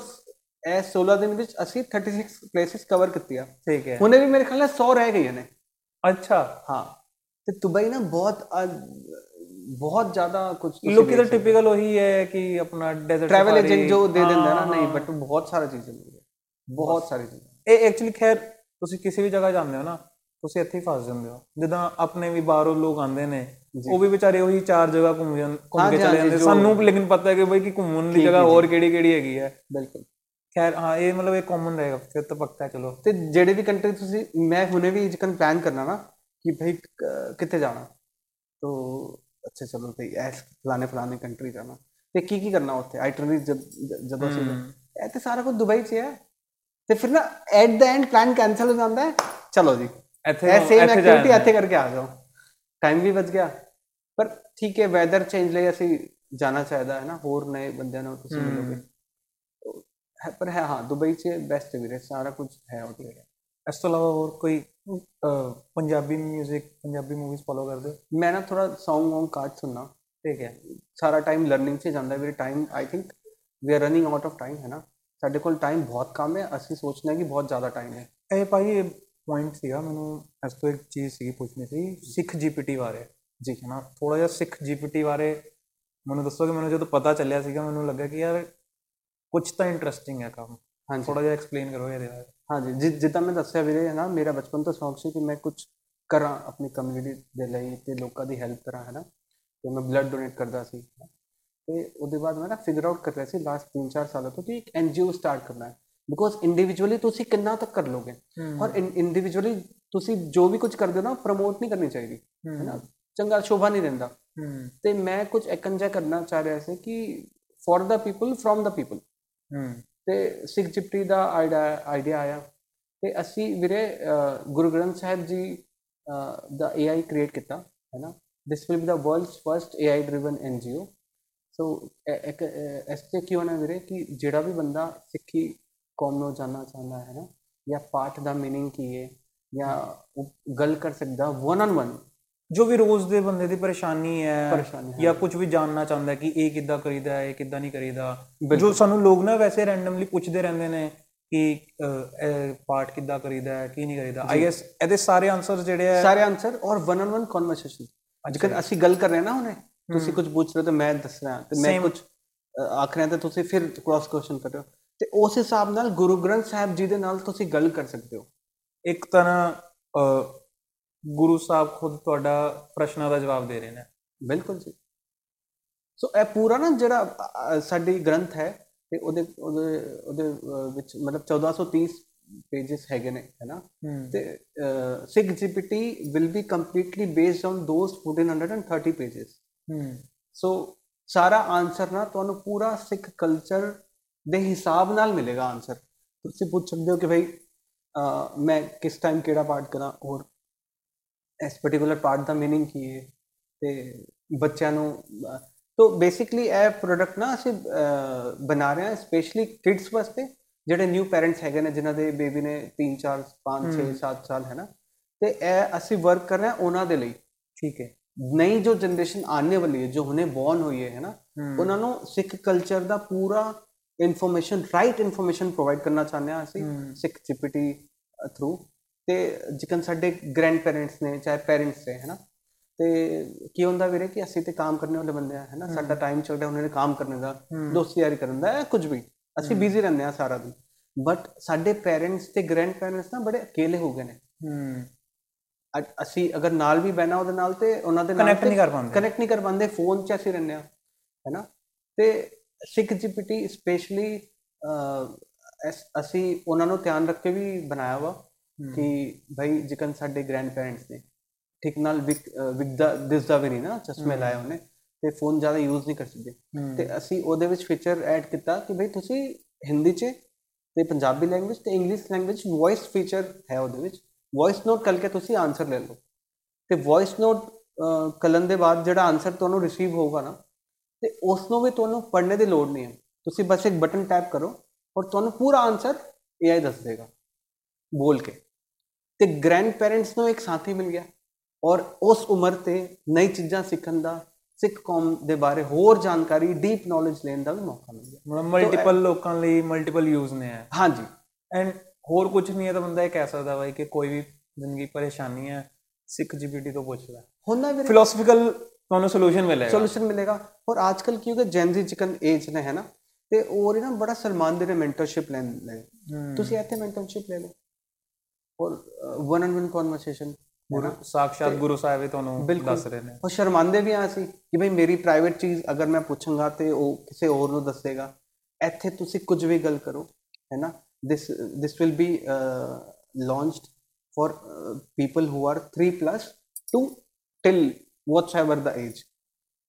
ਇਹ 16 ਦਿਨ ਵਿੱਚ ਅਸੀਂ 36 ਪਲੇਸਿਸ ਕਵਰ ਕੀਤੀਆਂ ਠੀਕ ਹੈ ਹੁਣੇ ਵੀ ਮੇਰੇ ਖਿਆਲ ਨਾਲ 100 ਰਹਿ ਗਈਆਂ ਨੇ ਅੱਛਾ ਹਾਂ ਤੇ ਦੁਬਈ ਨਾ ਬਹੁਤ ਬਹੁਤ ਜ਼ਿਆਦਾ ਕੁਝ ਲੋਕੀ ਤਾਂ ਟਿਪੀਕਲ ਉਹੀ ਹੈ ਕਿ ਆਪਣਾ ਡੈਜ਼ਰਟ ਟਰੈਵਲ ਏਜੰਟ ਜੋ ਦੇ ਦਿੰਦਾ ਨਾ ਨਹੀਂ ਬਟ ਬਹੁਤ ਸਾਰਾ ਚੀਜ਼ਾਂ ਮਿਲਦੀਆਂ ਬਹੁਤ ਸਾਰੀ ਚੀਜ਼ਾਂ ਇਹ ਐਕਚੁਅਲੀ ਖੈਰ ਤੁਸੀਂ ਕਿਸੇ ਵੀ ਜਗ੍ਹਾ ਜਾਂਦੇ ਹੋ ਨਾ ਤੁਸੀਂ ਇੱਥੇ ਹੀ ਫਸ ਜਾਂਦੇ ਹੋ। ਜਿੱਦਾਂ ਆਪਣੇ ਵੀ ਬਾਹਰੋਂ ਲੋਕ ਆਉਂਦੇ ਨੇ ਉਹ ਵੀ ਵਿਚਾਰੇ ਉਹੀ ਚਾਰ ਜਗ੍ਹਾ ਘੁੰਮ ਘੁੰਮ ਕੇ ਚਲੇ ਜਾਂਦੇ। ਸਾਨੂੰ ਲੇਕਿਨ ਪਤਾ ਹੈ ਕਿ ਬਈ ਕਿ ਘੁੰਮਣ ਦੀ ਜਗ੍ਹਾ ਹੋਰ ਕਿਹੜੀ ਕਿਹੜੀ ਹੈਗੀ ਹੈ। ਬਿਲਕੁਲ। ਖੈਰ ਹਾਂ ਇਹ ਮਤਲਬ ਇਹ ਕਾਮਨ ਰਹੇਗਾ ਫਿਰ ਤਾਂ ਪੱਕਾ ਚਲੋ। ਤੇ ਜਿਹੜੇ ਵੀ ਕੰਟਰੀ ਤੁਸੀਂ ਮੈਂ ਹੁਣੇ ਵੀ ਜਿਕਨ ਪਲਾਨ ਕਰਨਾ ਨਾ ਕਿ ਭਾਈ ਕਿੱਥੇ ਜਾਣਾ। ਤੋ ਅੱਛਾ ਚਲੋ ਭਾਈ ਐਸ ਫਲਾਣੇ ਫਲਾਣੇ ਕੰਟਰੀ ਜਾਣਾ। ਤੇ ਕੀ ਕੀ ਕਰਨਾ ਉੱਥੇ? ਆਈਟਨਰੀ ਜਦੋਂ ਅਸੀਂ ਇਹ ਤੇ ਸਾਰਾ ਕੁਝ ਦੁਬਈ 'ਚ ਹੈ। ਤੇ ਫਿਰ ਨਾ at the end plan cancel ਹੋ ਜਾਂਦਾ ਹੈ। ਚਲੋ ਜੀ ਇੱਥੇ ਸੇਮ ਐਕਟੀਵਿਟੀ ਇੱਥੇ ਕਰਕੇ ਆ ਜਾਓ। ਟਾਈਮ ਵੀ ਬਚ ਗਿਆ। ਪਰ ਠੀਕ ਹੈ ਵੈਦਰ ਚੇਂਜ ਲਈ ਅਸੀਂ ਜਾਣਾ ਚਾਹੀਦਾ ਹੈ ਨਾ ਹੋਰ ਨਏ ਬੰਦਿਆਂ ਨਾਲ ਤੁਸੀਂ ਮਿਲੋਗੇ। ਪਰ ਹੈ ਹਾਂ ਦੁਬਈ 'ਚ ਬੈਸਟ ਵੀਰੇ ਸਾਰਾ ਕੁਝ ਹੈ ਉੱਥੇ ਇਸ ਤੋਂ ਇਲਾਵਾ ਹੋਰ ਕੋਈ ਪੰਜਾਬੀ 뮤직 ਪੰਜਾਬੀ ਮੂਵੀਜ਼ ਫੋਲੋ ਕਰਦੇ? ਹੋ ਮੈਂ ਨਾ ਥੋੜਾ Song ਵੌਂਗ ਕਾਰਡ ਸੁਣਨਾ। ਠੀਕ ਹੈ। ਸਾਰਾ ਟਾਈਮ ਲਰਨਿੰਗ 'ਚ ਜਾਂਦਾ ਵੀਰੇ time I think we are running out of time ਹੈ ਨਾ? ਸਾਡੇ ਕੋਲ ਟਾਈਮ ਬਹੁਤ ਕਮ ਹੈ ਅਸੀਂ ਸੋਚਦੇ ਹਾਂ ਕਿ ਬਹੁਤ ਜ਼ਿਆਦਾ ਟਾਈਮ ਹੈ। ਇਹ ਭਾਈ ਪੁਆਇੰਟ ਸੀਗਾ ਮੈਨੂੰ ਇਸ ਤੋਂ ਇੱਕ ਚੀਜ਼ ਸੀ ਪੁੱਛਣੀ ਸੀ ਸਿੱਖ ਜੀਪੀਟੀ ਬਾਰੇ। ਜੀ। ਹੈ ਨਾ ਥੋੜਾ ਜਿਹਾ ਸਿੱਖ ਜੀਪੀਟੀ ਬਾਰੇ ਮੈਨੂੰ ਦੱਸੋ ਕਿ ਮੈਨੂੰ ਜਦੋਂ ਪਤਾ ਚੱਲਿਆ ਸੀਗਾ ਮੈਨੂੰ ਲੱਗਾ ਕਿ ਯਾਰ ਕੁਝ ਤਾਂ ਇੰਟਰਸਟਿੰਗ ਹੈ ਕੰਮ। ਹਾਂਜੀ। ਥੋੜਾ ਜਿਹਾ ਐਕਸਪਲੇਨ ਕਰੋ ਇਹਦੇ ਬਾਰੇ। ਹਾਂਜੀ ਜਿੱਦਾਂ ਮੈਂ ਦੱਸਿਆ ਵੀਰੇ ਹੈ ਨਾ ਮੇਰਾ ਬਚਪਨ ਤੋਂ ਸ਼ੌਂਕ ਸੀ ਕਿ ਮੈਂ ਕੁਝ ਕਰਾਂ ਆਪਣੀ ਕਮਿਊਨਿਟੀ ਦੇ ਲਈ ਤੇ ਲੋਕਾਂ ਦੀ ਹੈਲਪ ਕਰਾਂ ਹੈ ਨਾ। ਤੇ ਮੈਂ ਬਲੱਡ ਡੋਨੇਟ ਕਰਦਾ ਸੀ। ਤੇ ਉਹਦੇ ਬਾਅਦ ਮੈਂ ਨਾ ਫਿਗਰ ਆਊਟ ਕਰ ਰਿਹਾ ਸੀ ਲਾਸਟ 3-4 ਸਾਲਾਂ ਤੋਂ ਕਿ ਇੱਕ ਐਨਜੀਓ ਸਟਾਰਟ ਕਰਨਾ ਹੈ। ਬਿਕੋਜ਼ ਇੰਡੀਵਿਜੂਅਲੀ ਤੁਸੀਂ ਕਿੰਨਾ ਤੱਕ ਕਰ ਲੋਗੇ। ਔਰ ਇੰਡੀਵਿਜੂਅਲੀ ਤੁਸੀਂ ਜੋ ਵੀ ਕੁਝ ਕਰਦੇ ਹੋ ਨਾ ਪ੍ਰਮੋਟ ਨਹੀਂ ਕਰਨੀ ਚਾਹੀਦੀ। ਹੈ। ਨਾ ਚੰਗਾ ਸ਼ੋਭਾ ਨਹੀਂ ਦਿੰਦਾ। ਤੇ ਮੈਂ ਕੁਝ ਇਕੰਜਾ ਕਰਨਾ ਚਾਹ ਰਿਹਾ ਸੀ ਕਿ for the people from the people ਤੇ ਸਿੱਖ ਜਿਪਟੀ ਦਾ ਆਈਡੀਆ ਆਇਆ। ਤੇ ਅਸੀਂ ਵੀਰੇ ਗੁਰੂ ਗ੍ਰੰਥ ਸਾਹਿਬ ਜੀ ਦਾ ਏਆਈ ਕ੍ਰੀਏਟ ਕੀਤਾ ਹੈ ਨਾ this will be the world's first AI driven NGO ਸੋ ਇੱਕ ਐਸਤੇ ਕੀ ਹੋਣਾ ਵੀਰੇ ਕਿ ਜਿਹੜਾ ਵੀ ਬੰਦਾ ਸਿੱਖੀ ਕੌਮ ਨੂੰ ਜਾਨਣਾ ਚਾਹੁੰਦਾ ਹੈ ਨਾ ਜਾਂ ਪਾਠ ਦਾ मीनिंग ਕੀ ਹੈ ਜਾਂ ਗੱਲ ਕਰ ਸਕਦਾ ਵਨ ਔਨ ਵਨ ਜੋ ਵੀ ਰੋਜ਼ ਦੇ ਬੰਦੇ ਦੀ ਪਰੇਸ਼ਾਨੀ ਹੈ ਪਰੇਸ਼ਾਨੀ ਜਾਂ ਕੁਝ ਵੀ ਜਾਣਨਾ ਚਾਹੁੰਦਾ ਕਿ ਇਹ ਕਿੱਦਾਂ ਕਰੀਦਾ ਹੈ ਇਹ ਕਿੱਦਾਂ ਨਹੀਂ ਕਰੀਦਾ ਜੋ ਸਾਨੂੰ ਲੋਕ ਨਾ ਵੈਸੇ ਰੈਂਡਮਲੀ ਪੁੱਛਦੇ ਰਹਿੰਦੇ ਨੇ ਕਿ ਇਹ ਪਾਰਟ ਕਿੱਦਾਂ ਕਰੀਦਾ ਹੈ ਕੀ ਨਹੀਂ ਕਰੀਦਾ ਆਈ ਗੈਸ ਇਹਦੇ ਸਾਰੇ ਆਨਸਰ ਜਿਹੜੇ ਆ ਸਾਰੇ ਆਨਸਰ ਔਰ ਵਨ ਔਨ ਵਨ ਕਨਵਰਸੇਸ਼ਨ ਅੱਜਕੱਲ ਅਸੀਂ ਗੱਲ ਕਰ ਰਹੇ ਨਾ ਹੁਣੇ ਤੁਸੀਂ ਕੁਝ ਪੁੱਛ ਰਹੇ ਹੋ ਤੇ ਮੈਂ ਦੱਸ ਰਿਹਾ ਤੇ ਮੈਂ ਕੁਝ ਆਖ ਰਿਹਾ ਤੇ ਤੁਸੀਂ ਫਿਰ ਕ੍ਰਾਸ ਕੁਐਸਚਨ ਕਰ ਰਹੇ ਹੋ ਤੇ ਉਸ ਹਿਸਾਬ ਨਾਲ ਗੁਰੂ ਗ੍ਰੰਥ ਸਾਹਿਬ ਜੀ ਦੇ ਨਾਲ ਤੁਸੀਂ ਗੱਲ ਕਰ ਸਕਦੇ ਹੋ। ਇੱਕ ਤਰ੍ਹਾਂ ਗੁਰੂ ਸਾਹਿਬ ਖੁਦ ਤੁਹਾਡਾ ਪ੍ਰਸ਼ਨਾਂ ਦਾ ਜਵਾਬ ਦੇ ਰਹੇ ਨੇ। ਬਿਲਕੁਲ ਜੀ। ਸੋ ਇਹ ਪੂਰਾ ਨਾ ਜਿਹੜਾ ਸਾਡੀ ਗ੍ਰੰਥ ਹੈ ਤੇ ਉਹਦੇ ਉਹਦੇ ਉਹਦੇ ਵਿੱਚ ਮਤਲਬ 1430 ਪੇजेस ਹੈਗੇ ਨੇ ਹੈਨਾ ਤੇ Sikh GPT will be completely based on those 1430 ਹੂੰ। ਸੋ ਸਾਰਾ ਆਨਸਰ ਨਾ ਤੁਹਾਨੂੰ ਪੂਰਾ ਸਿੱਖ ਕਲਚਰ ਦੇ ਹਿਸਾਬ ਨਾਲ ਮਿਲੇਗਾ ਆਨਸਰ ਤੁਸੀਂ ਪੁੱਛ ਸਕਦੇ ਹੋ ਕਿ ਭਾਈ ਮੈਂ ਕਿਸ ਟਾਈਮ ਕਿਹੜਾ ਪਾਰਟ ਕਰਾਂ? ਔਰ ਇਸ ਪਾਰਟਿਕੂਲਰ ਪਾਰਟ ਦਾ मीनिंग ਕੀ ਹੈ? ਤੇ ਬੱਚਿਆਂ ਨੂੰ ਤੋ ਬੇਸਿਕਲੀ ਇਹ ਪ੍ਰੋਡਕਟ ਨਾ ਅਸੀਂ ਬਣਾ ਰਹੇ ਹਾਂ ਸਪੈਸ਼ਲੀ ਕਿਡਸ ਵਾਸਤੇ ਜਿਹੜੇ ਨਿਊ ਪੈਰੈਂਟਸ ਹੈਗੇ ਨੇ ਜਿਨ੍ਹਾਂ ਦੇ ਬੇਬੀ ਨੇ 3 4 5 6 7 ਸਾਲ ਹੈ ਨਾ? ਤੇ ਇਹ ਅਸੀਂ ਵਰਕ ਕਰ ਰਹੇ ਹਾਂ ਉਹਨਾਂ ਦੇ ਲਈ। ਠੀਕ ਹੈ? ਨਈ ਜੋ ਜਨਰੇਸ਼ਨ ਆਉਣੇ ਵਾਲੀ ਹੈ ਜੋ ਹੁਣੇ ਬੌਰਨ ਹੋਈ ਹੈ ਨਾ ਉਹਨਾਂ ਨੂੰ ਸਿੱਖ ਕਲਚਰ ਦਾ ਪੂਰਾ ਇਨਫੋਰਮੇਸ਼ਨ ਰਾਈਟ ਇਨਫੋਰਮੇਸ਼ਨ ਪ੍ਰੋਵਾਈਡ ਕਰਨਾ ਚਾਹੁੰਦੇ ਹਾਂ ਅਸੀਂ ਸਿੱਖ ਜੀਪੀਟੀ ਥਰੂ ਤੇ ਜਿਕਨ ਸਾਡੇ ਗ੍ਰੈਂਡ ਪੈਰੈਂਟਸ ਨੇ ਚਾਹੇ ਪੈਰੈਂਟਸ ਨੇ ਹੈਨਾ ਤੇ ਕੀ ਹੁੰਦਾ ਵੀਰੇ ਕਿ ਅਸੀਂ ਤੇ ਕੰਮ ਕਰਨੇ ਵਾਲੇ ਬੰਦੇ ਆ ਹੈਨਾ ਸਾਡਾ ਟਾਈਮ ਚੱਲਦਾ ਉਹਨਾਂ ਨੇ ਕੰਮ ਕਰਨੇ ਦਾ ਦੋਸਤੀ ਯਾਰੀ ਕਰਨ ਦਾ ਕੁਝ ਵੀ। ਅਸੀਂ ਬਿਜ਼ੀ ਰਹਿੰਦੇ ਆ ਸਾਰਾ ਦਿਨ। ਬਟ ਸਾਡੇ ਪੈਰੈਂਟਸ ਤੇ ਗ੍ਰੈਂਡ ਪੈਰੈਂਟਸ ਨਾ ਬੜੇ ਅਕੇਲੇ ਹੋ ਗਏ ਨੇ। ਅਸੀਂ ਅਗਰ ਨਾਲ ਵੀ ਬੈਣਾ ਉਹਦੇ ਨਾਲ ਤੇ ਉਹਨਾਂ ਦੇ ਨਾਲ ਕਨੈਕਟ ਨਹੀਂ ਕਰ ਪਾਉਂਦੇ। ਕਨੈਕਟ ਨਹੀਂ ਕਰ ਪਾਉਂਦੇ ਫੋਨ 'ਚ ਅਸੀਂ ਰਹਿੰਦੇ ਆ ਹੈਨਾ ਤੇ ਸਿੱਖ ਜੀਪੀਟੀ ਸਪੈਸ਼ਲੀ ਅਸੀਂ ਉਹਨਾਂ ਨੂੰ ਧਿਆਨ ਰੱਖ ਕੇ ਵੀ ਬਣਾਇਆ ਵਾ ਕਿ ਭਾਈ ਜਿਕਨ ਸਾਡੇ ਗ੍ਰੈਂਡ ਪੈਰੈਂਟਸ ਨੇ ਠੀਕ ਨਾਲ ਵਿਕਦਾ ਦਿਸਦਾ ਵੀ ਨਹੀਂ ਨਾ ਚਸ਼ਮੇ ਲਾਏ ਉਹਨੇ ਤੇ ਫੋਨ ਜ਼ਿਆਦਾ ਯੂਜ਼ ਨਹੀਂ ਕਰ ਸਕਦੇ। ਤੇ ਅਸੀਂ ਉਹਦੇ ਵਿੱਚ ਫੀਚਰ ਐਡ ਕੀਤਾ ਕਿ ਭਾਈ ਤੁਸੀਂ ਹਿੰਦੀ 'ਚ ਤੇ ਪੰਜਾਬੀ ਲੈਂਗੁਏਜ ਤੇ ਇੰਗਲਿਸ਼ ਲੈਂਗੁਏਜ ਵੌਇਸ ਫੀਚਰ ਹੈ ਉਹਦੇ ਵਿੱਚ। ਵੌਇਸ ਨੋਟ ਕਰਕੇ ਤੁਸੀਂ ਆਨਸਰ ਲੈ ਲਓ। ਤੇ ਵੌਇਸ ਨੋਟ ਕਰਨ ਦੇ ਬਾਅਦ ਜਿਹੜਾ ਆਨਸਰ ਤੁਹਾਨੂੰ ਰਿਸੀਵ ਹੋਊਗਾ ਨਾ ਤੇ ਉਸ ਨੂੰ ਵੀ ਤੁਹਾਨੂੰ ਪੜ੍ਹਨੇ ਦੀ ਲੋੜ ਨਹੀਂ ਹੈ। ਤੁਸੀਂ ਬਸ ਇੱਕ ਬਟਨ ਟੈਪ ਕਰੋ ਔਰ ਤੁਹਾਨੂੰ ਪੂਰਾ ਆਨਸਰ AI ਦੱਸ ਦੇਗਾ ਬੋਲ ਕੇ। ਤੇ ਗ੍ਰੈਂਡ ਪੈਰੈਂਟਸ ਨੂੰ ਇੱਕ ਸਾਥੀ ਮਿਲ ਗਿਆ ਔਰ ਉਸ ਉਮਰ ਤੇ ਨਈ ਚੀਜ਼ਾਂ ਸਿੱਖਣ ਦਾ ਸਿੱਖ ਕੌਮ ਦੇ ਬਾਰੇ ਹੋਰ ਜਾਣਕਾਰੀ ਡੀਪ ਨੌਲੇਜ ਲੈਣ ਦਾ ਵੀ ਮੌਕਾ ਮਿਲ ਗਿਆ। ਮਲਟੀਪਲ ਲੋਕਾਂ ਲਈ ਮਲਟੀਪਲ ਯੂਜ਼ ਨੇ ਹੈ ਹਾਂਜੀ। ਐਂਡ ਹੋਰ ਕੁਝ ਨਹੀਂ ਹੈ ਤਾਂ ਬੰਦਾ ਇਹ ਕਹਿ ਸਕਦਾ ਬਾਈ ਕਿ ਕੋਈ ਵੀ ਜ਼ਿੰਦਗੀ ਪਰੇਸ਼ਾਨੀ ਹੈ ਸਿੱਖ ਜੀਪੀਟੀ ਤੋਂ ਪੁੱਛ ਲੈ ਹੁੰਦਾ ਵੀਰੇ ਫਿਲਾਸਫੀਕਲ ਤੁਹਾਨੂੰ ਸੋਲੂਸ਼ਨ ਮਿਲੇਗਾ। ਸੋਲੂਸ਼ਨ ਮਿਲੇਗਾ। ਔਰ ਅੱਜਕੱਲ ਕਿਉਂਕਿ ਜੈਨਜ਼ੀ ਚਿਕਨ ਏਜ ਨੇ ਹੈ ਨਾ? ਤੇ ਉਹ ਨਾ ਬੜਾ ਸਲਮਾਨ ਦੇ ਨੇ ਮੈਂਟਰਸ਼ਿਪ ਲੈਣ ਲੈ ਤੁਸੀਂ ਇੱਥੇ ਮੈਂਟਰਸ਼ਿਪ ਲੈ ਲਓ। ਔਰ one and one conversation guru ਸਾਖਸ਼ਾਤ Guru Sahib ਤੁਹਾਨੂੰ। ਦੱਸ ਰਹੇ ਨੇ। ਉਹ ਸ਼ਰਮਾਂਦੇ ਵੀ ਆ ਅਸੀਂ ਕਿ ਭਈ ਮੇਰੀ ਪ੍ਰਾਈਵੇਟ ਚੀਜ਼ ਅਗਰ ਮੈਂ ਪੁੱਛਾਂਗਾ ਤੇ ਉਹ ਕਿਸੇ ਹੋਰ ਨੂੰ ਦੱਸੇਗਾ। ਇੱਥੇ ਤੁਸੀਂ ਕੁਝ ਵੀ ਗੱਲ ਕਰੋ ਹੈ ਨਾ? this this will be uh, launched for uh, people who are 3 plus to till whatsoever the age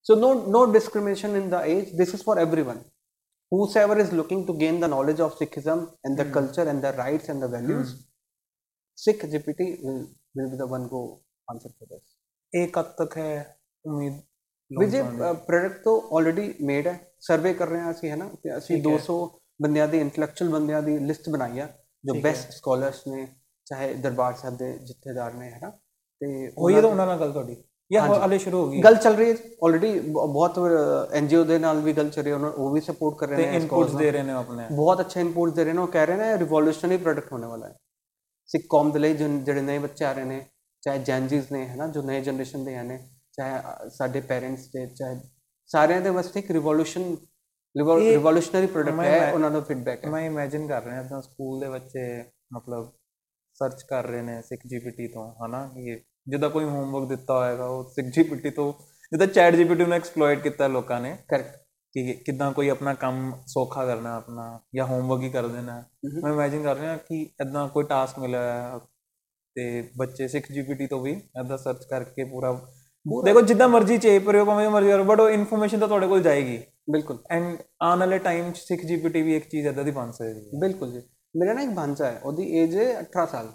so no no discrimination in the age this is for everyone whosoever is looking to gain the knowledge of sikhism and the mm. culture and the rights and the values mm. sikh gpt will, will be the one go answer for this एक हद तक है उम्मीद विजय product तो already made है survey कर रहे हैं ऐसी है ना ऐसी 200 ਬੰਦਿਆਂ ਦੀ ਇੰਟੈਲੈਕਚੁਅਲ ਬੰਦਿਆਂ ਦੀ ਲਿਸਟ ਬਣਾਈ ਆ ਜੋ ਬੈਸਟ ਸਕਾਲਰਸ ਨੇ ਚਾਹੇ ਦਰਬਾਰ ਸਾਹਿਬ ਦੇ ਜਥੇਦਾਰ ਨੇ ਹੈ ਨਾ ਤੇ ਹੋਈ ਤਾਂ ਉਹਨਾਂ ਨਾਲ ਗੱਲ ਤੁਹਾਡੀ। ਜਾਂ ਹਾਲੇ ਸ਼ੁਰੂ ਹੋ ਗਈ। ਗੱਲ ਚੱਲ ਰਹੀ ਹੈ ਆਲਰੇਡੀ ਬਹੁਤ ਐਨਜੀਓ ਦੇ ਨਾਲ ਵੀ ਗੱਲ ਚੱਲ ਰਹੀ ਹੈ ਉਹ ਵੀ ਸਪੋਰਟ ਕਰ ਰਹੇ ਨੇ ਇਨਪੁਟਸ ਦੇ ਰਹੇ ਨੇ ਆਪਣੇ। ਬਹੁਤ ਅੱਛੇ ਇਨਪੁਟਸ ਦੇ ਰਹੇ ਨੇ ਉਹ ਕਹਿ ਰਹੇ ਨੇ ਰਿਵੋਲੂਸ਼ਨਰੀ ਪ੍ਰੋਡਕਟ ਹੋਣੇ ਵਾਲਾ ਹੈ। ਸਿੱਖ ਕੌਮ ਦੇ ਲਈ ਜਿਹੜੇ ਨਵੇਂ ਬੱਚੇ ਆ ਰਹੇ ਨੇ ਚਾਹੇ ਜੈਨਜੀਸ ਨੇ ਹੈ ਨਾ ਜੋ ਨਵੇਂ ਜਨਰੇਸ਼ਨ ਦੇ ਹਨ ਚਾਹੇ ਸਾਡੇ ਪੇਰੈਂਟਸ ਦੇ ਚਾਹੇ ਸਾਰਿਆਂ ਦੇ ਵਾਸਤੇ ਇੱਕ ਰਿਵੋਲੂਸ਼ਨ ਰਿਵੋਲੂਸ਼ਨਰੀ ਪ੍ਰੋਡਕਟ ਹੈ ਉਹਨਾਂ ਦਾ ਫੀਡਬੈਕ ਹੈ। ਮੈਂ ਇਮੇਜਿਨ ਕਰ ਰਿਹਾ ਤਾਂ ਸਕੂਲ ਦੇ ਬੱਚੇ ਮਤਲਬ ਸਰਚ ਕਰ ਰਹੇ ਨੇ ਸਿੱਖ ਜੀਪੀਟੀ ਤੋਂ ਹਨਾ ਕਿ ਜਿੱਦਾਂ ਕੋਈ ਹੋਮਵਰਕ ਦਿੱਤਾ ਹੋਏਗਾ ਉਹ ਸਿੱਖ ਜੀਪੀਟੀ ਤੋਂ ਜਿੱਦਾਂ ਚੈਟ ਜੀਪੀਟੀ ਨੂੰ ਐਕਸਪਲੋਇਟ ਕੀਤਾ ਲੋਕਾਂ ਨੇ ਕਰੈਕਟ ਕਿ ਕਿਦਾਂ ਕੋਈ ਆਪਣਾ ਕੰਮ ਸੌਖਾ ਕਰਨਾ ਆਪਣਾ ਜਾਂ ਹੋਮਵਰਕ ਹੀ ਕਰ ਦੇਣਾ। ਮੈਂ ਇਮੇਜਿਨ ਕਰ ਰਿਹਾ ਕਿ ਇਦਾਂ ਕੋਈ ਟਾਸਕ ਮਿਲਿਆ ਤੇ ਬੱਚੇ ਸਿੱਖ ਜੀਪੀਟੀ ਤੋਂ ਵੀ ਇਦਾਂ ਸਰਚ ਕਰਕੇ ਪੂਰਾ ਦੇਖੋ ਜਿੱਦਾਂ ਮਰਜ਼ੀ ਚੇਪ ਰਹੇ ਹੋ ਭਾਵੇਂ ਮਰਜ਼ੀ ਕਰੋ ਬਟ ਉਹ ਇਨਫੋਰਮੇਸ਼ਨ ਤਾਂ ਤੁਹਾਡੇ ਕੋਲ ਜਾਏਗੀ। ਬਿਲਕੁਲ। ਐਂਡ ਆਉਣ ਵਾਲੇ ਟਾਈਮ 'ਚ ਸਿੱਖ ਜੀਪੀਟੀ ਵੀ ਇੱਕ ਚੀਜ਼ ਇਦਾਂ ਦੀ ਬਣ ਸਕਦੀ ਹੈ। ਬਿਲਕੁਲ ਜੀ। ਮੇਰਾ ਨਾ ਇੱਕ ਭਾਂਜਾ ਹੈ ਉਹਦੀ ਏਜ ਹੈ 18 ਸਾਲ।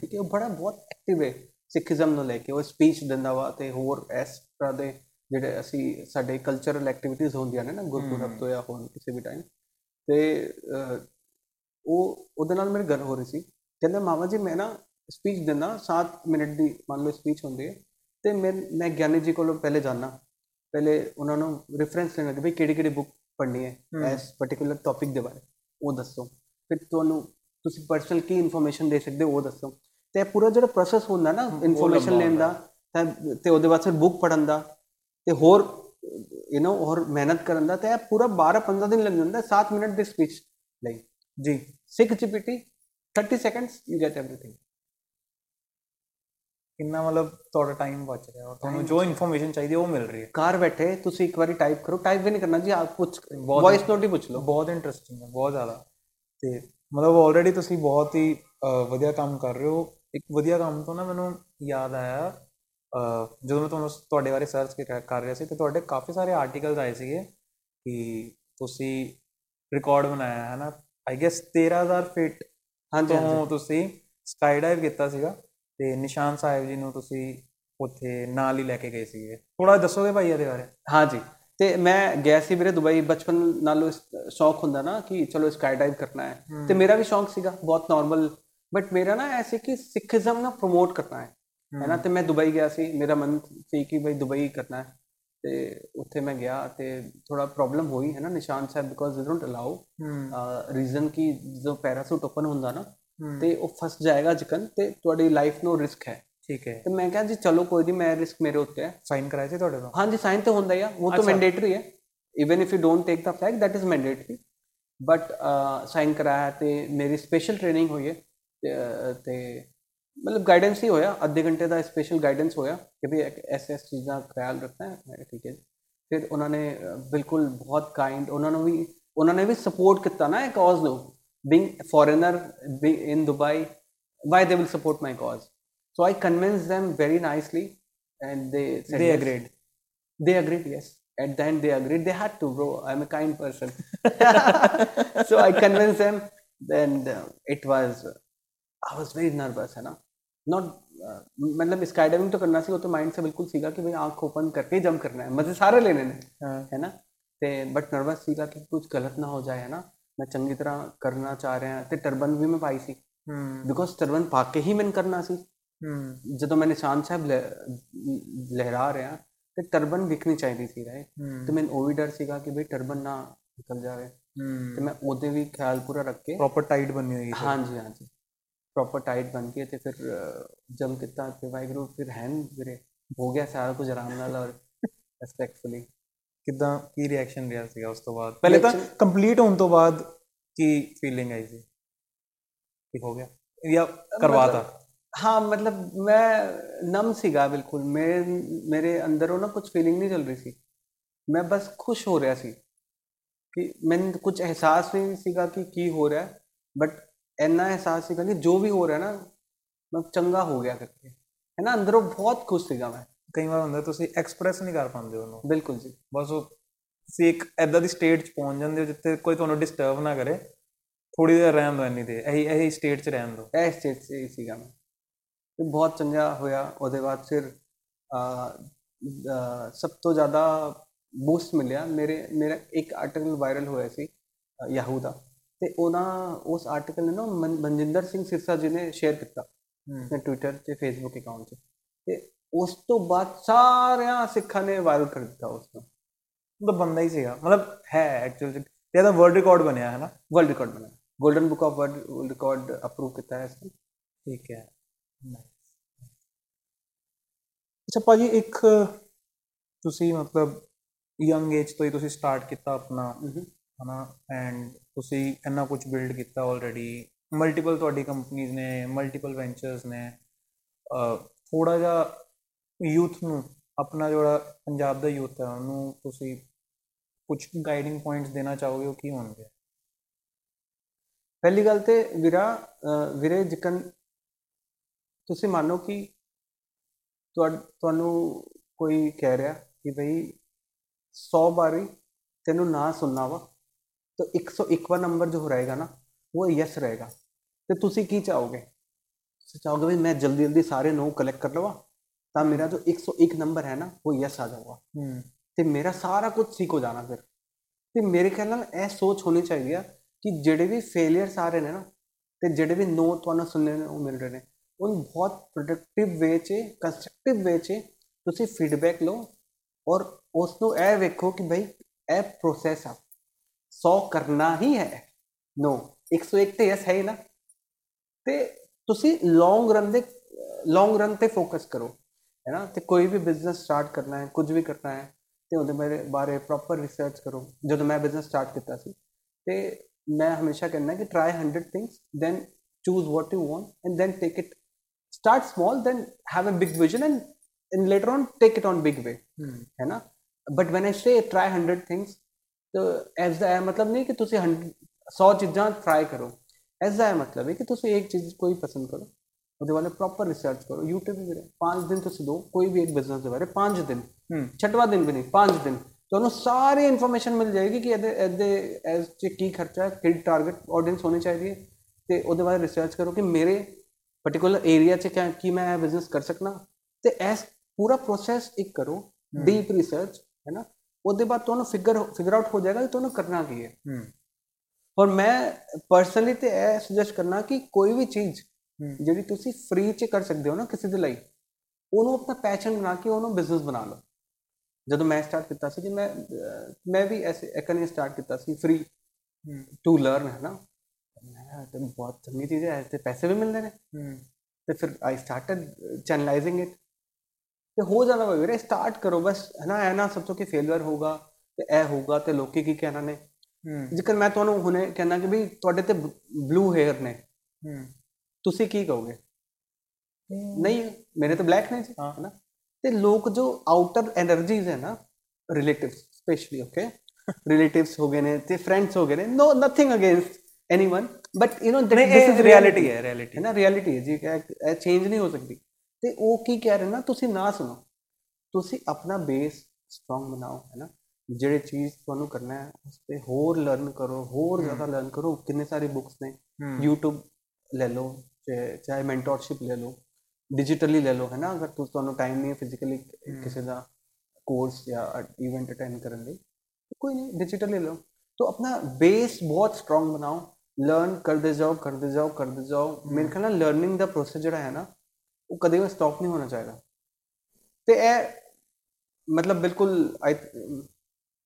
ਠੀਕ ਹੈ ਉਹ ਬੜਾ ਬਹੁਤ ਐਕਟਿਵ ਹੈ ਸਿੱਖੀਜ਼ਮ ਨੂੰ ਲੈ ਕੇ। ਉਹ ਸਪੀਚ ਦਿੰਦਾ ਵਾ ਤੇ ਹੋਰ ਇਸ ਤਰ੍ਹਾਂ ਦੇ ਜਿਹੜੇ ਅਸੀਂ ਸਾਡੇ ਕਲਚਰਲ ਐਕਟੀਵਿਟੀਜ਼ ਹੁੰਦੀਆਂ ਨੇ ਨਾ ਗੁਰਪੁਰਬ ਤੋਂ ਜਾਂ ਹੋਰ ਕਿਸੇ ਵੀ ਟਾਈਮ ਤੇ ਉਹ ਉਹਦੇ ਨਾਲ ਮੇਰੀ ਗੱਲ ਹੋ ਰਹੀ ਸੀ। ਕਹਿੰਦਾ ਮਾਮਾ ਜੀ ਮੈਂ ਨਾ ਸਪੀਚ ਦਿੰਦਾ 7 ਮਿੰਟ ਦੀ ਮੰਨ ਲਓ ਸਪੀਚ ਹੁੰਦੀ ਹੈ। ਤੇ ਮੈਂ ਮੈਂ ਗਿਆਨੀ ਜੀ ਕੋਲੋਂ ਪਹਿਲੇ ਜਾਣਾ ਪਹਿਲੇ ਉਹਨਾਂ ਨੂੰ ਰੈਫਰੈਂਸ ਲੈਣਾ ਕਿ ਵੀ ਕਿਹੜੀ ਕਿਹੜੀ ਬੁੱਕ ਪੜ੍ਹਨੀ ਹੈ ਇਸ ਪਾਰਟਿਕੂਲਰ ਟੌਪਿਕ ਦੇ ਬਾਰੇ ਉਹ ਦੱਸੋ ਫਿਰ ਤੁਹਾਨੂੰ ਤੁਸੀਂ ਪਰਸਨਲ ਕੀ ਇਨਫੋਰਮੇਸ਼ਨ ਦੇ ਸਕਦੇ ਹੋ ਉਹ ਦੱਸੋ ਤੇ ਇਹ ਪੂਰਾ ਜਿਹੜਾ ਪ੍ਰੋਸੈਸ ਹੁੰਦਾ ਨਾ ਇਨਫੋਰਮੇਸ਼ਨ ਲੈਣ ਦਾ ਤਾਂ ਤੇ ਉਹਦੇ ਬਾਅਦ ਫਿਰ ਬੁੱਕ ਪੜਨ ਦਾ ਤੇ ਹੋਰ ਯੂ نو ਹੋਰ ਮਿਹਨਤ ਕਰਨ ਦਾ ਤੇ ਇਹ ਪੂਰਾ 12 15 ਦਿਨ ਲੱਗ ਜਾਂਦਾ 7 ਮਿੰਟ ਦੀ ਸਪੀਚ ਲਈ ਜੀ ਸਿੱਖ GPT 30 seconds you get everything ਕਿੰਨਾ ਮਤਲਬ ਤੁਹਾਡਾ ਟਾਈਮ ਬਚ ਰਿਹਾ ਔਰ ਤੁਹਾਨੂੰ ਜੋ ਇਨਫੋਰਮੇਸ਼ਨ ਚਾਹੀਦੀ ਹੈ ਉਹ ਮਿਲ ਰਹੀ ਹੈ। ਕਾਰ ਬੈਠੇ ਤੁਸੀਂ ਇੱਕ ਵਾਰੀ ਟਾਈਪ ਕਰੋ ਟਾਈਪ ਵੀ ਨਹੀਂ ਕਰਨਾ ਜੀ ਆਪ ਪੁੱਛ ਵੌਇਸ ਨੋਟ ਹੀ ਪੁੱਛ ਲਓ। ਬਹੁਤ ਇੰਟਰਸਟਿੰਗ ਹੈ ਬਹੁਤ ਜ਼ਿਆਦਾ। ਤੇ ਮਤਲਬ ਆਲਰੇਡੀ ਤੁਸੀਂ ਬਹੁਤ ਹੀ ਵਧੀਆ ਕੰਮ ਕਰ ਰਹੇ ਹੋ। ਇੱਕ ਵਧੀਆ ਕੰਮ ਤੋਂ ਨਾ ਮੈਨੂੰ ਯਾਦ ਆਇਆ ਜਦੋਂ ਮੈਂ ਤੁਹਾਨੂੰ ਤੁਹਾਡੇ ਬਾਰੇ ਸਰਚ ਕਰ ਰਿਹਾ ਸੀ ਤੇ ਤੁਹਾਡੇ ਕਾਫੀ ਸਾਰੇ ਆਰਟੀਕਲਸ ਆਏ ਸੀਗੇ ਕਿ ਤੁਸੀਂ ਰਿਕਾਰਡ ਬਣਾਇਆ ਹੈ ਨਾ? ਆਈ ਗੈਸ 13000 ਫੀਟ ਹਾਂਜੀ ਤੋਂ ਤੁਸੀਂ ਸਕਾਈ ਡਾਈਵ ਕੀਤਾ ਸੀਗਾ। ਤੇ ਨਿਸ਼ਾਨ ਸਾਹਿਬ ਜੀ ਨੂੰ ਤੁਸੀਂ ਉੱਥੇ ਨਾਲ ਹੀ ਲੈ ਕੇ ਗਏ ਸੀਗੇ। ਥੋੜਾ ਦੱਸੋਗੇ ਭਾਈ ਇਹਦੇ ਬਾਰੇ? ਹਾਂਜੀ। ਤੇ ਮੈਂ ਗਿਆ ਸੀ ਵੀਰੇ ਦੁਬਈ ਬਚਪਨ ਨਾਲੋਂ ਸ਼ੌਕ ਹੁੰਦਾ ਨਾ ਕਿ ਚਲੋ ਸਕਾਈ ਡਾਈਵ ਕਰਨਾ ਹੈ। ਤੇ ਮੇਰਾ ਵੀ ਸ਼ੌਕ ਸੀਗਾ ਬਹੁਤ ਨਾਰਮਲ ਬਟ ਮੇਰਾ ਨਾ ਐਸੇ ਕਿ ਸਿੱਖੀਜ਼ਮ ਨਾ ਪ੍ਰਮੋਟ ਕਰਨਾ ਹੈ। ਹੈ। ਨਾ ਤੇ ਮੈਂ ਦੁਬਈ ਗਿਆ ਸੀ। ਮੇਰਾ ਮਨ ਸੀ ਕਿ ਬਈ ਦੁਬਈ ਕਰਨਾ ਹੈ। ਤੇ ਉੱਥੇ ਮੈਂ ਗਿਆ ਤੇ ਥੋੜਾ ਪ੍ਰੋਬਲਮ ਹੋਈ ਹੈ ਨਾ Nishan Sahib because they don't allow reason ਕਿ ਜਦੋਂ ਪੈਰਾਸੂਟ ਓਪਨ ਹੁੰਦਾ ਨਾ। ਤੇ ਉਹ ਫਸ ਜਾਏਗਾ ਜਿਕਨ ਤੇ ਤੁਹਾਡੀ ਲਾਈਫ ਨੂੰ ਰਿਸਕ ਹੈ। ਠੀਕ ਹੈ। ਤੇ ਮੈਂ ਕਿਹਾ ਜੀ ਚਲੋ ਕੋਈ ਨਹੀਂ ਮੈਂ ਰਿਸਕ ਮੇਰੇ ਉੱਤੇ ਹੈ। ਸਾਈਨ ਕਰਾਏ ਸੀ ਤੁਹਾਡੇ ਤੋਂ? ਹਾਂਜੀ ਸਾਈਨ ਤਾਂ ਹੁੰਦਾ ਹੀ ਆ। ਉਹ ਤਾਂ ਮੈਂਡੇਟਰੀ ਹੈ। Even if you don't take the flag that is mandatory but sign ਕਰਾਇਆ ਤੇ ਮੇਰੀ ਸਪੈਸ਼ਲ ਟ੍ਰੇਨਿੰਗ ਹੋਈ ਹੈ। ਤੇ, ਮਤਲਬ ਗਾਈਡੈਂਸ ਹੀ ਹੋਇਆ। ਅੱਧੇ ਘੰਟੇ ਦਾ ਸਪੈਸ਼ਲ ਗਾਈਡੈਂਸ ਹੋਇਆ ਕਿ ਵੀ ਐਸ ਐਸ ਚੀਜ਼ਾਂ ਖਿਆਲ ਰੱਖਣਾ ਹੈ। ਠੀਕ ਹੈ। ਫਿਰ ਉਹਨਾਂ ਨੇ ਬਿਲਕੁਲ ਬਹੁਤ ਕਾਈਂਡ ਉਹਨਾਂ ਨੂੰ ਵੀ ਉਹਨਾਂ ਨੇ ਵੀ ਸਪੋਰਟ ਕੀਤਾ ਨਾ ਇਹ ਕਾਜ਼ ਨੂੰ। being a foreigner being in Dubai, why they will support my cause. So I convinced them very nicely, and they they yes. agreed. They agreed, yes. At the end, they agreed. They had to, bro. I'm a kind person. so I convinced them. Then uh, it was, uh, I was very nervous, है ना. Not मतलब sky diving तो करना सी वो तो mind से बिल्कुल सीखा कि भाई आंख ओपन करके ही जंप करना है मजे सारे लेने ने है ना ते बट नर्वस सीखा कि कुछ गलत ना हो जाए है ना ਮੈਂ ਚੰਗੀ ਤਰ੍ਹਾਂ ਕਰਨਾ ਚਾਹ ਰਿਹਾ ਤੇ ਟਰਬਨ ਵੀ ਮੈਂ ਪਾਈ ਸੀ। ਹੂੰ। ਬਿਕੋਜ਼ ਟਰਬਨ ਪਾ ਕੇ ਹੀ ਮੈਂ ਕਰਨਾ ਸੀ। ਹੂੰ। ਜਦੋਂ ਮੈਂ ਨਿਸ਼ਾਨ ਸਾਹਿਬ ਲਹਿ- ਲਹਿਰਾ ਰਿਹਾ ਤੇ ਟਰਬਨ ਵਿਖਣੀ ਚਾਹੀਦੀ ਸੀ ਰਾਈਟ ਤੇ ਮੈਨੂੰ ਉਹ ਵੀ ਡਰ ਸੀਗਾ ਕਿ ਬਈ ਟਰਬਨ ਨਾ ਨਿਕਲ ਜਾਵੇ। ਤੇ ਮੈਂ ਉਹਦੇ ਵੀ ਖਿਆਲ ਪੂਰਾ ਰੱਖ ਕੇ ਪ੍ਰੋਪਰ ਟਾਈਟ ਬਣੀ ਹੋਈ ਸੀ। ਹਾਂਜੀ ਹਾਂਜੀ। ਪ੍ਰੋਪਰ ਟਾਈਟ ਬਣ ਕੇ ਤੇ ਫਿਰ ਜਮ ਕੀਤਾ ਤੇ ਵਾਹਿਗੁਰੂ ਫਿਰ ਹੈਨ ਵੀਰੇ ਹੋ ਗਿਆ ਸਾਰਾ ਕੁਝ ਆਰਾਮ ਨਾਲ ਔਰ ਰਿਸਪੈਕਟਫੁਲੀ ਕਿਦਾਂ ਕੀ ਰਿਐਕਸ਼ਨ ਰਿਹਾ ਸੀਗਾ ਉਸ ਤੋਂ ਬਾਅਦ? ਪਹਿਲੇ ਤਾਂ Reaction- ਕੰਪਲੀਟ ਹੋਣ ਤੋਂ ਬਾਅਦ ਕੀ ਫੀਲਿੰਗ ਆਈ ਸੀ? ਕੀ ਹੋ ਗਿਆ? ਜਾਂ ਕਰਵਾਤਾ? ਹਾਂ ਮਤਲਬ ਮੈਂ ਨਮ ਸੀਗਾ ਬਿਲਕੁਲ। ਮੇਰੇ ਮੇਰੇ ਅੰਦਰੋਂ ਨਾ ਕੁਝ ਫੀਲਿੰਗ ਨਹੀਂ ਚੱਲ ਰਹੀ ਸੀ। ਮੈਂ ਬਸ ਖੁਸ਼ ਹੋ ਰਿਹਾ ਸੀ ਕਿ ਮੈਨੂੰ ਕੁਝ ਅਹਿਸਾਸ ਨਹੀਂ ਸੀਗਾ ਕਿ ਕੀ ਹੋ ਰਿਹਾ। ਬਟ ਇੰਨਾ ਅਹਿਸਾਸ ਸੀਗਾ ਕਿ ਜੋ ਵੀ ਹੋ ਰਿਹਾ ਨਾ ਮੈਂ ਚੰਗਾ ਹੋ ਗਿਆ ਕਰਕੇ। ਹੈ ਨਾ? ਅੰਦਰੋਂ ਬਹੁਤ ਖੁਸ਼ ਸੀਗਾ ਮੈਂ। ਕਈ ਵਾਰ ਹੁੰਦਾ ਤੁਸੀਂ ਐਕਸਪ੍ਰੈਸ ਨਹੀਂ ਕਰ ਪਾਉਂਦੇ ਉਹਨੂੰ। ਬਿਲਕੁਲ ਜੀ। ਬਸ ਉਹ ਤੁਸੀਂ ਇੱਕ ਐਦਾਂ ਦੀ ਸਟੇਟ 'ਚ ਪਹੁੰਚ ਜਾਂਦੇ ਹੋ ਜਿੱਥੇ ਕੋਈ ਤੁਹਾਨੂੰ ਡਿਸਟਰਬ ਨਾ ਕਰੇ। ਥੋੜੀ ਦੇਰ ਰਹਿਣ ਦਿਓ ਇੰਨੀ ਦੇਰ। ਇਹੀ ਇਹੀ ਸਟੇਟ 'ਚ ਰਹਿਣ ਦਿਓ। ਇਹ ਸਟੇਜ 'ਚ ਹੀ ਸੀਗਾ ਮੈਂ। ਤੇ ਬਹੁਤ ਚੰਗਾ ਹੋਇਆ। ਉਹਦੇ ਬਾਅਦ ਫਿਰ ਸਭ ਤੋਂ ਜ਼ਿਆਦਾ ਬੂਸਟ ਮਿਲਿਆ। ਮੇਰੇ ਮੇਰਾ ਇੱਕ ਆਰਟੀਕਲ ਵਾਇਰਲ ਹੋਇਆ ਸੀ ਯਾਹੂ ਦਾ। ਤੇ ਉਹਨਾਂ ਉਸ ਆਰਟੀਕਲ ਨੇ ਨਾ ਮਨ- ਮਨਜਿੰਦਰ ਸਿੰਘ ਸਿਰਸਾ ਜੀ ਨੇ ਸ਼ੇਅਰ ਕੀਤਾ। ਆਪਣੇ ਟਵਿੱਟਰ ਤੇ ਫੇਸਬੁੱਕ ਅਕਾਊਂਟ 'ਤੇ ਤੇ ਉਸ ਤੋਂ ਬਾਅਦ ਸਾਰਿਆਂ ਸਿੱਖਾਂ ਨੇ ਵਾਇਰਲ ਕਰ ਦਿੱਤਾ ਉਸ ਨੂੰ ਉਹ ਤਾਂ ਬੰਦਾ ਹੀ ਸੀਗਾ ਮਤਲਬ ਹੈ ਐਕਚੁਅਲ ਇਹ ਤਾਂ ਵਰਲਡ ਰਿਕਾਰਡ ਬਣਿਆ ਹੈ ਨਾ ਵਰਲਡ ਰਿਕਾਰਡ ਬਣਾਇਆ golden book of world record approve ਕੀਤਾ ਹੈ ਇਸਨੇ ਠੀਕ ਹੈ ਅੱਛਾ ਭਾਜੀ ਇੱਕ ਤੁਸੀਂ ਮਤਲਬ ਯੰਗ ਏਜ ਤੋਂ ਹੀ ਤੁਸੀਂ ਸਟਾਰਟ ਕੀਤਾ ਆਪਣਾ ਹਨਾ ਐਂਡ ਤੁਸੀਂ ਇੰਨਾ ਕੁਝ ਬਿਲਡ ਕੀਤਾ ਆਲਰੇਡੀ ਮਲਟੀਪਲ ਤੁਹਾਡੀ ਕੰਪਨੀਆਂ ਨੇ ਮਲਟੀਪਲ ਵੈਂਚਰਸ ਨੇ ਥੋੜਾ ਜਿਹਾ ਯੂਥ ਨੂੰ, ਆਪਣਾ ਜਿਹੜਾ ਪੰਜਾਬ ਦਾ ਯੂਥ ਹੈ, ਉਹਨੂੰ ਤੁਸੀਂ ਕੁਝ ਗਾਈਡਿੰਗ ਪੁਆਇੰਟਸ ਦੇਣਾ ਚਾਹੋਗੇ, ਉਹ ਕੀ ਹੋਣਗੇ? ਪਹਿਲੀ ਗੱਲ ਤੇ ਵੀਰਾ, ਅਹ ਵੀਰੇ ਜਿਕਨ ਤੁਸੀਂ ਮੰਨੋ ਕਿ ਤੁਹਾ- ਤੁਹਾਨੂੰ ਕੋਈ ਕਹਿ ਰਿਹਾ ਕਿ ਭਈ 100 ਵਾਰੀ ਤੈਨੂੰ ਨਾ ਸੁਣਨਾ ਵਾ, ਤਾਂ 101ਵਾਂ ਨੰਬਰ ਜੋ ਰਹੇਗਾ ਨਾ, ਉਹ ਯੈਸ ਰਹੇਗਾ। ਤੇ ਤੁਸੀਂ ਕੀ ਚਾਹੋਗੇ? ਤੁਸੀਂ ਚਾਹੋਗੇ ਵੀ ਮੈਂ ਜਲਦੀ ਜਲਦੀ ਸਾਰੇ ਨੋ ਕਲੈਕਟ ਕਰ ਲਵਾਂ? ਤਾਂ ਮੇਰਾ ਜੋ 101 ਨੰਬਰ ਹੈ ਨਾ ਉਹ ਯੈਸ ਆ ਜਾਊਗਾ। ਹੂੰ। ਤੇ ਮੇਰਾ ਸਾਰਾ ਕੁਝ ਠੀਕ ਹੋ ਜਾਣਾ ਫਿਰ। ਤੇ ਮੇਰੇ ਖਿਆਲ ਨਾਲ ਇਹ ਸੋਚ ਹੋਣੀ ਚਾਹੀਦੀ ਆ ਕਿ ਜਿਹੜੇ ਵੀ ਫੇਲਿਅਰਸ ਆ ਰਹੇ ਨੇ ਨਾ ਤੇ ਜਿਹੜੇ ਵੀ ਨੋ ਤੁਹਾਨੂੰ ਸੁਣਨੇ ਨੂੰ ਮਿਲ ਰਹੇ ਨੇ। ਉਹਨੂੰ ਬਹੁਤ ਪ੍ਰੋਡਕਟਿਵ ਵੇ 'ਚ ਕੰਸਟਰਕਟਿਵ ਵੇ 'ਚ ਤੁਸੀਂ ਫੀਡਬੈਕ ਲਓ ਔਰ ਉਸ ਨੂੰ ਇਹ ਵੇਖੋ ਕਿ ਭਾਈ ਇਹ ਪ੍ਰੋਸੈਸ ਆ। 100 ਕਰਨਾ ਹੀ ਹੈ। ਨੋ 101 ਤੇ ਯਸ ਹੀ ਨਾ। ਤੇ ਤੁਸੀਂ ਲੌਂਗ ਰਨ ਦੇ ਲੌਂਗ ਰਨ ਤੇ ਫੋਕਸ ਕਰੋ। ਹੈ ਨਾ ਤੇ ਕੋਈ ਵੀ ਬਿਜ਼ਨਸ ਸਟਾਰਟ ਕਰਨਾ ਹੈ ਕੁਝ ਵੀ ਕਰਨਾ ਹੈ ਤੇ ਉਹਦੇ ਬਾਰੇ ਬਾਰੇ ਪ੍ਰੋਪਰ ਰਿਸਰਚ ਕਰੋ ਜਦੋਂ ਮੈਂ ਬਿਜ਼ਨਸ ਸਟਾਰਟ ਕੀਤਾ ਸੀ ਤੇ ਮੈਂ ਹਮੇਸ਼ਾ ਕਹਿੰਦਾ ਕਿ try 100 things then choose what you want and then take it start small then have a big vision and in later on take it on big way ਹੂੰ है ना बट व्हेन आई से try 100 things तो ਐਸ ਦਾ ਇਹ ਮਤਲਬ ਨਹੀਂ ਕਿ ਤੁਸੀਂ 100 ਚੀਜ਼ਾਂ ਟਰਾਈ ਕਰੋ ਐਸ ਦਾ ਇਹ ਮਤਲਬ ਹੈ ਕਿ ਤੁਸੀਂ ਇੱਕ ਚੀਜ਼ ਕੋਈ ਪਸੰਦ ਕਰੋ ਉਹਦੇ ਬਾਰੇ ਪ੍ਰੋਪਰ ਰਿਸਰਚ ਕਰੋ। YouTube ਵੀ ਵੀਰੇ 5 ਦਿਨ ਤੁਸੀਂ ਦੋ ਕੋਈ ਵੀ ਇੱਕ ਬਿਜ਼ਨਸ ਦੇ ਬਾਰੇ 5 ਦਿਨ। ਛਟਵਾ ਦਿਨ ਵੀ ਨਹੀਂ 5 ਦਿਨ। ਤੁਹਾਨੂੰ ਸਾਰੀ ਇਨਫੋਰਮੇਸ਼ਨ ਮਿਲ ਜਾਏਗੀ ਕਿ ਇਹਦੇ ਇਹਦੇ ਐਸ ਚ ਕੀ ਖਰਚਾ ਹੈ ਕਿਹੜੀ ਟਾਰਗੇਟ ਆਡੀਅנס ਹੋਣੀ ਚਾਹੀਦੀ ਹੈ। ਤੇ ਉਹਦੇ ਬਾਰੇ ਰਿਸਰਚ ਕਰੋ ਕਿ ਮੇਰੇ ਪਾਰਟਿਕੂਲਰ ਏਰੀਆ ਚ ਕਿਆ ਕੀ ਮੈਂ ਬਿਜ਼ਨਸ ਕਰ ਸਕਣਾ ਤੇ ਐਸ ਪੂਰਾ ਪ੍ਰੋਸੈਸ ਇੱਕ ਕਰੋ ਡੀਪ ਰਿਸਰਚ ਹੈ ਨਾ। ਉਹਦੇ ਬਾਅਦ ਤੁਹਾਨੂੰ ਫਿਗਰ ਫਿਗਰ ਆਊਟ ਹੋ ਜਾਏਗਾ ਕਿ ਤੁਹਾਨੂੰ ਕਰਨਾ ਕੀ ਹੈ। ਔਰ ਮੈਂ ਪਰਸਨਲੀ ਤੇ ਇਹ ਸੁਜੈਸਟ ਕਰਨਾ ਕਿ ਕੋਈ ਵੀ ਚੀਜ਼ ਜਿਹੜੀ ਤੁਸੀਂ ਫ੍ਰੀ ਚ ਕਰ ਸਕਦੇ ਹੋ ਨਾ ਕਿਸੇ ਦੇ ਲਈ ਉਹਨੂੰ ਆਪਣਾ ਪੈਸ਼ਨ ਬਣਾ ਕੇ ਉਹਨੂੰ ਬਿਜ਼ਨਸ ਬਣਾ ਲਓ। ਜਦੋਂ ਮੈਂ ਸਟਾਰਟ ਕੀਤਾ ਸੀ ਕਿ ਮੈਂ ਮੈਂ ਵੀ ਐਸੇ ਐਕਨ ਸਟਾਰਟ ਕੀਤਾ ਸੀ ਫ੍ਰੀ ਟੂ ਲਰਨ ਹੈ ਨਾ? ਮੈਂ ਤੇ ਬਹੁਤ ਚੰਗੀ ਚੀਜ਼ ਹੈ ਤੇ ਪੈਸੇ ਵੀ ਮਿਲਦੇ ਨੇ। ਤੇ ਫਿਰ ਆਈ ਸਟਾਰਟਡ ਚੈਨਲਾਈਜ਼ਿੰਗ ਇਟ ਤੇ ਹੋ ਜਾਣਾ ਵਾ ਵੀਰੇ ਸਟਾਰਟ ਕਰੋ ਬਸ ਹੈ ਨਾ? ਐ ਨਾ ਸੋਚੋ ਕਿ ਫੇਲਿਅਰ ਹੋਊਗਾ ਤੇ ਇਹ ਹੋਊਗਾ ਤੇ ਲੋਕੀ ਕੀ ਕਹਿਣਾ ਨੇ? ਜੇਕਰ ਮੈਂ ਤੁਹਾਨੂੰ ਹੁਣੇ ਕਹਿਣਾ ਕਿ ਵੀ ਤੁਹਾਡੇ ਤੇ ਬਲੂ ਹੇਅਰ ਨੇ ਤੁਸੀਂ ਕੀ ਕਹੋਗੇ? ਨਹੀਂ ਮੈਨੇ ਤਾਂ ਬਲੈਕ ਨੇ ਜੀ ਹੈ। ਨਾ ਤੇ ਲੋਕ ਜੋ ਆਊਟਰ એનર્ਜੀਜ਼ ਹੈ ਨਾ ਰਿਲੇਟਿਵਸ ਸਪੈਸ਼ਲੀ ਓਕੇ ਰਿਲੇਟਿਵਸ ਹੋ ਗਏ ਨੇ ਤੇ ਫਰੈਂਡਸ ਹੋ ਗਏ ਨੇ no nothing against anyone but you know this is reality ਹੈ ਰਿਐਲਿਟੀ ਹੈ ਨਾ? ਰਿਐਲਿਟੀ ਹੈ ਜੀ ਇਹ ਚੇਂਜ ਨਹੀਂ ਹੋ ਸਕਦੀ। ਤੇ ਉਹ ਕੀ ਕਹਿ ਰਹੇ ਨਾ ਤੁਸੀਂ ਨਾ ਸੁਣੋ। ਤੁਸੀਂ ਆਪਣਾ ਬੇਸ ਸਟਰੋਂਗ ਬਣਾਓ ਹੈ ਨਾ? ਜਿਹੜੇ ਚੀਜ਼ ਤੁਹਾਨੂੰ ਕਰਨਾ ਹੈ ਉਸ ਤੇ ਹੋਰ ਲਰਨ ਕਰੋ ਹੋਰ ਜ਼ਿਆਦਾ ਲਰਨ ਕਰੋ। ਕਿੰਨੇ ਸਾਰੇ ਬੁక్స్ ਨੇ? YouTube ਲੈ ਲਓ ਚਾਹੇ ਚਾਹੇ ਮੈਂਟੋਰਸ਼ਿਪ ਲੈ ਲਓ ਡਿਜੀਟਲੀ ਲੈ ਲਓ ਹੈ ਨਾ ਅਗਰ ਤੁ- ਤੁਹਾਨੂੰ ਟਾਈਮ ਨਹੀਂ ਹੈ ਫਿਜ਼ੀਕਲੀ ਕਿਸੇ ਦਾ ਕੋਰਸ ਜਾਂ ਇਵੈਂਟ ਅਟੈਂਡ ਕਰਨ ਲਈ ਤਾਂ ਕੋਈ ਨਹੀਂ ਡਿਜੀਟਲ ਲੈ ਲਓ तो अपना बेस बहुत स्ट्रांग बनाओ ਲਰਨ ਕਰਦੇ ਜਾਓ ਕਰਦੇ ਜਾਓ ਕਰਦੇ ਜਾਓ ਮੇਰੇ ਖਿਆਲ ਨਾਲ ਲਰਨਿੰਗ ਦਾ ਪ੍ਰੋਸੈਸ ਜਿਹੜਾ ਹੈ ਨਾ ਉਹ ਕਦੇ ਵੀ ਸਟਾਪ ਨਹੀਂ ਹੋਣਾ ਚਾਹੀਦਾ ਤੇ ਇਹ ਮਤਲਬ ਬਿਲਕੁਲ I-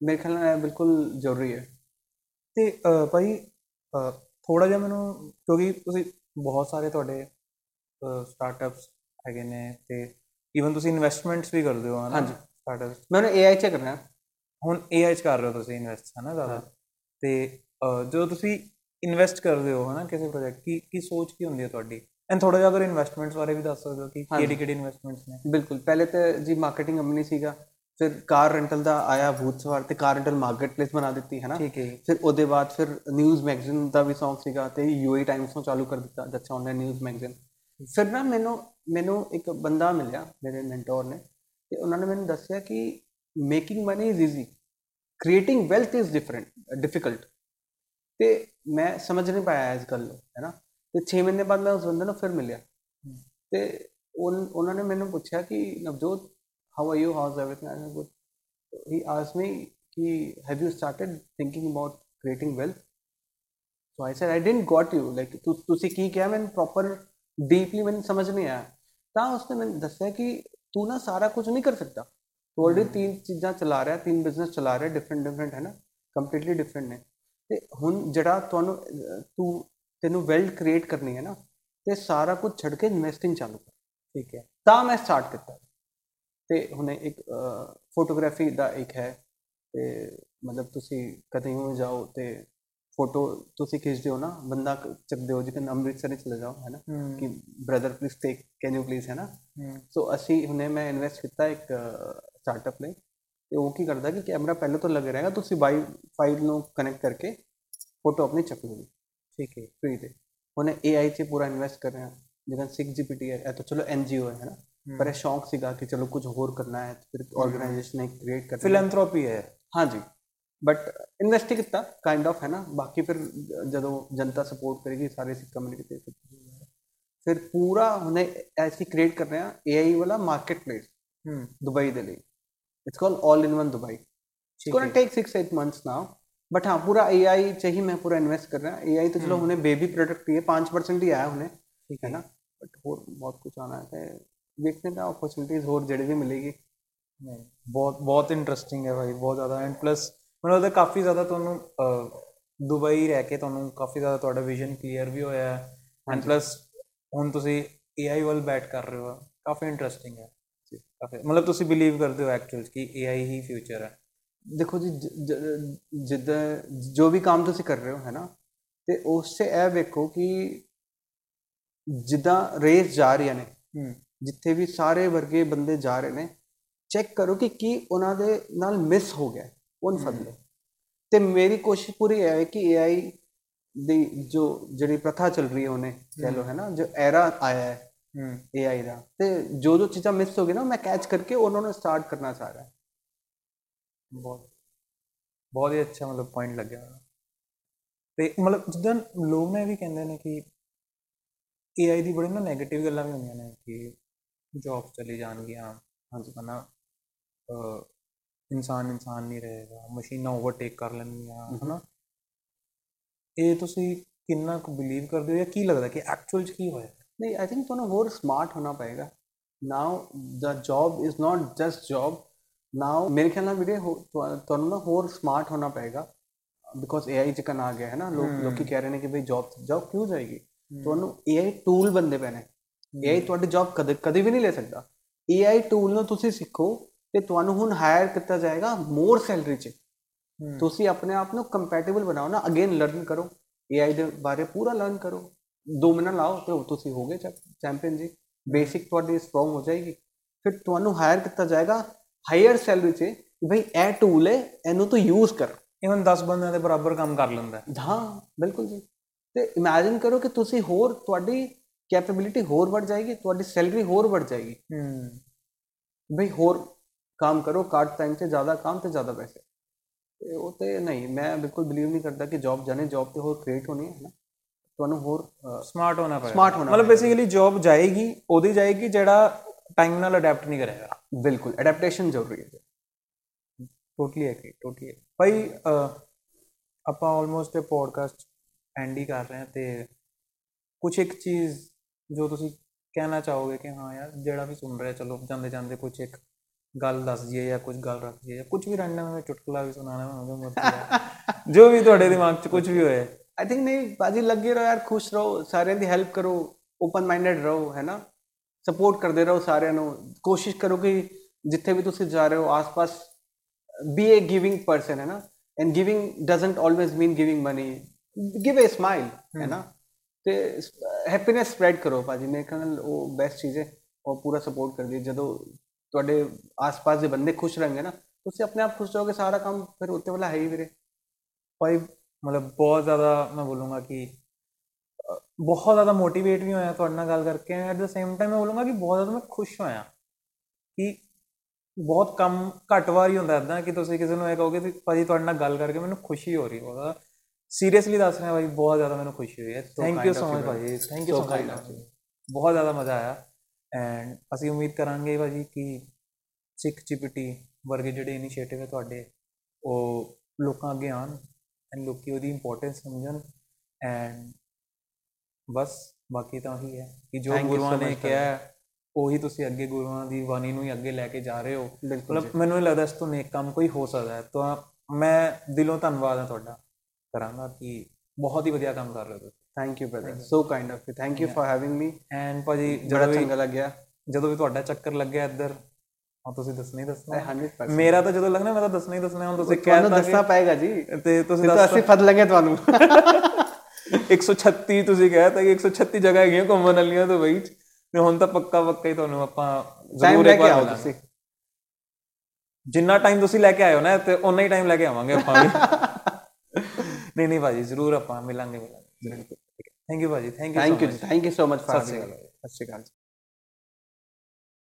ਮੇਰੇ ਖਿਆਲ ਨਾਲ ਇਹ ਬਿਲਕੁਲ ਜ਼ਰੂਰੀ ਹੈ ਤੇ ਅਹ, ਭਾਈ ਥੋੜਾ ਜਿਹਾ ਮੈਨੂੰ ਕਿਉਂਕਿ ਤੁਸੀਂ ਬਹੁਤ ਸਾਰੇ ਤੁਹਾਡੇ ਸਟਾਰਟਅਪਸ ਹੈਗੇ ਨੇ ਤੇ ਈਵਨ ਤੁਸੀਂ ਇਨਵੈਸਟਮੈਂਟਸ ਵੀ ਕਰਦੇ ਹੋ ਹਨਾ ਹਾਂਜੀ। ਤੁਹਾਡਾ ਮੈਂ ਉਹਨੇ AI 'ਚ ਕਰਨਾ। ਹੁਣ AI 'ਚ ਕਰ ਰਹੇ ਹੋ ਤੁਸੀਂ ਇਨਵੈਸਟ ਹੈ ਨਾ ਜ਼ਿਆਦਾ? ਤੇ ਜਦੋਂ ਤੁਸੀਂ ਇਨਵੈਸਟ ਕਰਦੇ ਹੋ ਹਨਾ ਕਿਸੇ ਪ੍ਰੋਜੈਕਟ ਕੀ ਕੀ ਸੋਚ ਕੀ ਹੁੰਦੀ ਹੈ ਤੁਹਾਡੀ? ਐਂਡ ਥੋੜਾ ਜਿਹਾ ਅਗਰ ਇਨਵੈਸਟਮੈਂਟਸ ਬਾਰੇ ਵੀ ਦੱਸ ਸਕਦੇ ਹੋ ਕਿ ਕਿਹੜੀ ਕਿਹੜੀ ਇਨਵੈਸਟਮੈਂਟਸ ਨੇ? ਬਿਲਕੁਲ। ਪਹਿਲੇ ਤੇ ਜੀ ਮਾਰਕੀਟਿੰਗ ਕੰਪਨੀ ਸੀਗਾ। ਫਿਰ ਕਾਰ ਰੈਂਟਲ ਦਾ ਆਇਆ ਭੂਤ ਸਵਾਰ ਤੇ ਕਾਰ ਰੈਂਟਲ ਮਾਰਕੀਟਪਲੇਸ ਬਣਾ ਦਿੱਤੀ ਹੈ ਨਾ। ਫਿਰ ਉਹਦੇ ਬਾਅਦ ਫਿਰ ਨਿਊਜ਼ ਮੈਗਜ਼ੀਨ ਦਾ ਵੀ ਸੌਂਗ ਸੀਗਾ ਤੇ ਯੂਏ ਟਾਈਮਸ ਨੂੰ ਚਾਲੂ ਕਰ ਦਿੱਤਾ ਦੱਸਿਆ ਆਨਲਾਈਨ ਨਿਊਜ਼ ਮੈਗਜ਼ੀਨ ਫਿਰ ਨਾ ਮੈਨੂੰ ਮੈਨੂੰ ਇੱਕ ਬੰਦਾ ਮਿਲਿਆ ਮੇਰੇ ਮੈਂਟੋਰ ਨੇ ਤੇ ਉਹਨਾਂ ਨੇ ਮੈਨੂੰ ਦੱਸਿਆ ਕਿ making money is easy creating wealth is different difficult ਤੇ ਮੈਂ ਸਮਝ ਨਹੀਂ ਪਾਇਆ ਇਸ ਗੱਲ ਨੂੰ ਹੈ ਨਾ ਤੇ 6 ਮਹੀਨੇ ਬਾਅਦ ਮੈਂ ਉਸ ਬੰਦੇ ਨੂੰ ਫਿਰ ਮਿਲਿਆ। ਤੇ ਉਹਨਾਂ ਨੇ ਮੈਨੂੰ ਪੁੱਛਿਆ ਕਿ Navjot how are you how's everything I am good he asked me ਕਿ have you started thinking about creating wealth so I said I didn't got you like ਤੁਸੀਂ ਕੀ ਕਿਹਾ ਮੈਨੂੰ ਪ੍ਰੋਪਰ ਡੀਪਲੀ ਮੈਨੂੰ ਸਮਝ ਨਹੀਂ ਆਇਆ ਤਾਂ ਉਸਨੇ ਮੈਨੂੰ ਦੱਸਿਆ ਕਿ ਤੂੰ ਨਾ ਸਾਰਾ ਕੁਝ ਨਹੀਂ ਕਰ ਸਕਦਾ ਤੂੰ ਆਲਰੇਡੀ ਤਿੰਨ ਚੀਜ਼ਾਂ ਚਲਾ ਰਿਹਾ ਤਿੰਨ ਬਿਜ਼ਨਸ ਚਲਾ ਰਿਹਾ ਡਿਫਰੈਂਟ ਡਿਫਰੈਂਟ ਹੈ ਨਾ ਕੰਪਲੀਟਲੀ ਡਿਫਰੈਂਟ ਨੇ ਤੇ ਹੁਣ ਜਿਹੜਾ ਤੁਹਾਨੂੰ ਤੂੰ ਤੈਨੂੰ ਵੈਲਥ ਕ੍ਰੀਏਟ ਕਰਨੀ ਹੈ ਨਾ ਤੇ ਸਾਰਾ ਕੁਝ ਛੱਡ ਕੇ ਇਨਵੈਸਟਿੰਗ ਚਾਲੂ ਕਰ ਠੀਕ ਹੈ ਤਾਂ ਮੈਂ ਸਟਾਰਟ ਕੀਤਾ ਤੇ ਹੁਣੇ ਇੱਕ ਫੋਟੋਗ੍ਰਾਫੀ ਦਾ ਇੱਕ ਹੈ ਤੇ ਮਤਲਬ ਤੁਸੀਂ ਕਦੇ ਵੀ ਜਾਓ ਤੇ ਫੋਟੋ ਤੁਸੀਂ ਖਿੱਚਦੇ ਹੋ ਨਾ ਬੰਦਾ ਚੱਕਦੇ ਹੋ ਜਿਵੇਂ ਅੰਮ੍ਰਿਤਸਰ ਹੀ ਚਲੇ ਜਾਓ ਹੈ। ਨਾ ਹਮ, ਕਿ brother please take can you please ਹੈ। ਨਾ ਹਮ, ਸੋ ਅਸੀਂ ਹੁਣੇ ਮੈਂ ਇਨਵੈਸਟ ਕੀਤਾ ਇੱਕ ਸਟਾਰਟਅਪ ਲਈ ਤੇ ਉਹ ਕੀ ਕਰਦਾ ਕਿ ਕੈਮਰਾ ਪਹਿਲਾਂ ਤੋਂ ਲੱਗੇ ਰਹੇਗਾ ਤੁਸੀਂ ਵਾਈ ਫਾਈਲ ਨੂੰ ਕਨੈਕਟ ਕਰਕੇ ਫੋਟੋ ਆਪਣੀ ਚੱਕ ਲਓਗੇ। ਠੀਕ ਹੈ। ਫ੍ਰੀ ਤੇ। ਉਹਨੇ AI 'ਚ ਪੂਰਾ ਇਨਵੈਸਟ ਕਰ ਰਿਹਾ ਜਿਵੇਂ 6GPT ਹੈ ਇਹ ਤਾਂ ਚਲੋ NGO ਹੈ ਨਾ ਪਰ ਇਹ ਸ਼ੌਂਕ ਸੀਗਾ ਕਿ ਚਲੋ ਕੁਝ ਹੋਰ ਕਰਨਾ ਹੈ ਫਿਰ ਆਰਗੇਨਾਈਜੇਸ਼ਨ ਇੱਕ ਕ੍ਰੀਏਟ ਕਰਨਾ ਹੈ। ਫਿਲੈਂਥਰੋਪੀ ਹੈ ਹਾਂਜੀ ਬਟ ਇਨਵੈਸਟ ਹੀ ਕੀਤਾ ਕਾਈਂਡ ਆਫ ਹੈ ਨਾ ਬਾਕੀ ਫਿਰ ਜਦੋਂ ਜਨਤਾ ਸਪੋਰਟ ਕਰੇਗੀ ਸਾਰੇ ਸਿੱਖ ਕਮਿਊਨਿਟੀ ਤੇ ਫਿਰ ਫਿਰ ਪੂਰਾ ਹੁਣੇ ਐਸੀ ਕ੍ਰੀਏਟ ਕਰ ਰਹੇ ਹਾਂ AI ਵਾਲਾ ਮਾਰਕੀਟ ਪਲੇਸ ਹਮ ਦੁਬਈ ਦੇ ਲਈ it's called all in one Dubai it's gonna take 6-8 months now but ਹਾਂ ਪੂਰਾ AI ਚ ਹੀ ਮੈਂ ਪੂਰਾ ਇਨਵੈਸਟ ਕਰ ਰਿਹਾ AI ਤਾਂ ਚਲੋ ਹੁਣੇ ਬੇਬੀ ਪ੍ਰੋਡਕਟ ਹੀ ਹੈ 5% ਹੀ ਆਇਆ ਹੁਣੇ ਠੀਕ ਹੈ ਨਾ ਬਟ ਹੋਰ ਬਹੁਤ ਕੁਝ ਆਣਾ ਹੈ ਤੇ ਵੇਖਦੇ ਦਾ ਓਪਰਚੁਨਿਟੀਜ਼ ਹੋਰ ਜਿਹੜੇ ਵੀ ਮਿਲੇਗੀ। ਨਹੀਂ ਬਹੁਤ ਬਹੁਤ ਇੰਟਰਸਟਿੰਗ ਹੈ ਭਾਈ ਬਹੁਤ ਜ਼ਿਆਦਾ। ਐਂਡ ਪਲੱਸ ਮੈਨੂੰ ਲੱਗਦਾ ਕਾਫੀ ਜ਼ਿਆਦਾ ਤੁਹਾਨੂੰ ਦੁਬਈ ਰਹਿ ਕੇ ਤੁਹਾਨੂੰ ਕਾਫੀ ਜ਼ਿਆਦਾ ਤੁਹਾਡਾ ਵਿਜ਼ਨ ਕਲੀਅਰ ਵੀ ਹੋਇਆ ਹੈ। ਐਂਡ ਪਲੱਸ ਹੁਣ ਤੁਸੀਂ AI ਵੱਲ ਬੈਟ ਕਰ ਰਹੇ ਹੋ। ਕਾਫੀ ਇੰਟਰਸਟਿੰਗ ਹੈ। ਕਾਫੀ ਮਤਲਬ ਤੁਸੀਂ ਬਿਲੀਵ ਕਰਦੇ ਹੋ ਐਕਚੁਅਲ ਕਿ AI ਹੀ ਫਿਊਚਰ ਹੈ। ਦੇਖੋ ਜੀ ਜਿੱਦਾਂ ਜੋ ਵੀ ਕੰਮ ਤੁਸੀਂ ਕਰ ਰਹੇ ਹੋ ਹੈ ਨਾ ਤੇ ਉਸ 'ਚ ਇਹ ਵੇਖੋ ਕਿ ਜਿੱਦਾਂ ਰੇਸ ਜਾ ਰਹੀਆਂ ਨੇ ਜਿੱਥੇ ਵੀ ਸਾਰੇ ਵਰਗੇ ਬੰਦੇ ਜਾ ਰਹੇ ਨੇ ਚੈੱਕ ਕਰੋ ਕਿ ਕੀ ਉਹਨਾਂ ਦੇ ਨਾਲ ਮਿਸ ਹੋ ਗਿਆ ਉਹਨ ਫੜ ਲਓ ਤੇ ਮੇਰੀ ਕੋਸ਼ਿਸ਼ ਪੂਰੀ ਇਹ ਹੈ ਕਿ AI ਦੀ ਜੋ ਜਿਹੜੀ ਪ੍ਰਥਾ ਚੱਲ ਰਹੀ ਹੈ ਉਹਨੇ ਕਹਿ ਲਓ ਹੈ ਨਾ ਜੋ ਐਰਾ ਆਇਆ ਹੈ ਹਮ। AI ਦਾ ਤੇ ਜੋ ਜੋ ਚੀਜ਼ਾਂ ਮਿਸ ਹੋ ਗਈ ਨਾ ਮੈਂ ਕੈਚ ਕਰਕੇ ਉਹਨਾਂ ਨੂੰ ਸਟਾਰਟ ਕਰਨਾ ਚਾਹ ਰਿਹਾ। ਬਹੁਤ ਬਹੁਤ ਹੀ ਅੱਛਾ ਮਤਲਬ ਪੁਆਇੰਟ ਲੱਗਿਆ। ਤੇ ਮਤਲਬ ਜਿੱਦਾਂ ਲੋਕ ਨੇ ਵੀ ਕਹਿੰਦੇ ਨੇ ਕਿ AI ਦੀ ਬੜੀ ਨਾ 네ਗੇਟਿਵ ਗੱਲਾਂ ਵੀ ਹੁੰਦੀਆਂ ਨੇ ਕਿ ਜੌਬ ਚਲੀ ਜਾਣਗੀਆਂ ਹਾਂਜੀ ਹਨਾ ਅਹ, ਇਨਸਾਨ ਇਨਸਾਨ ਨਹੀਂ ਰਹੇਗਾ। ਮਸ਼ੀਨਾਂ ਓਵਰਟੇਕ ਕਰ ਲੈਣਗੀਆਂ ਹਨਾ? ਇਹ ਤੁਸੀਂ ਕਿੰਨਾ ਕੁ ਬਿਲੀਵ ਕਰਦੇ ਹੋ ਜਾਂ ਕੀ ਲੱਗਦਾ ਕਿ ਐਕਚੁਅਲ ਚ ਕੀ ਹੋਇਆ? ਨਹੀਂ ਆਈ ਥਿੰਕ ਤੁਹਾਨੂੰ ਹੋਰ ਸਮਾਰਟ ਹੋਣਾ ਪਏਗਾ। Now the job is not just job now ਮੇਰੇ ਖਿਆਲ ਨਾਲ ਵੀਰੇ ਤੁਹਾਨੂੰ ਨਾ ਹੋਰ ਸਮਾਰਟ ਹੋਣਾ ਪਏਗਾ। ਬਿਕੋਜ਼ AI ਚਿਕਨ ਆ ਗਿਆ ਹੈ ਨਾ ਲੋਕ ਲੋਕੀ ਕਹਿ ਰਹੇ ਨੇ ਕਿ ਭਈ ਜੌਬ ਜੌਬ ਕਿਉਂ ਜਾਏਗੀ? ਤੁਹਾਨੂੰ AI ਟੂਲ ਬੰਦੇ ਪੈਣੇ। AI ਤੁਹਾਡੀ ਜੌਬ ਕਦੇ ਕਦੇ ਵੀ ਨਹੀਂ ਲੈ ਸਕਦਾ। AI ਟੂਲ ਨੂੰ ਤੁਸੀਂ ਸਿੱਖੋ ਤੇ ਤੁਹਾਨੂੰ ਹੁਣ ਹਾਇਰ ਕੀਤਾ ਜਾਏਗਾ ਮੋਰ ਸੈਲਰੀ 'ਚ। ਤੁਸੀਂ ਆਪਣੇ ਆਪ ਨੂੰ ਕੰਪੈਟੀਬਲ ਬਣਾਓ ਨਾ ਅਗੇਨ ਲਰਨ ਕਰੋ। AI ਦੇ ਬਾਰੇ ਪੂਰਾ ਲਰਨ ਕਰੋ। 2 ਮਹੀਨਾ ਲਾਓ ਤੇ ਤੁਸੀਂ ਹੋਗੇ ਚੈਂਪੀਅਨ ਜੀ। ਬੇਸਿਕ ਤੁਹਾਡੀ ਸਟਰੋਂਗ ਹੋ ਜਾਏਗੀ। ਫਿਰ ਤੁਹਾਨੂੰ ਹਾਇਰ ਕੀਤਾ ਜਾਏਗਾ ਹਾਇਰ ਸੈਲਰੀ 'ਚ ਭਈ ਇਹ ਟੂਲ ਹੈ ਇਹਨੂੰ ਤੂੰ ਯੂਜ਼ ਕਰ। Even 10 ਬੰਦਿਆਂ ਦੇ ਬਰਾਬਰ ਕੰਮ ਕਰ ਲੈਂਦਾ ਹਾਂ। ਬਿਲਕੁਲ ਜੀ। ਤੇ ਇਮੇਜਿਨ ਕਰੋ ਕਿ ਤੁਸੀਂ ਹੋਰ ਤੁਹਾਡੀ ਕੈਪੇਬਿਲਿਟੀ ਹੋਰ ਵੱਧ ਜਾਏਗੀ ਤੁਹਾਡੀ ਸੈਲਰੀ ਹੋਰ ਵੱਧ ਜਾਏਗੀ। ਹਮ ਭਈ ਹੋਰ ਕੰਮ ਕਰੋ ਘੱਟ ਟਾਈਮ 'ਚ ਜ਼ਿਆਦਾ ਕੰਮ ਤੇ ਜ਼ਿਆਦਾ ਪੈਸੇ। ਤੇ ਉਹ ਤੇ ਨਹੀਂ ਮੈਂ ਬਿਲਕੁਲ ਬਲੀਵ ਨਹੀਂ ਕਰਦਾ ਕਿ ਜੌਬ ਜਾਣੇ ਜੌਬ ਤੇ ਹੋਰ ਕ੍ਰੀਏਟ ਹੋਣੀ ਹੈ ਨਾ? ਤੁਹਾਨੂੰ ਹੋਰ ਸਮਾਰਟ ਹੋਣਾ ਪਏਗਾ। Smart ਹੋਣਾ ਮਤਲਬ ਬੇਸਿਕਲੀ ਜੌਬ ਜਾਏਗੀ ਉਹਦੀ ਜਾਏਗੀ ਜਿਹੜਾ ਟਾਈਮ ਨਾਲ ਅਡਾਪਟ ਨਹੀਂ ਕਰੇਗਾ। ਬਿਲਕੁਲ ਅਡੈਪਟੇਸ਼ਨ ਜ਼ਰੂਰੀ ਹੈ। ਟੋਟਲੀ ਐਗਰੀ ਟੋਟਲੀ ਭਾਈ ਆਪਾਂ ਆਲਮੋਸਟ ਇਹ ਪੋਡਕਾਸਟ ਐਂਡ ਹੀ ਕਰ ਰਹੇ ਹਾਂ ਤੇ ਕੁਝ ਇੱਕ ਚੀਜ਼ ਜੋ ਤੁਸੀਂ ਕਹਿਣਾ ਚਾਹੋਗੇ ਕਿ ਹਾਂ ਯਾਰ, ਜਿਹੜਾ ਵੀ ਸੁਣ ਰਿਹਾ, ਚਲੋ ਜਾਂਦੇ ਜਾਂਦੇ ਕੁਝ ਇੱਕ ਗੱਲ ਦੱਸ ਦਈਏ ਜਾਂ ਕੁਝ ਗੱਲ ਰੱਖ ਦਈਏ ਕੁਝ ਵੀ ਰੈਂਡਮ ਵਿੱਚ ਚੁਟਕਲਾ ਵੀ ਸੁਣਾਣਾ ਹੋਵੇ ਮਰਜ਼ੀ ਜੋ ਵੀ ਤੁਹਾਡੇ ਦਿਮਾਗ 'ਚ ਕੁਝ ਵੀ ਹੋਏ। ਆਈ ਥਿੰਕ ਨਹੀਂ ਬਾਜੀ ਲੱਗੇ ਰਹੋ ਯਾਰ, ਖੁਸ਼ ਰਹੋ, ਸਾਰਿਆਂ ਦੀ ਹੈਲਪ ਕਰੋ ਓਪਨ ਮਾਈਂਡਡ ਰਹੋ, ਹੈ ਨਾ? ਸਪੋਰਟ ਕਰਦੇ ਰਹੋ ਸਾਰਿਆਂ ਨੂੰ। ਕੋਸ਼ਿਸ਼ ਕਰੋ ਕਿ ਜਿੱਥੇ ਵੀ ਤੁਸੀਂ ਜਾ ਰਹੇ ਹੋ, ਆਸ-ਪਾਸ ਬੀ a ਗਿਵਿੰਗ ਪਰਸਨ ਹੈ ਨਾ? And giving doesn't always mean giving money. Give a smile, ਹੈ ਨਾ? ਤੇ ਹੈਪੀਨੈਸ ਸਪਰੈਡ ਕਰੋ ਭਾਜੀ। ਮੇਰੇ ਖਿਆਲ ਨਾਲ ਉਹ ਬੈਸਟ ਚੀਜ਼ ਹੈ ਉਹ ਪੂਰਾ ਸਪੋਰਟ ਕਰਦੀ ਹੈ। ਜਦੋਂ ਤੁਹਾਡੇ ਆਸ-ਪਾਸ ਦੇ ਬੰਦੇ ਖੁਸ਼ ਰਹਿਣਗੇ ਨਾ ਤੁਸੀਂ ਆਪਣੇ ਆਪ ਖੁਸ਼ ਰਹੋਗੇ ਸਾਰਾ ਕੰਮ ਫਿਰ ਉੱਤੇ ਵਾਲਾ ਹੈ ਹੀ ਵੀਰੇ। ਭਾਈ ਮਤਲਬ ਬਹੁਤ ਜ਼ਿਆਦਾ ਮੈਂ ਬੋਲੂੰਗਾ ਕਿ ਅ, ਬਹੁਤ ਜ਼ਿਆਦਾ ਮੋਟੀਵੇਟ ਵੀ ਹੋਇਆ ਤੁਹਾਡੇ ਨਾਲ ਗੱਲ ਕਰਕੇ। ਐਟ ਦ ਸੇਮ ਟਾਈਮ ਮੈਂ ਬੋਲੂੰਗਾ ਕਿ ਬਹੁਤ ਜ਼ਿਆਦਾ ਮੈਂ ਖੁਸ਼ ਹੋਇਆ। ਕਿ ਬਹੁਤ ਕੰਮ ਘੱਟ ਵਾਰ ਹੀ ਹੁੰਦਾ ਇਦਾਂ ਕਿ ਤੁਸੀਂ ਕਿਸੇ ਨੂੰ ਇਹ ਕਹੋਗੇ ਕਿ ਭਾਜੀ ਤੁਹਾਡੇ ਨਾਲ ਗੱਲ ਕਰਕੇ ਮੈਨੂੰ ਖੁਸ਼ੀ ਹੋ ਰਹੀ ਹੈ ਉਹਦਾ ਸੀਰੀਅਸਲੀ ਦੱਸ ਰਿਹਾ ਭਾਈ ਬਹੁਤ ਜ਼ਿਆਦਾ ਮੈਨੂੰ ਖੁਸ਼ੀ ਹੋਈ ਹੈ। ਥੈਂਕ ਯੂ ਸੋ ਮਚ ਭਾਜੀ। Thank you so much. ਬਹੁਤ ਜ਼ਿਆਦਾ ਮਜ਼ਾ ਆਇਆ। ਐਂਡ ਅਸੀਂ ਉਮੀਦ ਕਰਾਂਗੇ ਭਾਜੀ ਕਿ ਸਿੱਖ ਜੀਪੀਟੀ ਵਰਗੇ ਜਿਹੜੇ ਇਨੀਸ਼ੀਏਟਿਵ ਹੈ ਤੁਹਾਡੇ ਉਹ ਲੋਕਾਂ ਅੱਗੇ ਆਣ ਐਂਡ ਲੋਕੀ ਉਹਦੀ ਇੰਪੋਰਟੈਂਸ ਸਮਝਣ। ਐਂਡ ਬਸ ਬਾਕੀ ਤਾਂ ਹੀ ਹੈ ਕਿ ਜੋ ਗੁਰੂਆਂ ਨੇ ਕਿਹਾ ਉਹੀ ਤੁਸੀਂ ਅੱਗੇ ਗੁਰੂਆਂ ਦੀ ਬਾਣੀ ਨੂੰ ਹੀ ਅੱਗੇ ਲੈ ਕੇ ਜਾ ਰਹੇ ਹੋ। ਮਤਲਬ ਮੈਨੂੰ ਲੱਗਦਾ ਇਸ ਤੋਂ ਨੇਕ ਕੰਮ ਕੋਈ ਹੋ ਸਕਦਾ ਹੈ। ਤਾਂ ਮੈਂ ਦਿਲੋਂ ਧੰਨਵਾਦ ਹੈ ਤੁਹਾਡਾ। ਕਰਾਂਗਾ ਕਿ ਬਹੁਤ ਹੀ ਵਧੀਆ ਕੰਮ ਕਰ ਰਹੇ ਹੋ ਤੁਸੀਂ। Thank you brother so kind of you thank you for having me and ਭਾਜੀ ਬੜਾ ਚੰਗਾ ਲੱਗਿਆ। ਜਦੋਂ ਵੀ ਤੁਹਾਡਾ ਚੱਕਰ ਲੱਗਿਆ ਇੱਧਰ ਹਾਂ ਤੁਸੀਂ ਦੱਸਣਾ ਹੀ ਦੱਸਣਾ। ਹੈ। 100% ਮੇਰਾ ਤਾਂ ਜਦੋਂ ਲੱਗਣਾ ਮੈਂ ਤਾਂ ਦੱਸਣਾ ਹੀ ਦੱਸਣਾ ਹੁਣ ਤੁਸੀਂ ਕਹਿ ਤੁਹਾਨੂੰ ਤਾ ਦੱਸਣਾ ਪਏਗਾ ਜੀ। ਤੇ ਤੁਸੀਂ ਦੱਸ ਅਸੀਂ ਫੜ ਲਾਂਗੇ ਤੁਹਾਨੂੰ। 136 ਤੁਸੀਂ ਕਹਿ ਤਾ ਕਿ 136 ਜਗ੍ਹਾ ਹੈਗੀਆਂ ਘੁੰਮਣ ਵਾਲੀਆਂ ਤਾਂ ਬਈ। ਤੇ ਹੁਣ ਤਾਂ ਪੱਕਾ ਪੱਕਾ ਹੀ ਤੁਹਾਨੂੰ ਆਪਾਂ ਜ਼ਰੂਰ ਇੱਕ ਵਾਰ। ਤੁਸੀਂ। ਜਿੰਨਾ ਟਾਈਮ ਤੁਸੀਂ ਲੈ ਕੇ ਆਇਓ ਨਾ ਤੇ ਉਨਾ ਹੀ ਟਾਈਮ ਲੈ ਕੇ ਆਵਾਂਗੇ ਆਪਾਂ ਵੀ। ਨਹੀਂ ਨਹੀਂ ਭਾਜੀ ਜ਼ਰੂਰ ਆਪਾਂ ਮਿਲਾਂਗੇ ਮਿਲਾਂਗੇ। ਥੈਂਕ ਯੂ ਭਾਜੀ thank you thank you thank you so much ਅਕਾਲ। ਸਤਿ ਸ਼੍ਰੀ ਅਕਾਲ